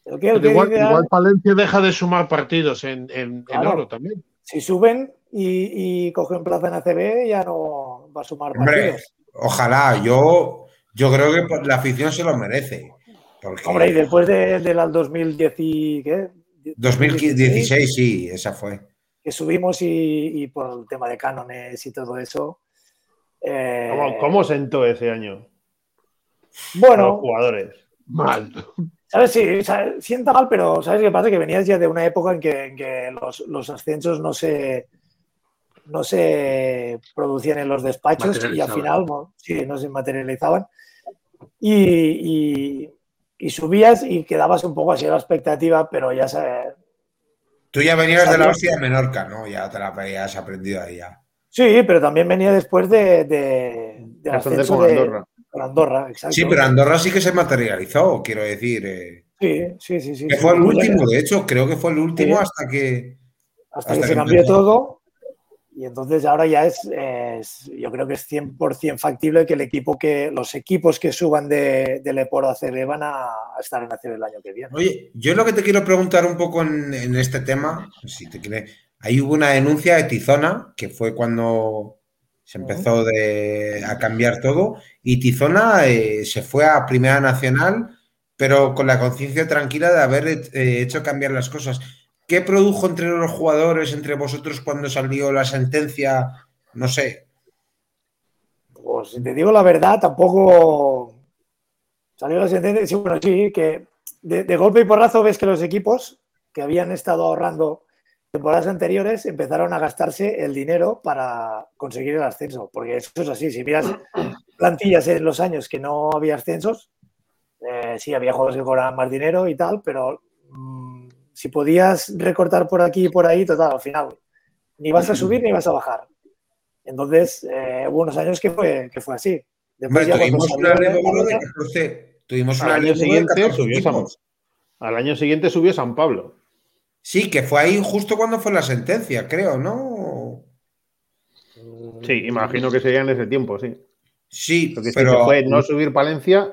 ¿El qué? ¿El Pero qué igual, Palencia deja de sumar partidos en, en- oro también. Si suben y, y cogen plaza en ACB, ya no va a sumar Hombre, partidos. ojalá, yo, yo creo que la afición se lo merece. Porque Hombre, y después de, del 2010 y, ¿qué? 2016, sí, esa fue. que subimos y, y por el tema de cánones y todo eso. eh, ¿Cómo, cómo sentó ese año? a los Bueno, jugadores. Mal. ¿Sabes? Sí, sabe- sienta mal, pero ¿sabes qué pasa? Que venías ya de una época en que, en que los, los ascensos no se, no se producían en los despachos y al final bueno, sí, no se materializaban. Y, y- y subías y quedabas un poco así a la expectativa, pero ya se, Tú ya venías de la hostia de Menorca, ¿no? Ya te la habías aprendido ahí ya. Sí, pero también venía después de, de, ascenso con de Andorra. con Andorra, exacto. Sí, pero Andorra sí que se materializó, quiero decir. eh, Sí, sí, sí. sí, que sí. fue el último, de hecho, creo que fue el último Sí. hasta que. hasta, hasta que se que cambió todo. Y entonces ahora ya es, es- yo creo que es 100% factible que el equipo que, los equipos que suban de, del Eporo a ACB van a, a estar en ACB el año que viene. Oye, yo lo que te quiero preguntar un poco en, en este tema, si te quiere, ahí hubo una denuncia de Tizona, que fue cuando se empezó de- a cambiar todo, y Tizona eh, se fue a Primera Nacional, pero con la conciencia tranquila de haber eh, hecho cambiar las cosas. ¿Qué produjo entre los jugadores, entre vosotros, cuando salió la sentencia? No sé. Pues si te digo la verdad, tampoco salió la sentencia. Sí, bueno, sí, que de, golpe y porrazo ves que los equipos que habían estado ahorrando temporadas anteriores empezaron a gastarse el dinero para conseguir el ascenso. Porque eso es así. Si miras plantillas en los años que no había ascensos, eh, sí, había juegos que cobraban más dinero y tal, pero si podías recortar por aquí y por ahí, total, al final ni vas a subir ni vas a bajar. Entonces, eh, hubo unos años que fue, que fue así. Después tuvimos una de liga, 14, tuvimos Al año siguiente 14 subió San, al año siguiente subió San Pablo. Sí, que fue ahí justo cuando fue la sentencia, creo, ¿no? Sí, imagino que sería en ese tiempo, sí. Sí, Porque pero fue no subir Palencia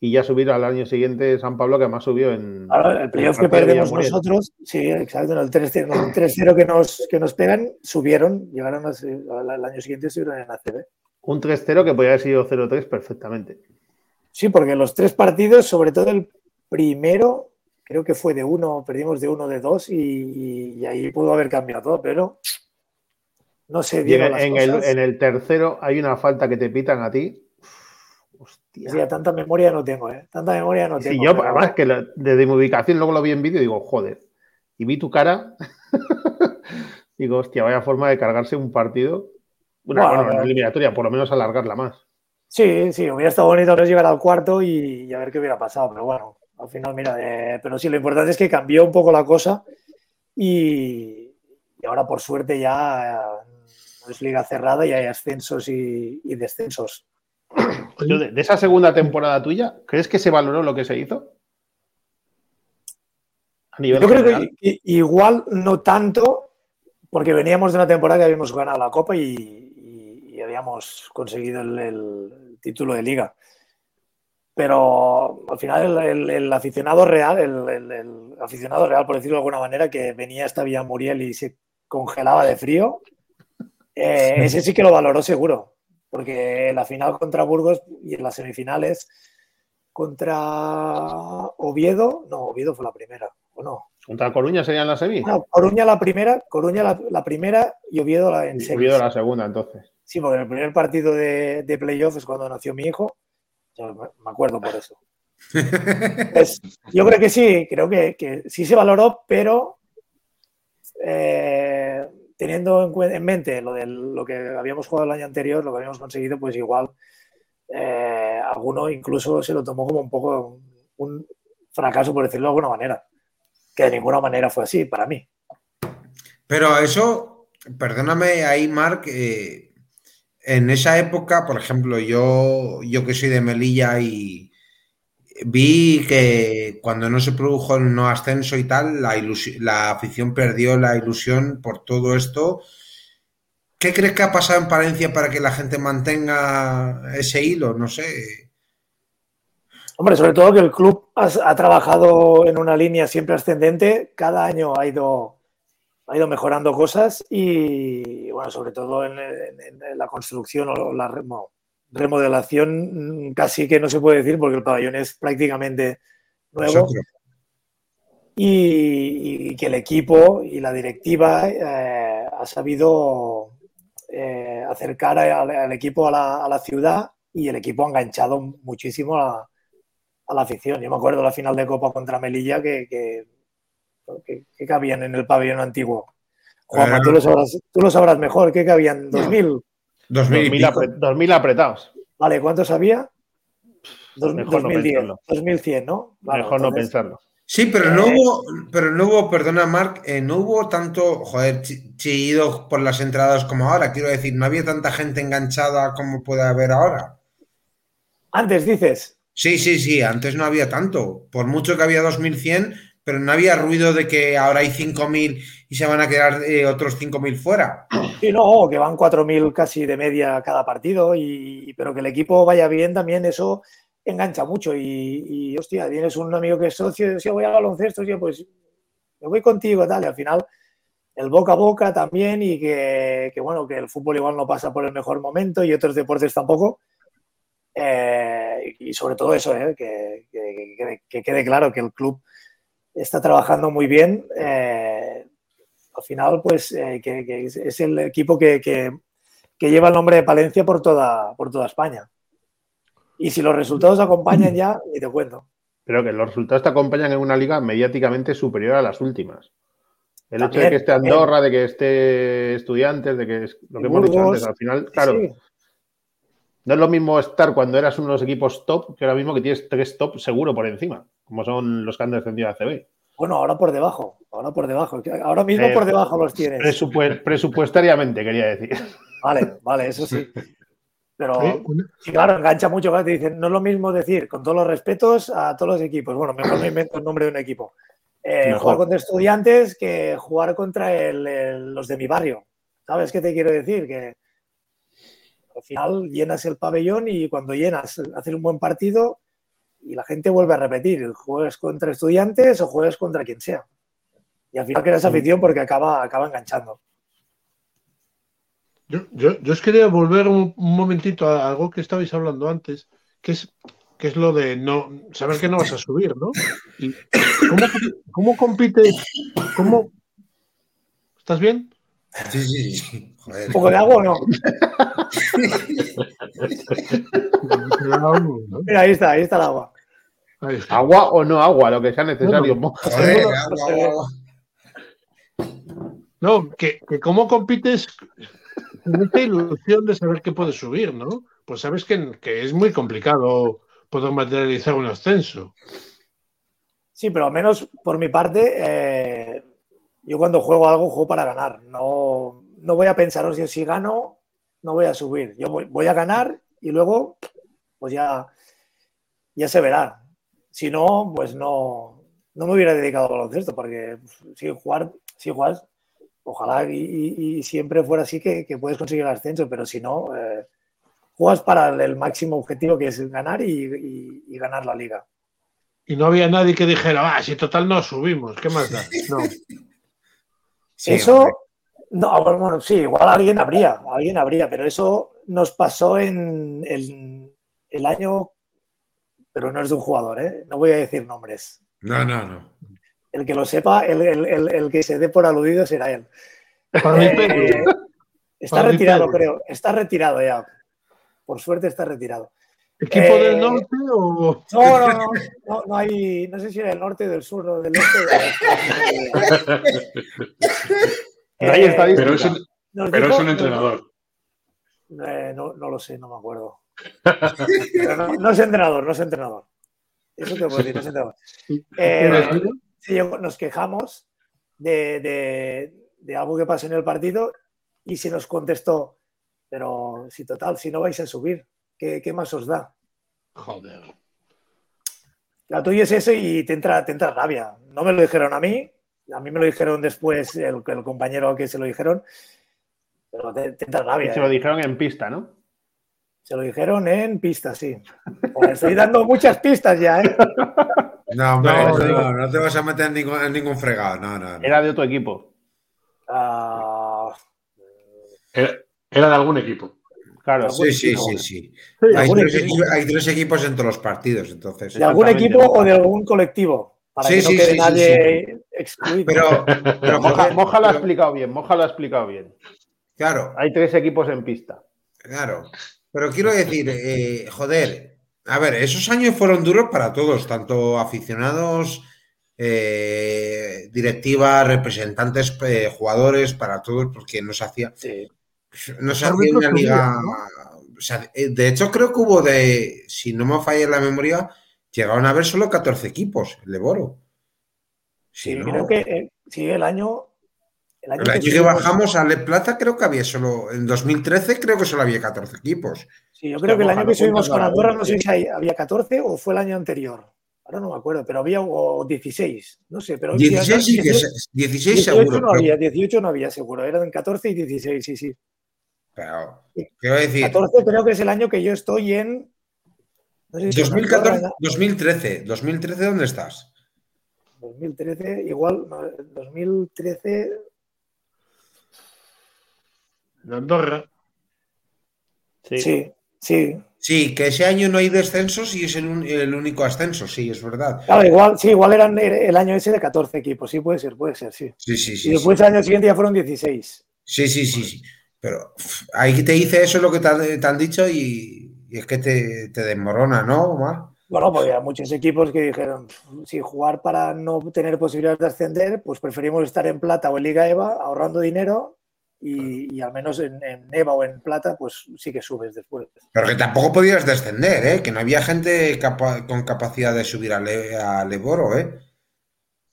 y ya subir al año siguiente San Pablo, que además subió en. Ahora, el playoff que perdemos nosotros, sí, exacto, en el 3-0 en el 3-0 que nos, que nos pegan, subieron, llegaron a, el, el año siguiente estuvieron en ACB. Un 3-0 que podría haber sido 0-3 perfectamente. Sí, porque los tres partidos, sobre todo el primero, creo que fue de uno, perdimos de uno, de dos, y, y ahí pudo haber cambiado todo, pero no se Y en, dieron las en el, cosas. en el tercero hay una falta que te pitan a ti. Hostia. Sí, tanta memoria no tengo, ¿eh? Tanta memoria no Sí, tengo. yo, pero- además, que desde mi ubicación luego lo vi en vídeo y digo, joder. Y vi tu cara. digo, hostia, vaya forma de cargarse un partido. Una, Bueno, bueno, una eliminatoria, por lo menos alargarla más. Sí, sí, hubiera estado bonito no llegar al cuarto y, y a ver qué hubiera pasado, pero bueno, al final, mira, eh, pero sí, lo importante es que cambió un poco la cosa y, y ahora por suerte ya eh, no es liga cerrada y hay ascensos y, y descensos. De, de esa segunda temporada tuya, ¿crees que se valoró lo que se hizo? A nivel Yo creo general. que igual no tanto, porque veníamos de una temporada que habíamos ganado la Copa y, y- y habíamos conseguido el, el título de liga. Pero al final el, el- el aficionado real, el aficionado real, por decirlo de alguna manera, que venía hasta Villamuriel y se congelaba de frío, eh, ese sí que lo valoró seguro, porque en la final contra Burgos y en las semifinales contra Oviedo, no, Oviedo fue la primera, ¿o no? Contra Coruña serían la semi. No, Coruña la primera, Coruña la, la primera y Oviedo la en semis. Oviedo la segunda, entonces. Sí, porque en el primer partido de, de playoff es cuando nació mi hijo. Yo me me acuerdo por eso. Pues, yo creo que sí, creo que, que sí se valoró, pero eh, teniendo en, en mente lo, de lo que habíamos jugado el año anterior, lo que habíamos conseguido, pues igual eh, alguno incluso se lo tomó como un poco un, un fracaso, por decirlo de alguna manera. Que de ninguna manera fue así para mí. Pero eso, perdóname ahí, Marc, eh, en esa época, por ejemplo, yo, yo que soy de Melilla y vi que cuando no se produjo el no ascenso y tal, la, la afición perdió la ilusión por todo esto. ¿Qué crees que ha pasado en Palencia para que la gente mantenga ese hilo? No sé. Hombre, sobre todo que el club ha, trabajado en una línea siempre ascendente, cada año ha ido, ha ido mejorando cosas y, bueno, sobre todo en, la construcción o la remo- remodelación, mm, casi que no se puede decir porque el pabellón es prácticamente nuevo y, y que el equipo y la directiva eh, ha sabido eh, acercar al, al equipo a la, a la ciudad y el equipo ha enganchado muchísimo a, a la afición. Yo me acuerdo la final de Copa contra Melilla que, que, que- que cabían en el pabellón antiguo. Juanma, Eh, tú lo sabrás, tú lo sabrás mejor. ¿Qué cabían? ¿2.000? Dos mil y 2000, pico. apre- 2000 apretados. Vale, ¿cuántos había? Dos- Mejor no 2010, pensarlo. 2100, ¿no? Vale, Mejor no pensarlo. Sí, pero no Eh. hubo, pero no hubo, perdona Marc, eh, no hubo tanto, joder, chi- chillidos por las entradas como ahora. Quiero decir, no había tanta gente enganchada como puede haber ahora. Antes dices, Sí, sí, sí, antes no había tanto. Por mucho que había 2100, pero no había ruido de que ahora hay 5000 y se van a quedar eh, otros 5000 fuera. Sí, no, que van 4.000 casi de media cada partido, y, pero que el equipo vaya bien también, eso engancha mucho. Y, y, hostia, tienes un amigo que es socio y decía, voy al baloncesto, tío, pues me voy contigo, tal. Y al final, el boca a boca también, y que, que, bueno, que el fútbol igual no pasa por el mejor momento y otros deportes tampoco. Eh, y sobre todo eso, eh, que quede claro que el club está trabajando muy bien. eh, al final, pues, eh, que, que es, el equipo que, que- lleva el nombre de Palencia por toda, por toda España. Y si los resultados acompañan ya, ni te cuento. Pero que los resultados te acompañan en una liga mediáticamente superior a las últimas. El hecho de que esté también. Andorra, de que esté Estudiantes, de que es lo que hemos dicho antes, al final, claro, Sí, no es lo mismo estar cuando eras uno de los equipos top que ahora mismo que tienes tres top seguro por encima, como son los que han descendido a CB. Bueno, ahora por debajo, ahora por debajo. Ahora mismo Eh, por debajo los tienes. Presupue- presupuestariamente, quería decir. Vale, vale, eso sí. Pero Eh, sí, claro, engancha mucho. claro, te dicen, no es lo mismo decir, con todos los respetos, a todos los equipos. Bueno, mejor no invento el nombre de un equipo. Eh, jugar contra estudiantes que jugar contra el- el- los de mi barrio. ¿Sabes qué te quiero decir? Que al final llenas el pabellón y cuando llenas, haces un buen partido y la gente vuelve a repetir. Juegues contra estudiantes o juegues contra quien sea. Y al final creas afición porque acaba, acaba enganchando. Yo, yo, yo os quería volver un, un momentito a algo que estabais hablando antes, que es, que es lo de no saber que no vas a subir, ¿no? Y ¿cómo, cómo compites? ¿Cómo? ¿Estás bien? Sí, sí, sí. Joder. ¿Un poco de agua o no? Mira, ahí está, ahí está el agua. Agua o no agua, lo que sea necesario. Moja. Joder, Seguro, agua. No, que, que cómo compites con esta ilusión de saber que puedes subir, ¿no? Pues sabes que, que es muy complicado poder materializar un ascenso. Sí, pero al menos por mi parte, eh, yo cuando juego algo, juego para ganar. No, no voy a pensar, "Oh, si, si gano, no voy a subir. Yo voy, voy a ganar y luego, pues ya, ya se verá. Si no, pues no, no me hubiera dedicado al baloncesto, porque si jugar, si juegas, ojalá y, y- y siempre fuera así que, que puedes conseguir el ascenso, pero si no, eh, juegas para el, el máximo objetivo que es ganar y, y- y ganar la liga. Y no había nadie que dijera, ah, si total no subimos, ¿qué más da? No. Sí, eso, hombre. No, bueno, sí, igual alguien habría, alguien habría, pero eso nos pasó en el, el año, pero no es de un jugador, ¿eh? No voy a decir nombres. No, no, no. El que lo sepa, el, el- el- el que se dé por aludido será él. Para mi Eh, pelo. está Para mi retirado, creo. Está retirado ya. Por suerte está retirado. ¿Equipo eh, del norte o...? No, no, no, no, no hay, no sé si era del norte, del sur o del este. No hay Eh, estadística. Pero es un, nos pero dijo- es un entrenador. Eh, no, no lo sé, no me acuerdo. Pero no, no es entrenador, no es entrenador. Eso te puedo decir, no es entrenador. Eh, nos quejamos de, de- de algo que pasó en el partido y se nos contestó, pero si total, si no vais a subir, ¿qué, qué más os da? Joder. La tuya es eso y te entra, te entra rabia. No me lo dijeron a mí, a mí me lo dijeron después el, el compañero al que se lo dijeron, pero te, te Y rabia. se ¿eh? lo dijeron en pista, ¿no? Se lo dijeron en pistas, sí. Estoy dando muchas pistas ya, ¿eh? No, hombre, No, no, no. no, te vas a meter en ningún, en ningún fregado. No, no, no. Era de otro equipo. Ah, Era, era de algún equipo. Claro. Sí, sí, sí, sí. Hay tres, equipo, equipos, hay tres equipos en todos los partidos, entonces. de algún equipo o de algún colectivo. Para Sí, que no sí, quede sí, sí, nadie excluido. Pero, pero Moja, lo ha explicado bien, Moja lo ha explicado bien. claro, Hay tres equipos en pista. claro. Pero quiero decir, eh, joder, a ver, esos años fueron duros para todos, tanto aficionados, eh, directivas, representantes, eh, jugadores, para todos, porque no se hacía, Sí. no se hacía una liga. subían, o sea, de hecho, creo que hubo de, si no me falla la memoria, llegaron a haber solo 14 equipos, el de Boro. Si Sí, no- creo que eh, sí, el año. El año El año que subimos- bajamos a Le Plata creo que había solo, en 2013 creo que solo había 14 equipos. Sí, yo creo que el año que subimos con Andorra, ¿no? sé si hay- había 14 o fue el año anterior. Ahora no me acuerdo, pero había o 16. No sé, pero. 16 sí que 18 se- 16 18 seguro. no pero- había, 18 no había seguro, eran 14 y 16, sí, sí. Pero, quiero decir, 14 creo que es el año que yo estoy en. No sé si en 2014, Andorra, 2013. 2013, ¿dónde estás? 2013, igual, no, 2013, En Andorra. Sí. sí, sí. Sí, que ese año no hay descensos y es el, un- el único ascenso, sí, es verdad. Claro, igual, sí, igual eran el, el año ese de 14 equipos, sí, puede ser, puede ser, sí. Sí, sí, y después sí. el año siguiente ya fueron 16. Sí, sí, sí, sí. Pero ahí te dice eso lo que te han, te han dicho y, y es que te, te desmorona, ¿no, Omar? Bueno, porque había muchos equipos que dijeron, si jugar para no tener posibilidades de ascender, pues preferimos estar en plata o en Liga EVA ahorrando dinero y, y al menos en, en EVA o en plata, pues sí que subes después. Pero que tampoco podías descender, ¿eh? Que no había gente capa- con capacidad de subir a, Le- a Leboro, ¿eh?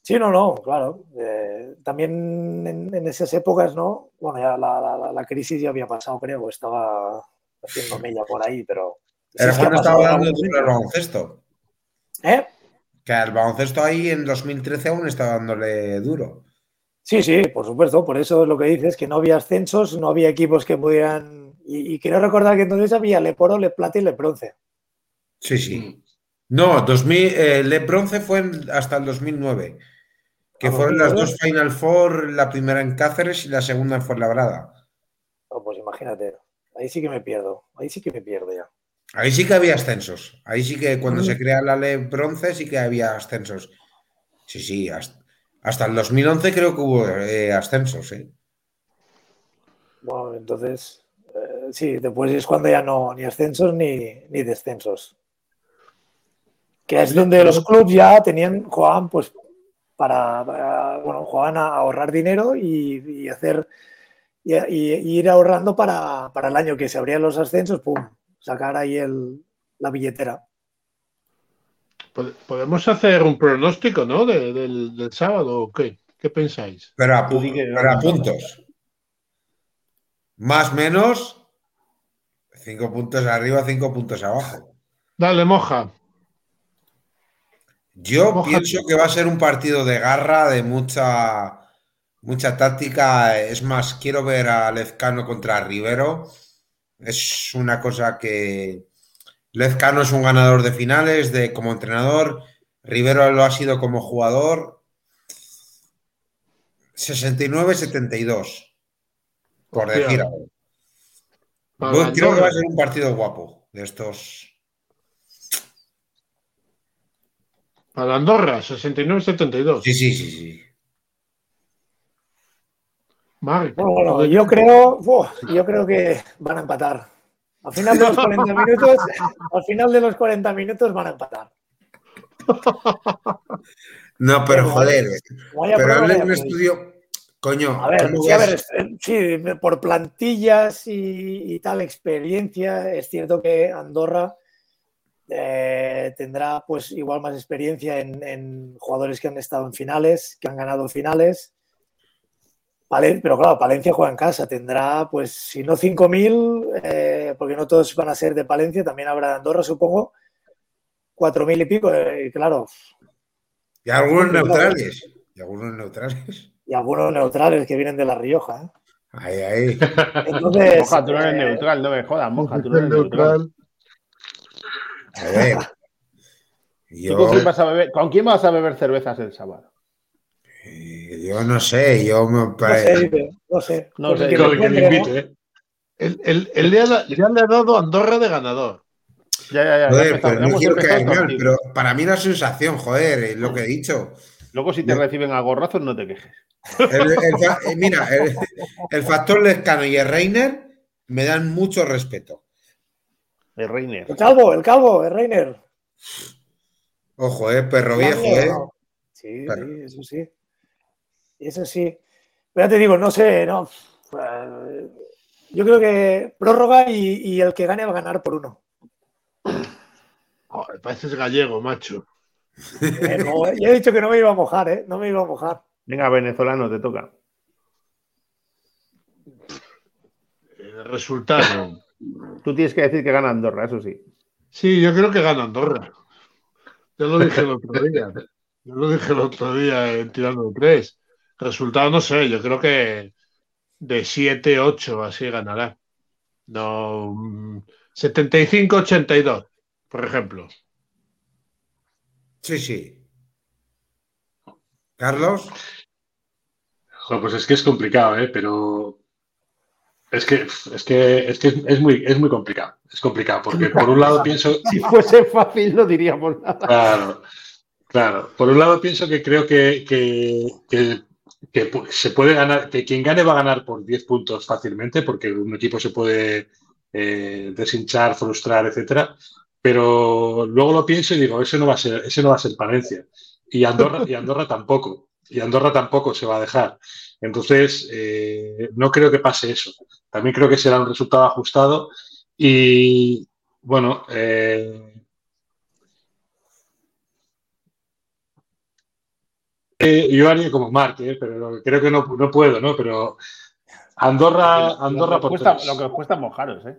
Sí, no, no, claro. Eh, también en, en esas épocas, ¿no? Bueno, ya la, la- la crisis ya había pasado, creo, estaba haciendo mella por ahí, pero... ha cuando pasado estaba en dando algún duro el momento. baloncesto. ¿Eh? Que al baloncesto ahí en 2013 aún estaba dándole duro. Sí, sí, por supuesto, por eso es lo que dices, que no había ascensos, no había equipos que pudieran... Y, y quiero recordar que entonces había Leporo, Le Plata y Le Bronce. Sí, sí. No, 2000, eh, Le Bronce fue en- hasta el 2009. Que Ah, fueron las 2009. dos Final Four, la primera en Cáceres y la segunda en Fuenlabrada. Oh, pues imagínate. Ahí sí que me pierdo. Ahí sí que me pierdo ya. Ahí sí que había ascensos. Ahí sí que cuando se crea la ley bronce sí que había ascensos. Sí, sí, hasta, hasta el 2011 creo que hubo eh, ascensos, ¿eh? Bueno, entonces, eh, sí, después es cuando ya no, ni ascensos ni, ni descensos. Que es donde los clubes ya tenían, jugaban pues para, para- bueno, jugaban a ahorrar dinero y, y hacer y, y- y ir ahorrando para, para el año que se abrían los ascensos, pum, sacar ahí el, la billetera. Pod- Podemos hacer un pronóstico, ¿no? De- del, del sábado o qué? ¿Qué pensáis? Pero a, pero puntos. Más menos, cinco puntos arriba, cinco puntos abajo. Dale, moja. Yo Moja- pienso que va a ser un partido de garra, de mucha, mucha táctica. Es más, quiero ver a Lezcano contra Rivero. Es una cosa que Lezcano es un ganador de finales, de como entrenador. Rivero lo ha sido como jugador. 69-72, por Hostia. decir algo. Yo creo que va a ser un partido guapo de estos. Para Andorra, 69-72. Sí, sí, sí, sí. Marc, Bueno, bueno, yo creo, uf, yo creo que van a empatar. Al final de los 40 minutos, al final de los 40 minutos van a empatar. No, pero joder, Vaya pero ya un estudio. Coño, A ver, ¿cómo sí, a ver, es- sí, por plantillas y, y tal experiencia, es cierto que Andorra eh, tendrá pues igual más experiencia en, en jugadores que han estado en finales, que han ganado finales. Palen- pero claro, Palencia juega en casa, tendrá pues si no 5.000, eh, porque no todos van a ser de Palencia, también habrá de Andorra, supongo, 4.000 y pico, eh, y claro, Y algunos neutrales. Y algunos neutrales. y algunos neutrales que vienen de La Rioja. ¿eh? Ahí, ahí. Entonces, Moja, tú no eres eh, neutral, no me jodas, Moja, tú no eres neutral. A ver. ¿Tú Yo, con, quién vas a beber, ¿Con quién vas a beber cervezas el sábado? Eh, yo no sé, yo me No sé, parece. no sé. No sé, que Con me el que le ¿no? invite, ¿eh? el ya, le- ha dado Andorra de ganador. Ya, ya, ya. Joder, pero no hemos quiero empezado caer mal, contigo. pero para mí la sensación, joder, es lo que he dicho. Luego, si te No. reciben a gorrazos, no te quejes. El- el fa- eh, mira, el, el factor Lescano y el Reiner me dan mucho respeto. El Reiner. El calvo, el calvo, el Reiner. Ojo, eh, perro viejo, eh. Sí, sí, eso sí. Eso sí. Pero ya te digo, no sé, no. Eh, Yo creo que prórroga y, y el que gane va a ganar por uno. Joder, pareces gallego, macho. Eh, no, ya he dicho que no me iba a mojar, ¿eh? No me iba a mojar. Venga, venezolano, te toca. El resultado. Tú tienes que decir que gana Andorra, eso sí. Sí, yo creo que gana Andorra. Yo lo dije el otro día. Yo lo dije el otro día en tirando de tres. Resultado no sé, yo creo que de 7, 8 así ganará. No, mm, 75-82, por ejemplo. Sí, sí. Carlos, Joder, pues es que es complicado, ¿eh? Pero es que es que es que es, es muy es muy complicado. Es complicado porque por un lado pienso, Si fuese fácil, no diríamos nada. claro, claro. Por un lado pienso que creo que, que, que- que se puede ganar, que quien gane va a ganar por 10 puntos fácilmente, porque un equipo se puede eh, deshinchar, frustrar, etcétera. Pero luego lo pienso y digo, ese no va a ser, ese no va a ser Palencia. Y Andorra, y Andorra tampoco. Y Andorra tampoco se va a dejar. Entonces, eh, no creo que pase eso. También creo que será un resultado ajustado. Y bueno, eh, eh, yo haría como Marc, eh, pero creo que no, no puedo, ¿no? Pero Andorra, Andorra lo, que por cuesta, lo que os cuesta mojaros, ¿eh?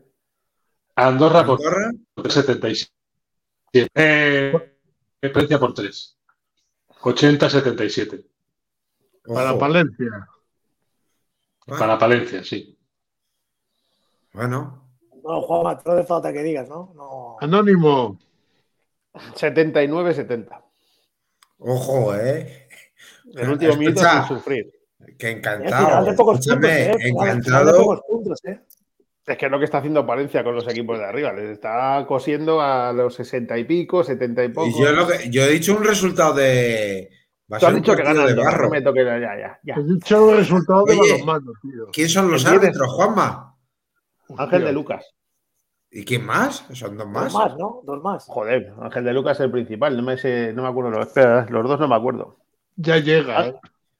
Andorra por Andorra, 77. Eh, Palencia por 3. 80-77. Para. Palencia. Bueno, Para Palencia, sí. bueno, No, Juanma, no hace falta que digas, ¿no? no. Anónimo. 79-70. ojo, eh. El último Escucha. minuto sin sufrir. Que final encantado. de pocos puntos, Escúchame, ¿eh? De encantado. pocos puntos, ¿eh? Es que es lo que está haciendo Palencia con los equipos de arriba. Les está cosiendo a los 60 y pico, 70 y poco. Y yo, lo que- yo he dicho un resultado de. Va Tú has dicho que ganan de barro. me toques, ya, ya, ya. He dicho el resultado de Oye. balonmano, tío. ¿Quién son los árbitros, Juanma? Ángel de. Lucas. ¿Y quién más? ¿Son dos más? Dos más, ¿no? Dos más. Joder, Ángel de Lucas es el principal. No me, sé, no me acuerdo. Los, espera, los dos no me acuerdo. Ya llega, ¿eh?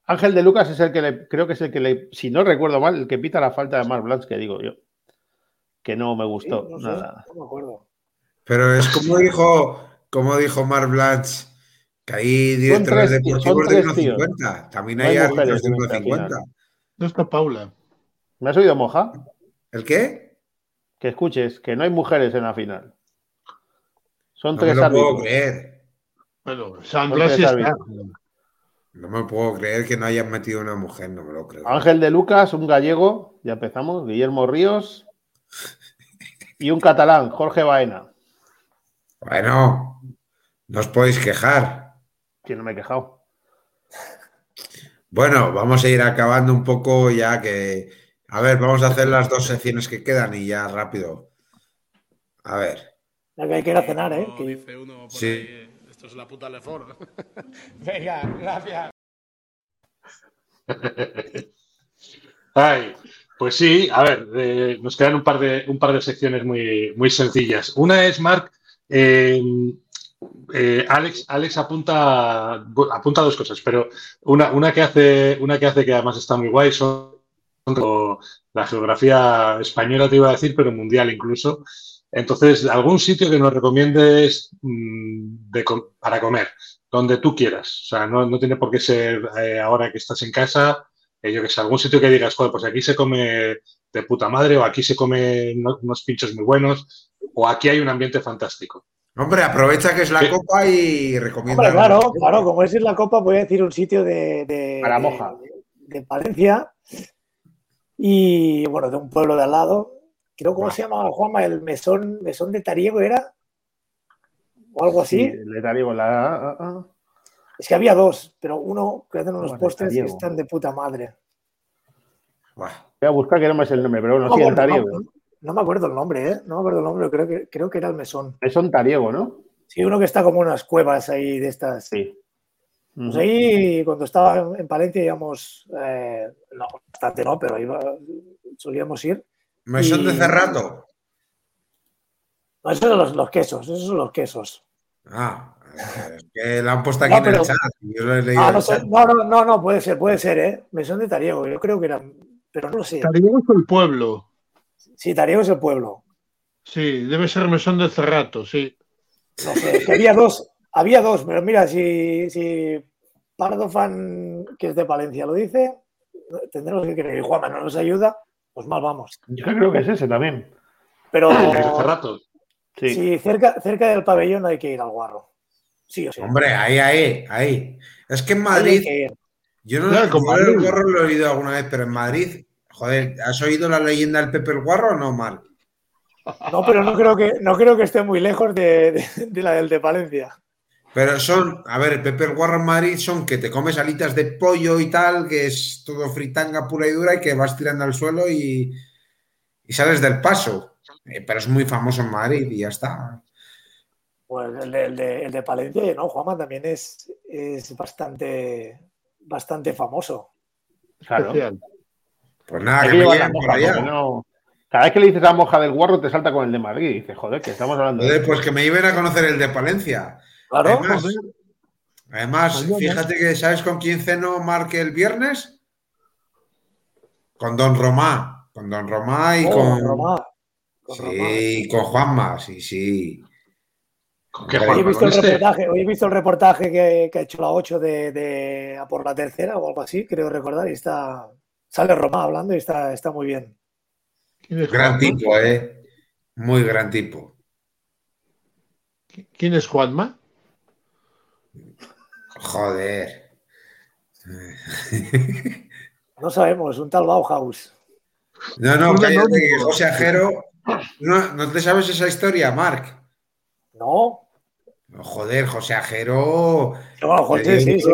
Ángel de Lucas es el que le, creo que es el que le, si no recuerdo mal, el que pita la falta de Mark Blanche, que digo yo. Que no me Sí, gustó no sé, nada. no me acuerdo. Pero es como dijo, como dijo Marc Blanche, que hay directores tres, deportivos de tres, tío. 1,50. También No hay hay árbitros mujeres de en esta 1,50. No está Paula. ¿Me has oído, Moja? ¿El qué? Que escuches, que no hay mujeres en la final. Son No me tres puedo creer. Bueno, sí tres está. árbitros. No me puedo creer que no hayan metido una mujer, no me lo creo. Ángel de Lucas, un gallego, ya empezamos, Guillermo Ríos y un catalán, Jorge Baena. Bueno, no os podéis quejar. Que no me he quejado. Bueno, vamos a ir acabando un poco ya que. A ver, vamos a hacer las dos secciones que quedan y ya rápido. A ver. Ya que hay que ir a cenar, ¿eh? Como Que- dice uno por Sí. La puta Lefort. Venga, gracias. Ay, pues sí, a ver, eh, nos quedan un par de, un par de secciones muy, muy sencillas. Una es, Marc, eh, eh, Alex, Alex apunta, apunta dos cosas, pero una, una, que hace, una que hace que además está muy guay son la geografía española, te iba a decir, pero mundial incluso. Entonces, algún sitio que nos recomiendes mm, de para comer, donde tú quieras. O sea, no, no tiene por qué ser eh, ahora que estás en casa, eh, yo que sé, algún sitio que digas, joder, pues aquí se come de puta madre, o aquí se come no- unos pinchos muy buenos, o aquí hay un ambiente fantástico. Hombre, aprovecha que es la ¿Qué? copa y recomienda. Hombre, claro, claro, como es la Copa, voy a decir un sitio de, de, Para Moja. de, de Palencia y, bueno, de un pueblo de al lado. Creo, ¿cómo se llamaba, Juanma? El mesón, mesón de Tariego era, o algo así. Le daría la. Es que había dos, pero uno que hacen unos Bueno, postres que Tariego. están de puta madre. Voy a buscar que no me es el nombre, pero bueno, No, sí, el Tariego. no- no me acuerdo el nombre, ¿eh? No me acuerdo el nombre, creo que, creo que era el mesón. Es un Tariego, ¿no? Sí, uno que está como en unas cuevas ahí de estas. Sí. Pues ahí, cuando estaba en- en Palencia, íbamos, eh, no, bastante no, pero iba, solíamos ir. Mesón de Cerrato. No, esos son los, los quesos, esos son los quesos. Ah, es que la han puesto aquí No, en el chat. y Yo lo he leído Ah, en no, sé, no, no, no, puede ser, puede ser, ¿eh? Mesón de Tariego, yo creo que era, pero no lo sé. Tariego es el pueblo. Sí, Tariego es el pueblo. Sí, debe ser Mesón de Cerrato, sí. No sé, que había dos, había dos, pero mira, si, si Pardo Fan, que es de Palencia, lo dice, tendremos que creer. Y Juanma no nos ayuda, pues mal vamos. Yo creo que es ese también. Pero Hace rato. Sí. sí, cerca, cerca del pabellón hay que ir al guarro. Sí o sí. Hombre, ahí, ahí, ahí. Es que en Madrid, que yo no Claro, el guarro lo he oído alguna vez, pero en Madrid, joder, ¿has oído la leyenda del Pepe el Guarro o no, Mar? No, pero no creo que, no creo que esté muy lejos de, de- de la del de Palencia. Pero son, a ver, el Pepe el Guarro en Madrid son que te comes alitas de pollo y tal, que es todo fritanga pura y dura y que vas tirando al suelo y, y sales del paso. Eh, pero es muy famoso en Madrid y ya está. Pues el de, el de- el de Palencia, no, Juanma también es, es bastante, bastante famoso. Claro. Pues nada, que que me por moja, allá. no- Cada vez que le dices la moja del guarro, te salta con el de Madrid. Y dices, joder, que estamos hablando de. Joder, pues que me lleven a conocer el de Palencia. Claro, Además, además, Mañana. fíjate que ¿sabes con quién cenó Marque el viernes? Con Don Romá. Con Don Romá y Oh, con. Romá, con Romá. Sí, con Juanma, sí, sí. ¿Con qué Hoy he Hoy he Juanma? visto ¿Con el este? reportaje, hoy he visto el reportaje que, que ha hecho la 8 de, de- a por la tercera o algo así, creo recordar, y está. Sale Romá hablando y está, está muy bien. ¿Quién es Gran Juanma? tipo, ¿eh? Muy gran tipo. ¿Quién es Juanma? Joder. No sabemos, un tal Bauhaus. No, no, cállate, que José Ajero. No, ¿no te sabes esa historia, Marc? No, No, Joder, José Ajero. bueno, José, sí, sí.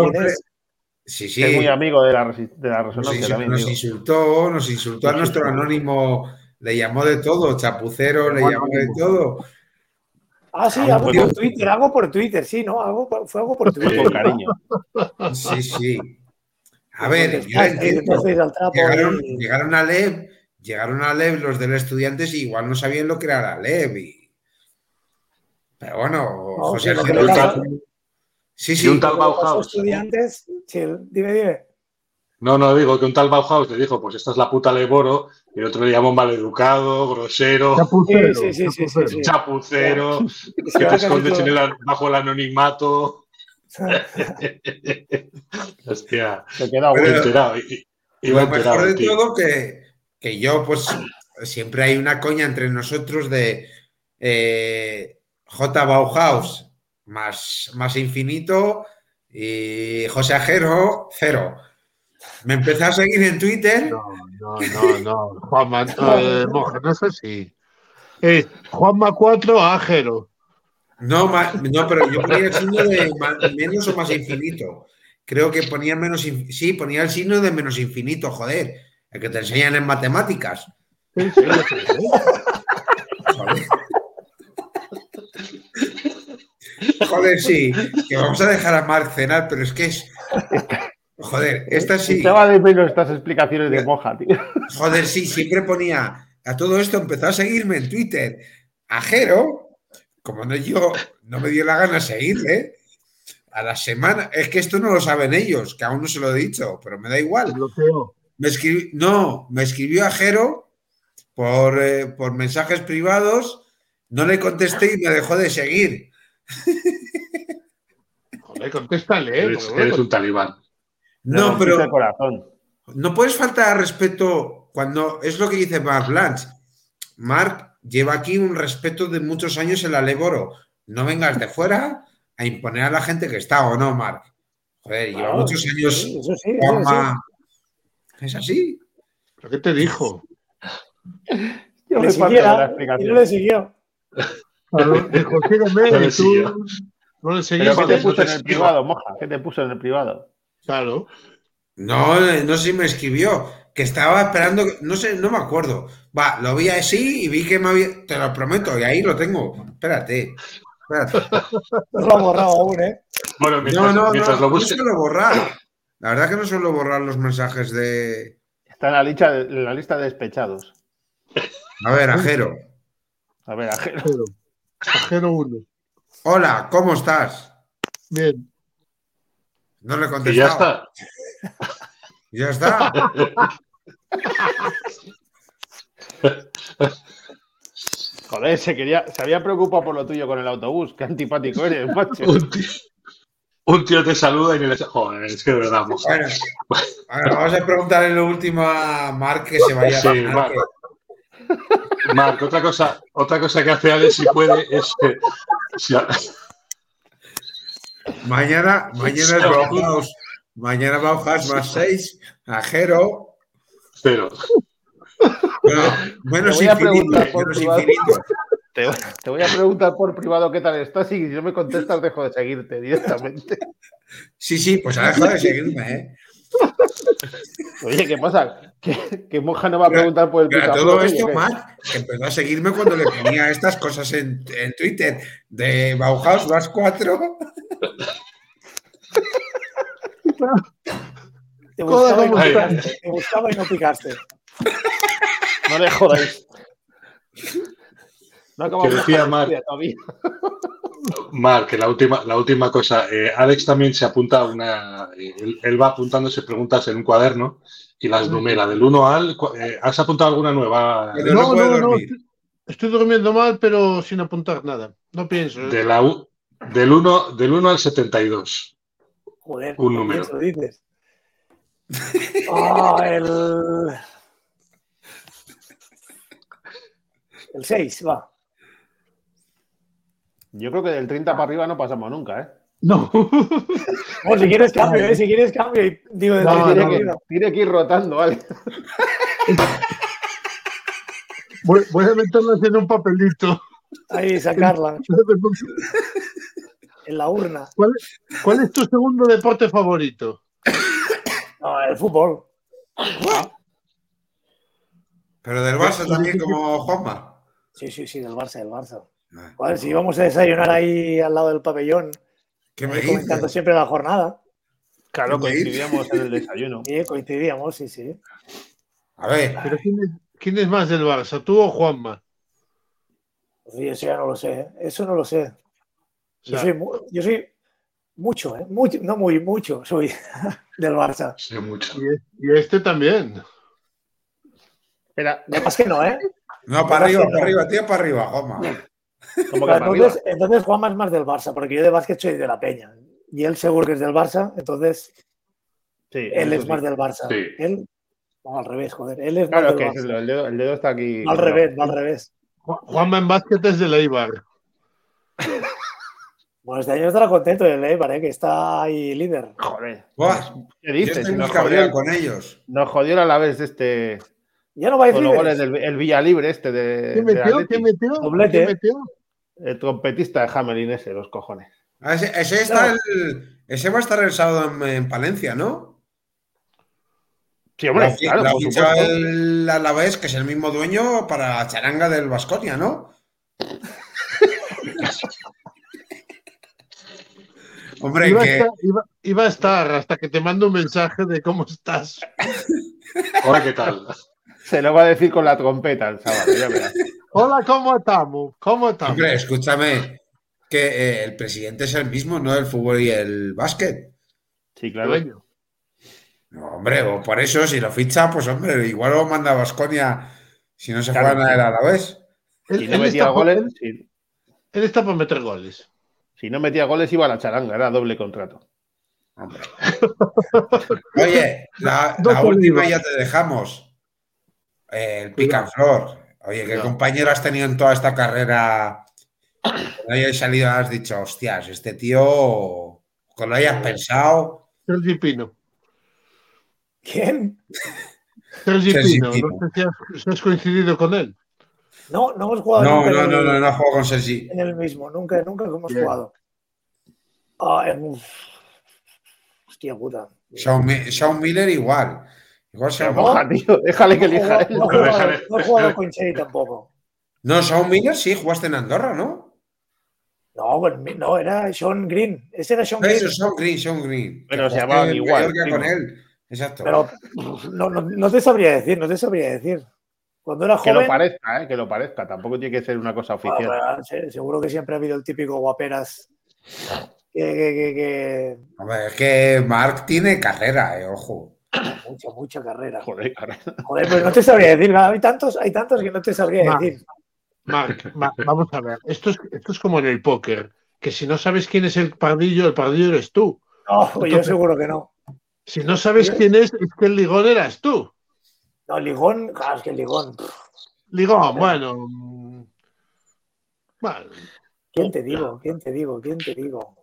Sí, sí. Es muy amigo de la, de la Nos, resonancia también. nos digo. insultó, nos insultó a nuestro anónimo le llamó de todo, chapucero, le llamó de todo. Ah, sí, algo por Twitter, algo por Twitter, sí, ¿no? Algo, fue algo por Twitter. Con cariño. Sí, sí. A ver, entiendo. entonces al trapo Llegaron, y- llegaron a LEV, llegaron a LEV los del estudiantes y igual no sabían lo que era la LEV. y- Pero bueno, No, José sí, Sí, Y sí. un tal Los Bauhaus. estudiantes, sí, dime, dime. No, no, digo que un tal Bauhaus le dijo, pues esta es la puta Leboro, y el otro le llamó maleducado, grosero, Chapucero, Sí, sí, sí, sí, chapucero. sí, sí. chapucero, Sí, que te escondes en el, bajo el anonimato. Hostia, Se queda enterado. y- y- Lo mejor de tío. todo que, que yo, pues, siempre hay una coña entre nosotros de eh, J. Bauhaus más, más infinito y José Ajero, cero. Me empecé a seguir en Twitter. No, no, no, no. Juanma, eh, no es así. Es Juanma 4 Ájero. No, no, pero yo ponía el signo de menos o más infinito. Creo que ponía menos, sí, ponía el signo de menos infinito, joder, el que te enseñan en matemáticas. Sí, sí, lo sé. Joder. Joder, sí, que vamos a dejar a Marc cenar, pero es que es. Joder, esta sí. Echaba de menos estas explicaciones de moja, tío. Joder, sí, siempre ponía. A todo esto empezó a seguirme en Twitter. Ajero, como no yo, no me dio la gana seguirle. A la semana, es que esto no lo saben ellos, que aún no se lo he dicho, pero me da igual. Bloqueo. Me escribió, no, me escribió Ajero por, eh, por mensajes privados, no le contesté y me dejó de seguir. Joder, contéstale. eh, Eres, porque, eres un talibán. No, el pero corazón. no puedes faltar al respeto cuando es lo que dice Mark Blanche. Mark lleva aquí un respeto de muchos años en la Leboro. No vengas de fuera a imponer a la gente que está o no, Mark. Joder, lleva muchos años sí, eso sí, eso sí. Juanma. ¿Es así? ¿Pero qué te dijo? Yo Le la siguió. Dijo, sígueme, No le siguió. no le seguías. ¿Pero qué te Joder, puso no en te el sigo. privado, moja? ¿Qué te puso en el privado? Claro. No, no sé si me escribió. Que estaba esperando, no sé, no me acuerdo. Va, lo vi así y vi que me había. Te lo prometo, y ahí lo tengo. Espérate. Espérate. No lo ha borrado aún, ¿eh? Bueno, No, mientras, no, mientras no, lo no busques. suelo borrar. La verdad que no suelo borrar los mensajes de. Está en la lista de, en la lista de despechados. A ver, Ajero. A ver. Ajero. Ajero 1. Hola, ¿cómo estás? Bien. No le he Y contestado. ya está. Ya está. Joder, se, quería, se había preocupado por lo tuyo con el autobús. Qué antipático eres, macho. Un tío, un tío te saluda y le Joder, es que de verdad. Bueno, ahora vamos a preguntarle lo último a Marc que se vaya Sí, a que- Marc, otra cosa, otra cosa que hace Alex si puede es que si a- Mañana, mañana es Bauhaus. Mañana Bauhaus más 6. Ajero. pero Bueno, menos Te voy a infinito. preguntar por Menos privado. infinito. Te, te voy a preguntar por privado qué tal estás y si no me contestas dejo de seguirte directamente. Sí, sí, pues ha dejado de seguirme, ¿eh? Oye, ¿qué pasa? ¿Que, que Moja no va a preguntar por el Pero a picaporte, todo ¿o esto, que empezó a seguirme cuando le ponía estas cosas en, en Twitter de Bauhaus más 4. Te buscaba, y no picaste, te buscaba y no picaste. No le jodáis. No acabamos Que decía todavía. Que la última, la última cosa, eh, Alex también se apunta a una, eh, él, él va apuntándose preguntas en un cuaderno y las numera del 1 al, eh, ¿has apuntado alguna nueva? Pero no puede dormir. estoy, estoy durmiendo mal, pero sin apuntar nada. No pienso. ¿eh? De la, u- del 1 del 1 al 72. Joder, Un ¿qué número. Eso dices. Ah, el. El 6, va. Yo creo que del 30 para arriba no pasamos nunca, ¿eh? No. O si quieres cambio, ¿eh? Si quieres cambio. Digo, de No, tres no, tiene, que, arriba. tiene que ir rotando, ¿vale? Voy, voy a meterlas en un papelito. Ahí, sacarla. En la urna. ¿Cuál, cuál es tu segundo deporte favorito? No, el fútbol. Pero del Barça también, como Juanma. Sí, sí, sí, del Barça, del Barça. Joder, si íbamos a desayunar ahí al lado del pabellón, ¿Qué me ahí comentando siempre la jornada. Claro, ¿Qué me coincidíamos en el desayuno. Sí, coincidíamos, sí, sí. A ver, ¿Pero quién es, quién es más del Barça, tú o Juanma? Sí, eso ya no lo sé, ¿eh? eso no lo sé. O Yo soy, mu- yo soy mucho, ¿eh? Mucho, no muy, mucho, soy del Barça. Sí, mucho. y, y este también. Espera, Más que no, ¿eh? no, para arriba, no. para arriba, tío, para arriba, Juanma. Como que para arriba. Entonces, entonces Juanma es más del Barça, porque yo de básquet soy de la Peña. Y él seguro que es del Barça, entonces Sí, él es sí. más del Barça. Sí. Él, no, al revés, joder, él es Claro, más del Barça. el dedo, el dedo está aquí. Va al revés, va al revés. Ju- Juanma en básquet es del Eibar. Bueno, este año estará contento el Eibar, ¿eh? que está ahí líder. Joder. Buah, ¿Qué yo dices? estoy Nos jodió, con ellos. nos jodió a la vez de este. Ya no va a ir Con los goles del el Villalibre este de. ¿Qué de metió? Atleti. ¿Qué metió? ¿Qué metió? El trompetista de Hamelin ese, los cojones. Ah, Ese, ese está el, ese va a estar el sábado en, en Palencia, ¿no? Sí, hombre, La claro, la ficha el Alavés, que es el mismo dueño para la charanga del Vasconia, ¿no? Hombre, Iba a, que estar, iba- iba a estar hasta que te mando un mensaje de cómo estás. Hola, ¿qué tal? Se lo va a decir con la trompeta el sábado, ya verás. Hola, ¿cómo estamos? ¿Cómo estamos? hombre, escúchame, que eh, el presidente es el mismo, ¿no? El fútbol y el básquet. Sí, claro. No, hombre, o por eso, si lo ficha, pues hombre, igual lo manda a Vasconia si no se Claro, juega nada sí. el Alavés. Él, Si no él metía por- goles, él- está por meter goles. si no metía goles iba a la charanga, era doble contrato. Hombre. Oye, la, la última ya te dejamos. Eh, el picaflor. Oye, ¿qué No. compañero has tenido en toda esta carrera? Cuando hayas salido has dicho, hostias, este tío, con lo hayas pensado. Sergi Pino. ¿Quién? Sergi Sergi Pino. Pino. No sé si has, coincidido con él. No, no hemos jugado No, nunca no, no, el, no, no juego con Sergi. en el mismo, nunca, nunca hemos Bien. jugado. Ah, hostia puta. Shawn, Mi- Shawn Miller igual. Igual Se moja, tío. Déjale que elija él. no he jugado- con Chey tampoco. No, Shawn Miller sí, jugaste en Andorra, ¿no? No, pues, no, era Sean Green. Ese era Sean Green. Eso, Shawn Green, Shawn Green. Pero Que se en igual, con él. Exacto. Pero no, no, no te sabría decir, no te sabría decir. Cuando era Que joven, lo parezca, ¿eh? que lo parezca. Tampoco tiene que ser una cosa ah, oficial. bueno, seguro que siempre ha habido el típico guaperas que, que- que- que- Hombre, es que Mark tiene carrera, eh, ojo. Mucha, mucha carrera. Joder, cara. Joder, pues no te sabría decir. Hay tantos, hay tantos que no te sabría decir. Marc, Ma- vamos a ver. Esto es, esto es como en el póker. Que si no sabes quién es el pardillo, el pardillo eres tú. No, pues yo Entonces- seguro que no. Si no sabes quién es, es que el ligón eras tú. No, Ligón, claro, es que el Ligón. Ligón, bueno. mm, Bueno, ¿Quién te digo? ¿Quién te digo? ¿Quién te digo?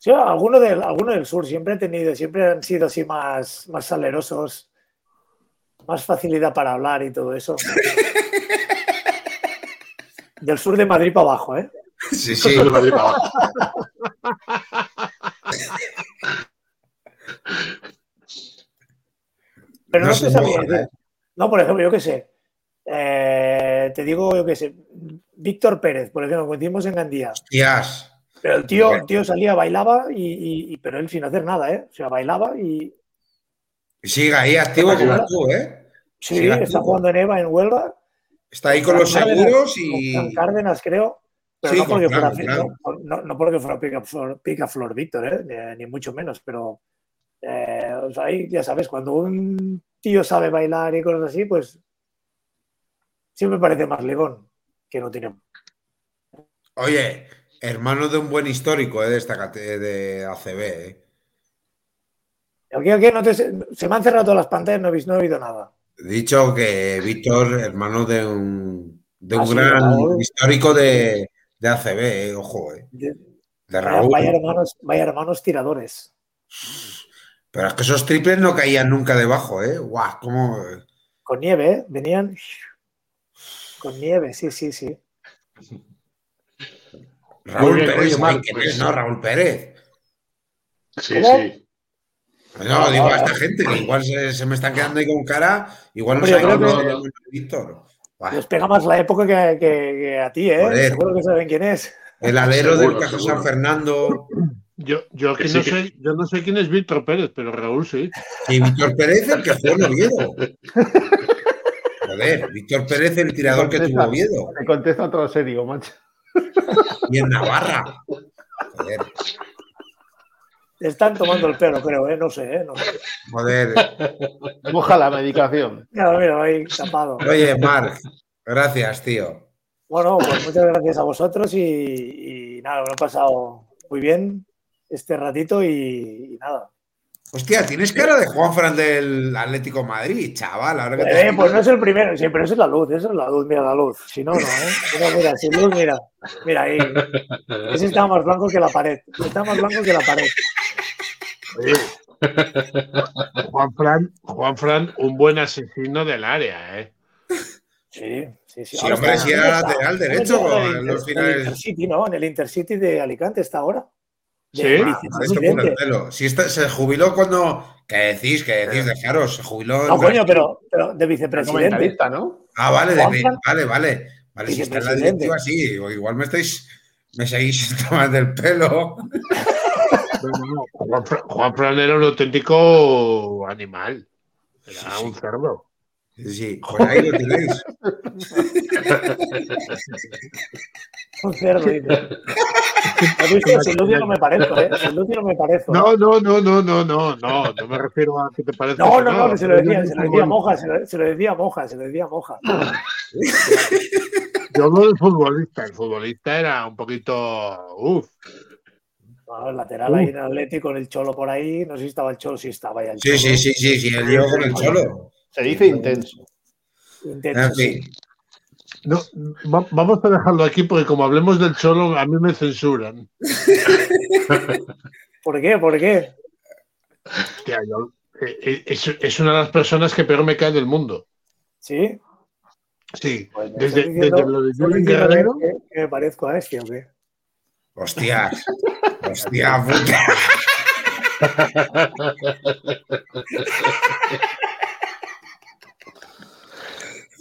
Sí, alguno del, alguno del sur siempre he tenido, siempre han sido así más, más salerosos, más facilidad para hablar y todo eso. Del sur de Madrid para abajo, ¿eh? Sí, sí. De Madrid para abajo. Pero no, No se. ¿eh? No, por ejemplo, yo qué sé. Eh, te digo, yo qué sé. Víctor Pérez, por ejemplo, coincidimos en Gandía. Hostias. Pero el tío, el tío salía, bailaba, y, y- y- pero él sin hacer nada, ¿eh? O sea, bailaba y Sigue ahí activo como tú, ¿eh? sí, está activo. jugando en EVA, en Huelva. Está ahí con los Cárdenas, seguros con y. Cárdenas, creo. Pero Sí, no, porque con fuera, claro. no, no- no porque fuera Picaflor, Picaflor Víctor, ¿eh? ni, ni mucho menos. Pero eh, o sea, ahí ya sabes, cuando un tío sabe bailar y cosas así, pues siempre parece más ligón que no tiene. Oye, hermano de un buen histórico, ¿eh? De esta de ACB, ¿eh? Aquí, aquí no te- se me han cerrado todas las pantallas, no he, visto, no he oído nada. He dicho que Víctor, hermano de un, de un Ah, gran histórico de, de ACB, ¿eh? Ojo, ¿eh? De- Raúl. vaya hermanos, vaya hermanos tiradores. Pero es que esos triples no caían nunca debajo, ¿eh? Guau, cómo. Con nieve, ¿eh? Venían con nieve, sí, sí, sí. Raúl Pérez, oye, ¿saben Marc, quién pues- es, no? Raúl Pérez. Sí, ¿Cómo? sí. No, digo a esta gente, que igual se, se me están quedando ahí con cara, igual no que- es el Víctor. Buah, Les pega más la época que, que- que a ti, ¿eh? Joder. Seguro que saben quién es. El alero Seguro, del Caja. San Fernando. Yo, yo, aquí no que- sé, yo no sé quién es Víctor Pérez, pero Raúl sí. Y Víctor Pérez, el que jugó en Oviedo. Joder, Víctor Pérez, el tirador que tuvo Oviedo. Te contesta todo serio, macho. Y en Navarra. Joder, Te están tomando el pelo, creo, ¿eh? No sé, ¿eh? No sé. joder. Moja la medicación. Mira, mira, ahí tapado. Oye, Marc, gracias, tío. Bueno, pues muchas gracias a vosotros y, y nada, me lo he pasado muy bien este ratito y, y nada. Hostia, tienes cara de Juan Fran del Atlético de Madrid, chaval. Ahora que te Eh, pues no es el primero, sí, pero esa es la luz, esa es la luz, mira la luz. Si no, no, ¿eh? Mira, mira, sin luz, mira. Mira ahí. Ese está más blanco que la pared. Está más blanco que la pared. Juan Fran, Juan Fran, un buen asesino del área, ¿eh? Sí, sí, sí. Sí, hombre, si era lateral ¿Dónde derecho En el los Inter- finales. En el Intercity, ¿no? En el Intercity de Alicante está ahora. Sí. Ah. Si este- se jubiló cuando. ¿Qué decís? ¿Qué decís? Dejaros, se jubiló. No, coño, pero, pero de vicepresidente. ¿no? Ah, vale, de- vale, vale. Vale, si está en la directiva, sí. o Igual me estáis. Me seguís tomando el pelo. Juan, Fran, Juan Fran era un auténtico animal. Era un cerdo. Sí, sí, pues ahí lo tenéis. Un cerdo, dice. ¿Has visto? Sin luz yo no me parezco, ¿eh? Sin luz yo no me parezco. No, no, no, no, no, no, no. No me refiero a que te parezca. No, no, no, que se lo decía, se lo decía Moja, se lo, se lo decía Moja, se lo decía Moja. Yo hablo del futbolista. El futbolista era un poquito. Uf. Bueno, el lateral ahí en el Atlético con el Cholo por ahí, no sé si estaba el Cholo, sí estaba ya el Sí, Cholo. sí, sí, sí, sí, el lío con el cholo. Se dice intenso. Intenso, En sí. fin. No, va- vamos a dejarlo aquí porque como hablemos del Cholo, a mí me censuran. ¿Por qué? ¿Por qué? Hostia, yo- eh, eh, es, es una de las personas que peor me cae del mundo. ¿Sí? Sí, Pues desde, estás diciendo- desde lo de Julen Guerrero. Que, que me parezco a este, ¿o qué? Hostias. Hostia puta.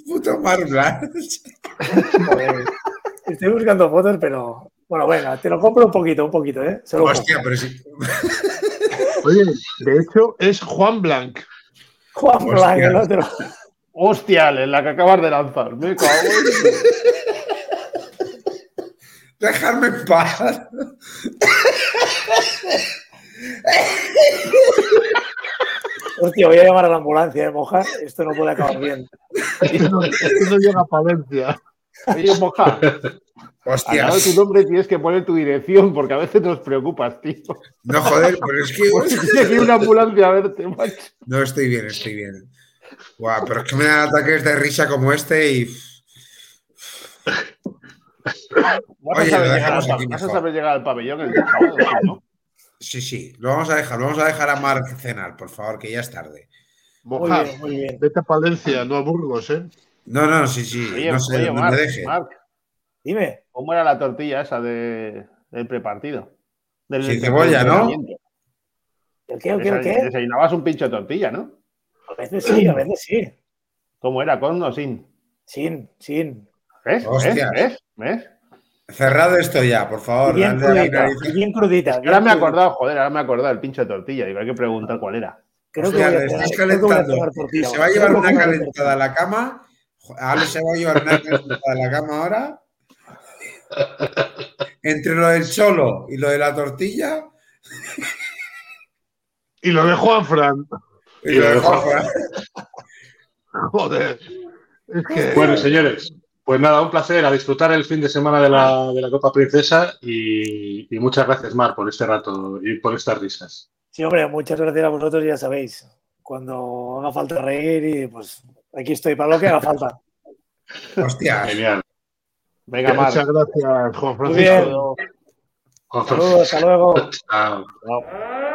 Puto Blanch. Joder. Estoy buscando fotos, pero. Bueno, venga, te lo compro un poquito, un poquito, ¿eh? Solo Hostia, pero sí. Oye, de hecho, es Juan Blanc. Juan Hostia. Blanc, el otro. Hostia, la que acabas de lanzar. Me cago en- Dejarme en paz. Hostia, voy a llamar a la ambulancia, ¿eh, Moja? Esto no puede acabar bien. Esto no, esto no llega a Palencia. Oye, Moja, al lado de tu nombre tienes que poner tu dirección porque a veces nos preocupas, tío. No, joder, pero es que. Tiene que ir una ambulancia a verte, macho. No, estoy bien, estoy bien. Guau, pero es que me dan ataques de risa como este y. Vas Oye, a saber llegar al aquí vas a saber llegar al pabellón el sábado, ¿sí, ¿no? Sí, sí, lo vamos a dejar. Lo vamos a dejar a Marc cenar, por favor, que ya es tarde. Muy Moja, bien, muy bien. vete a Palencia, no a Burgos, ¿eh? No, no, sí, sí. Oye, no sé oye, Marc, me deje. Marc, Dime. ¿cómo era la tortilla esa de, del prepartido? Del Sin cebolla, ¿no? ¿El qué? ¿El qué? ¿El qué? Desayunabas un pincho de tortilla, ¿no? A veces sí, a veces sí. ¿Cómo era? ¿Con o sin? Sin, sin. ¿Ves? ¿Ves? Hostias. ¿Ves? ¿Ves? Cerrad esto ya, por favor. Y bien crudita, y bien crudita. Ahora bien me he acordado, joder, ahora me he acordado del pincho de tortilla. Digo, hay que preguntar cuál era. Creo que voy a estás voy a calentando. tortilla Se va a ahora. llevar una calentada a la cama. Ale se va a llevar una calentada a la cama ahora. Entre lo del cholo y lo de la tortilla. Y lo de Juan Fran. Y lo de Juanfran. Joder. Es que. Bueno, señores, pues nada, un placer a disfrutar el fin de semana de la, de la Copa Princesa y, y muchas gracias, Mar, por este rato y por estas risas. Sí, hombre, muchas gracias a vosotros, ya sabéis. Cuando haga falta reír, y pues aquí estoy para lo que haga falta. Hostia. Genial. Venga, Mar. Muchas gracias, Juan Muy Francisco. bien. Juan Saludos, hasta luego. Chao. Chao.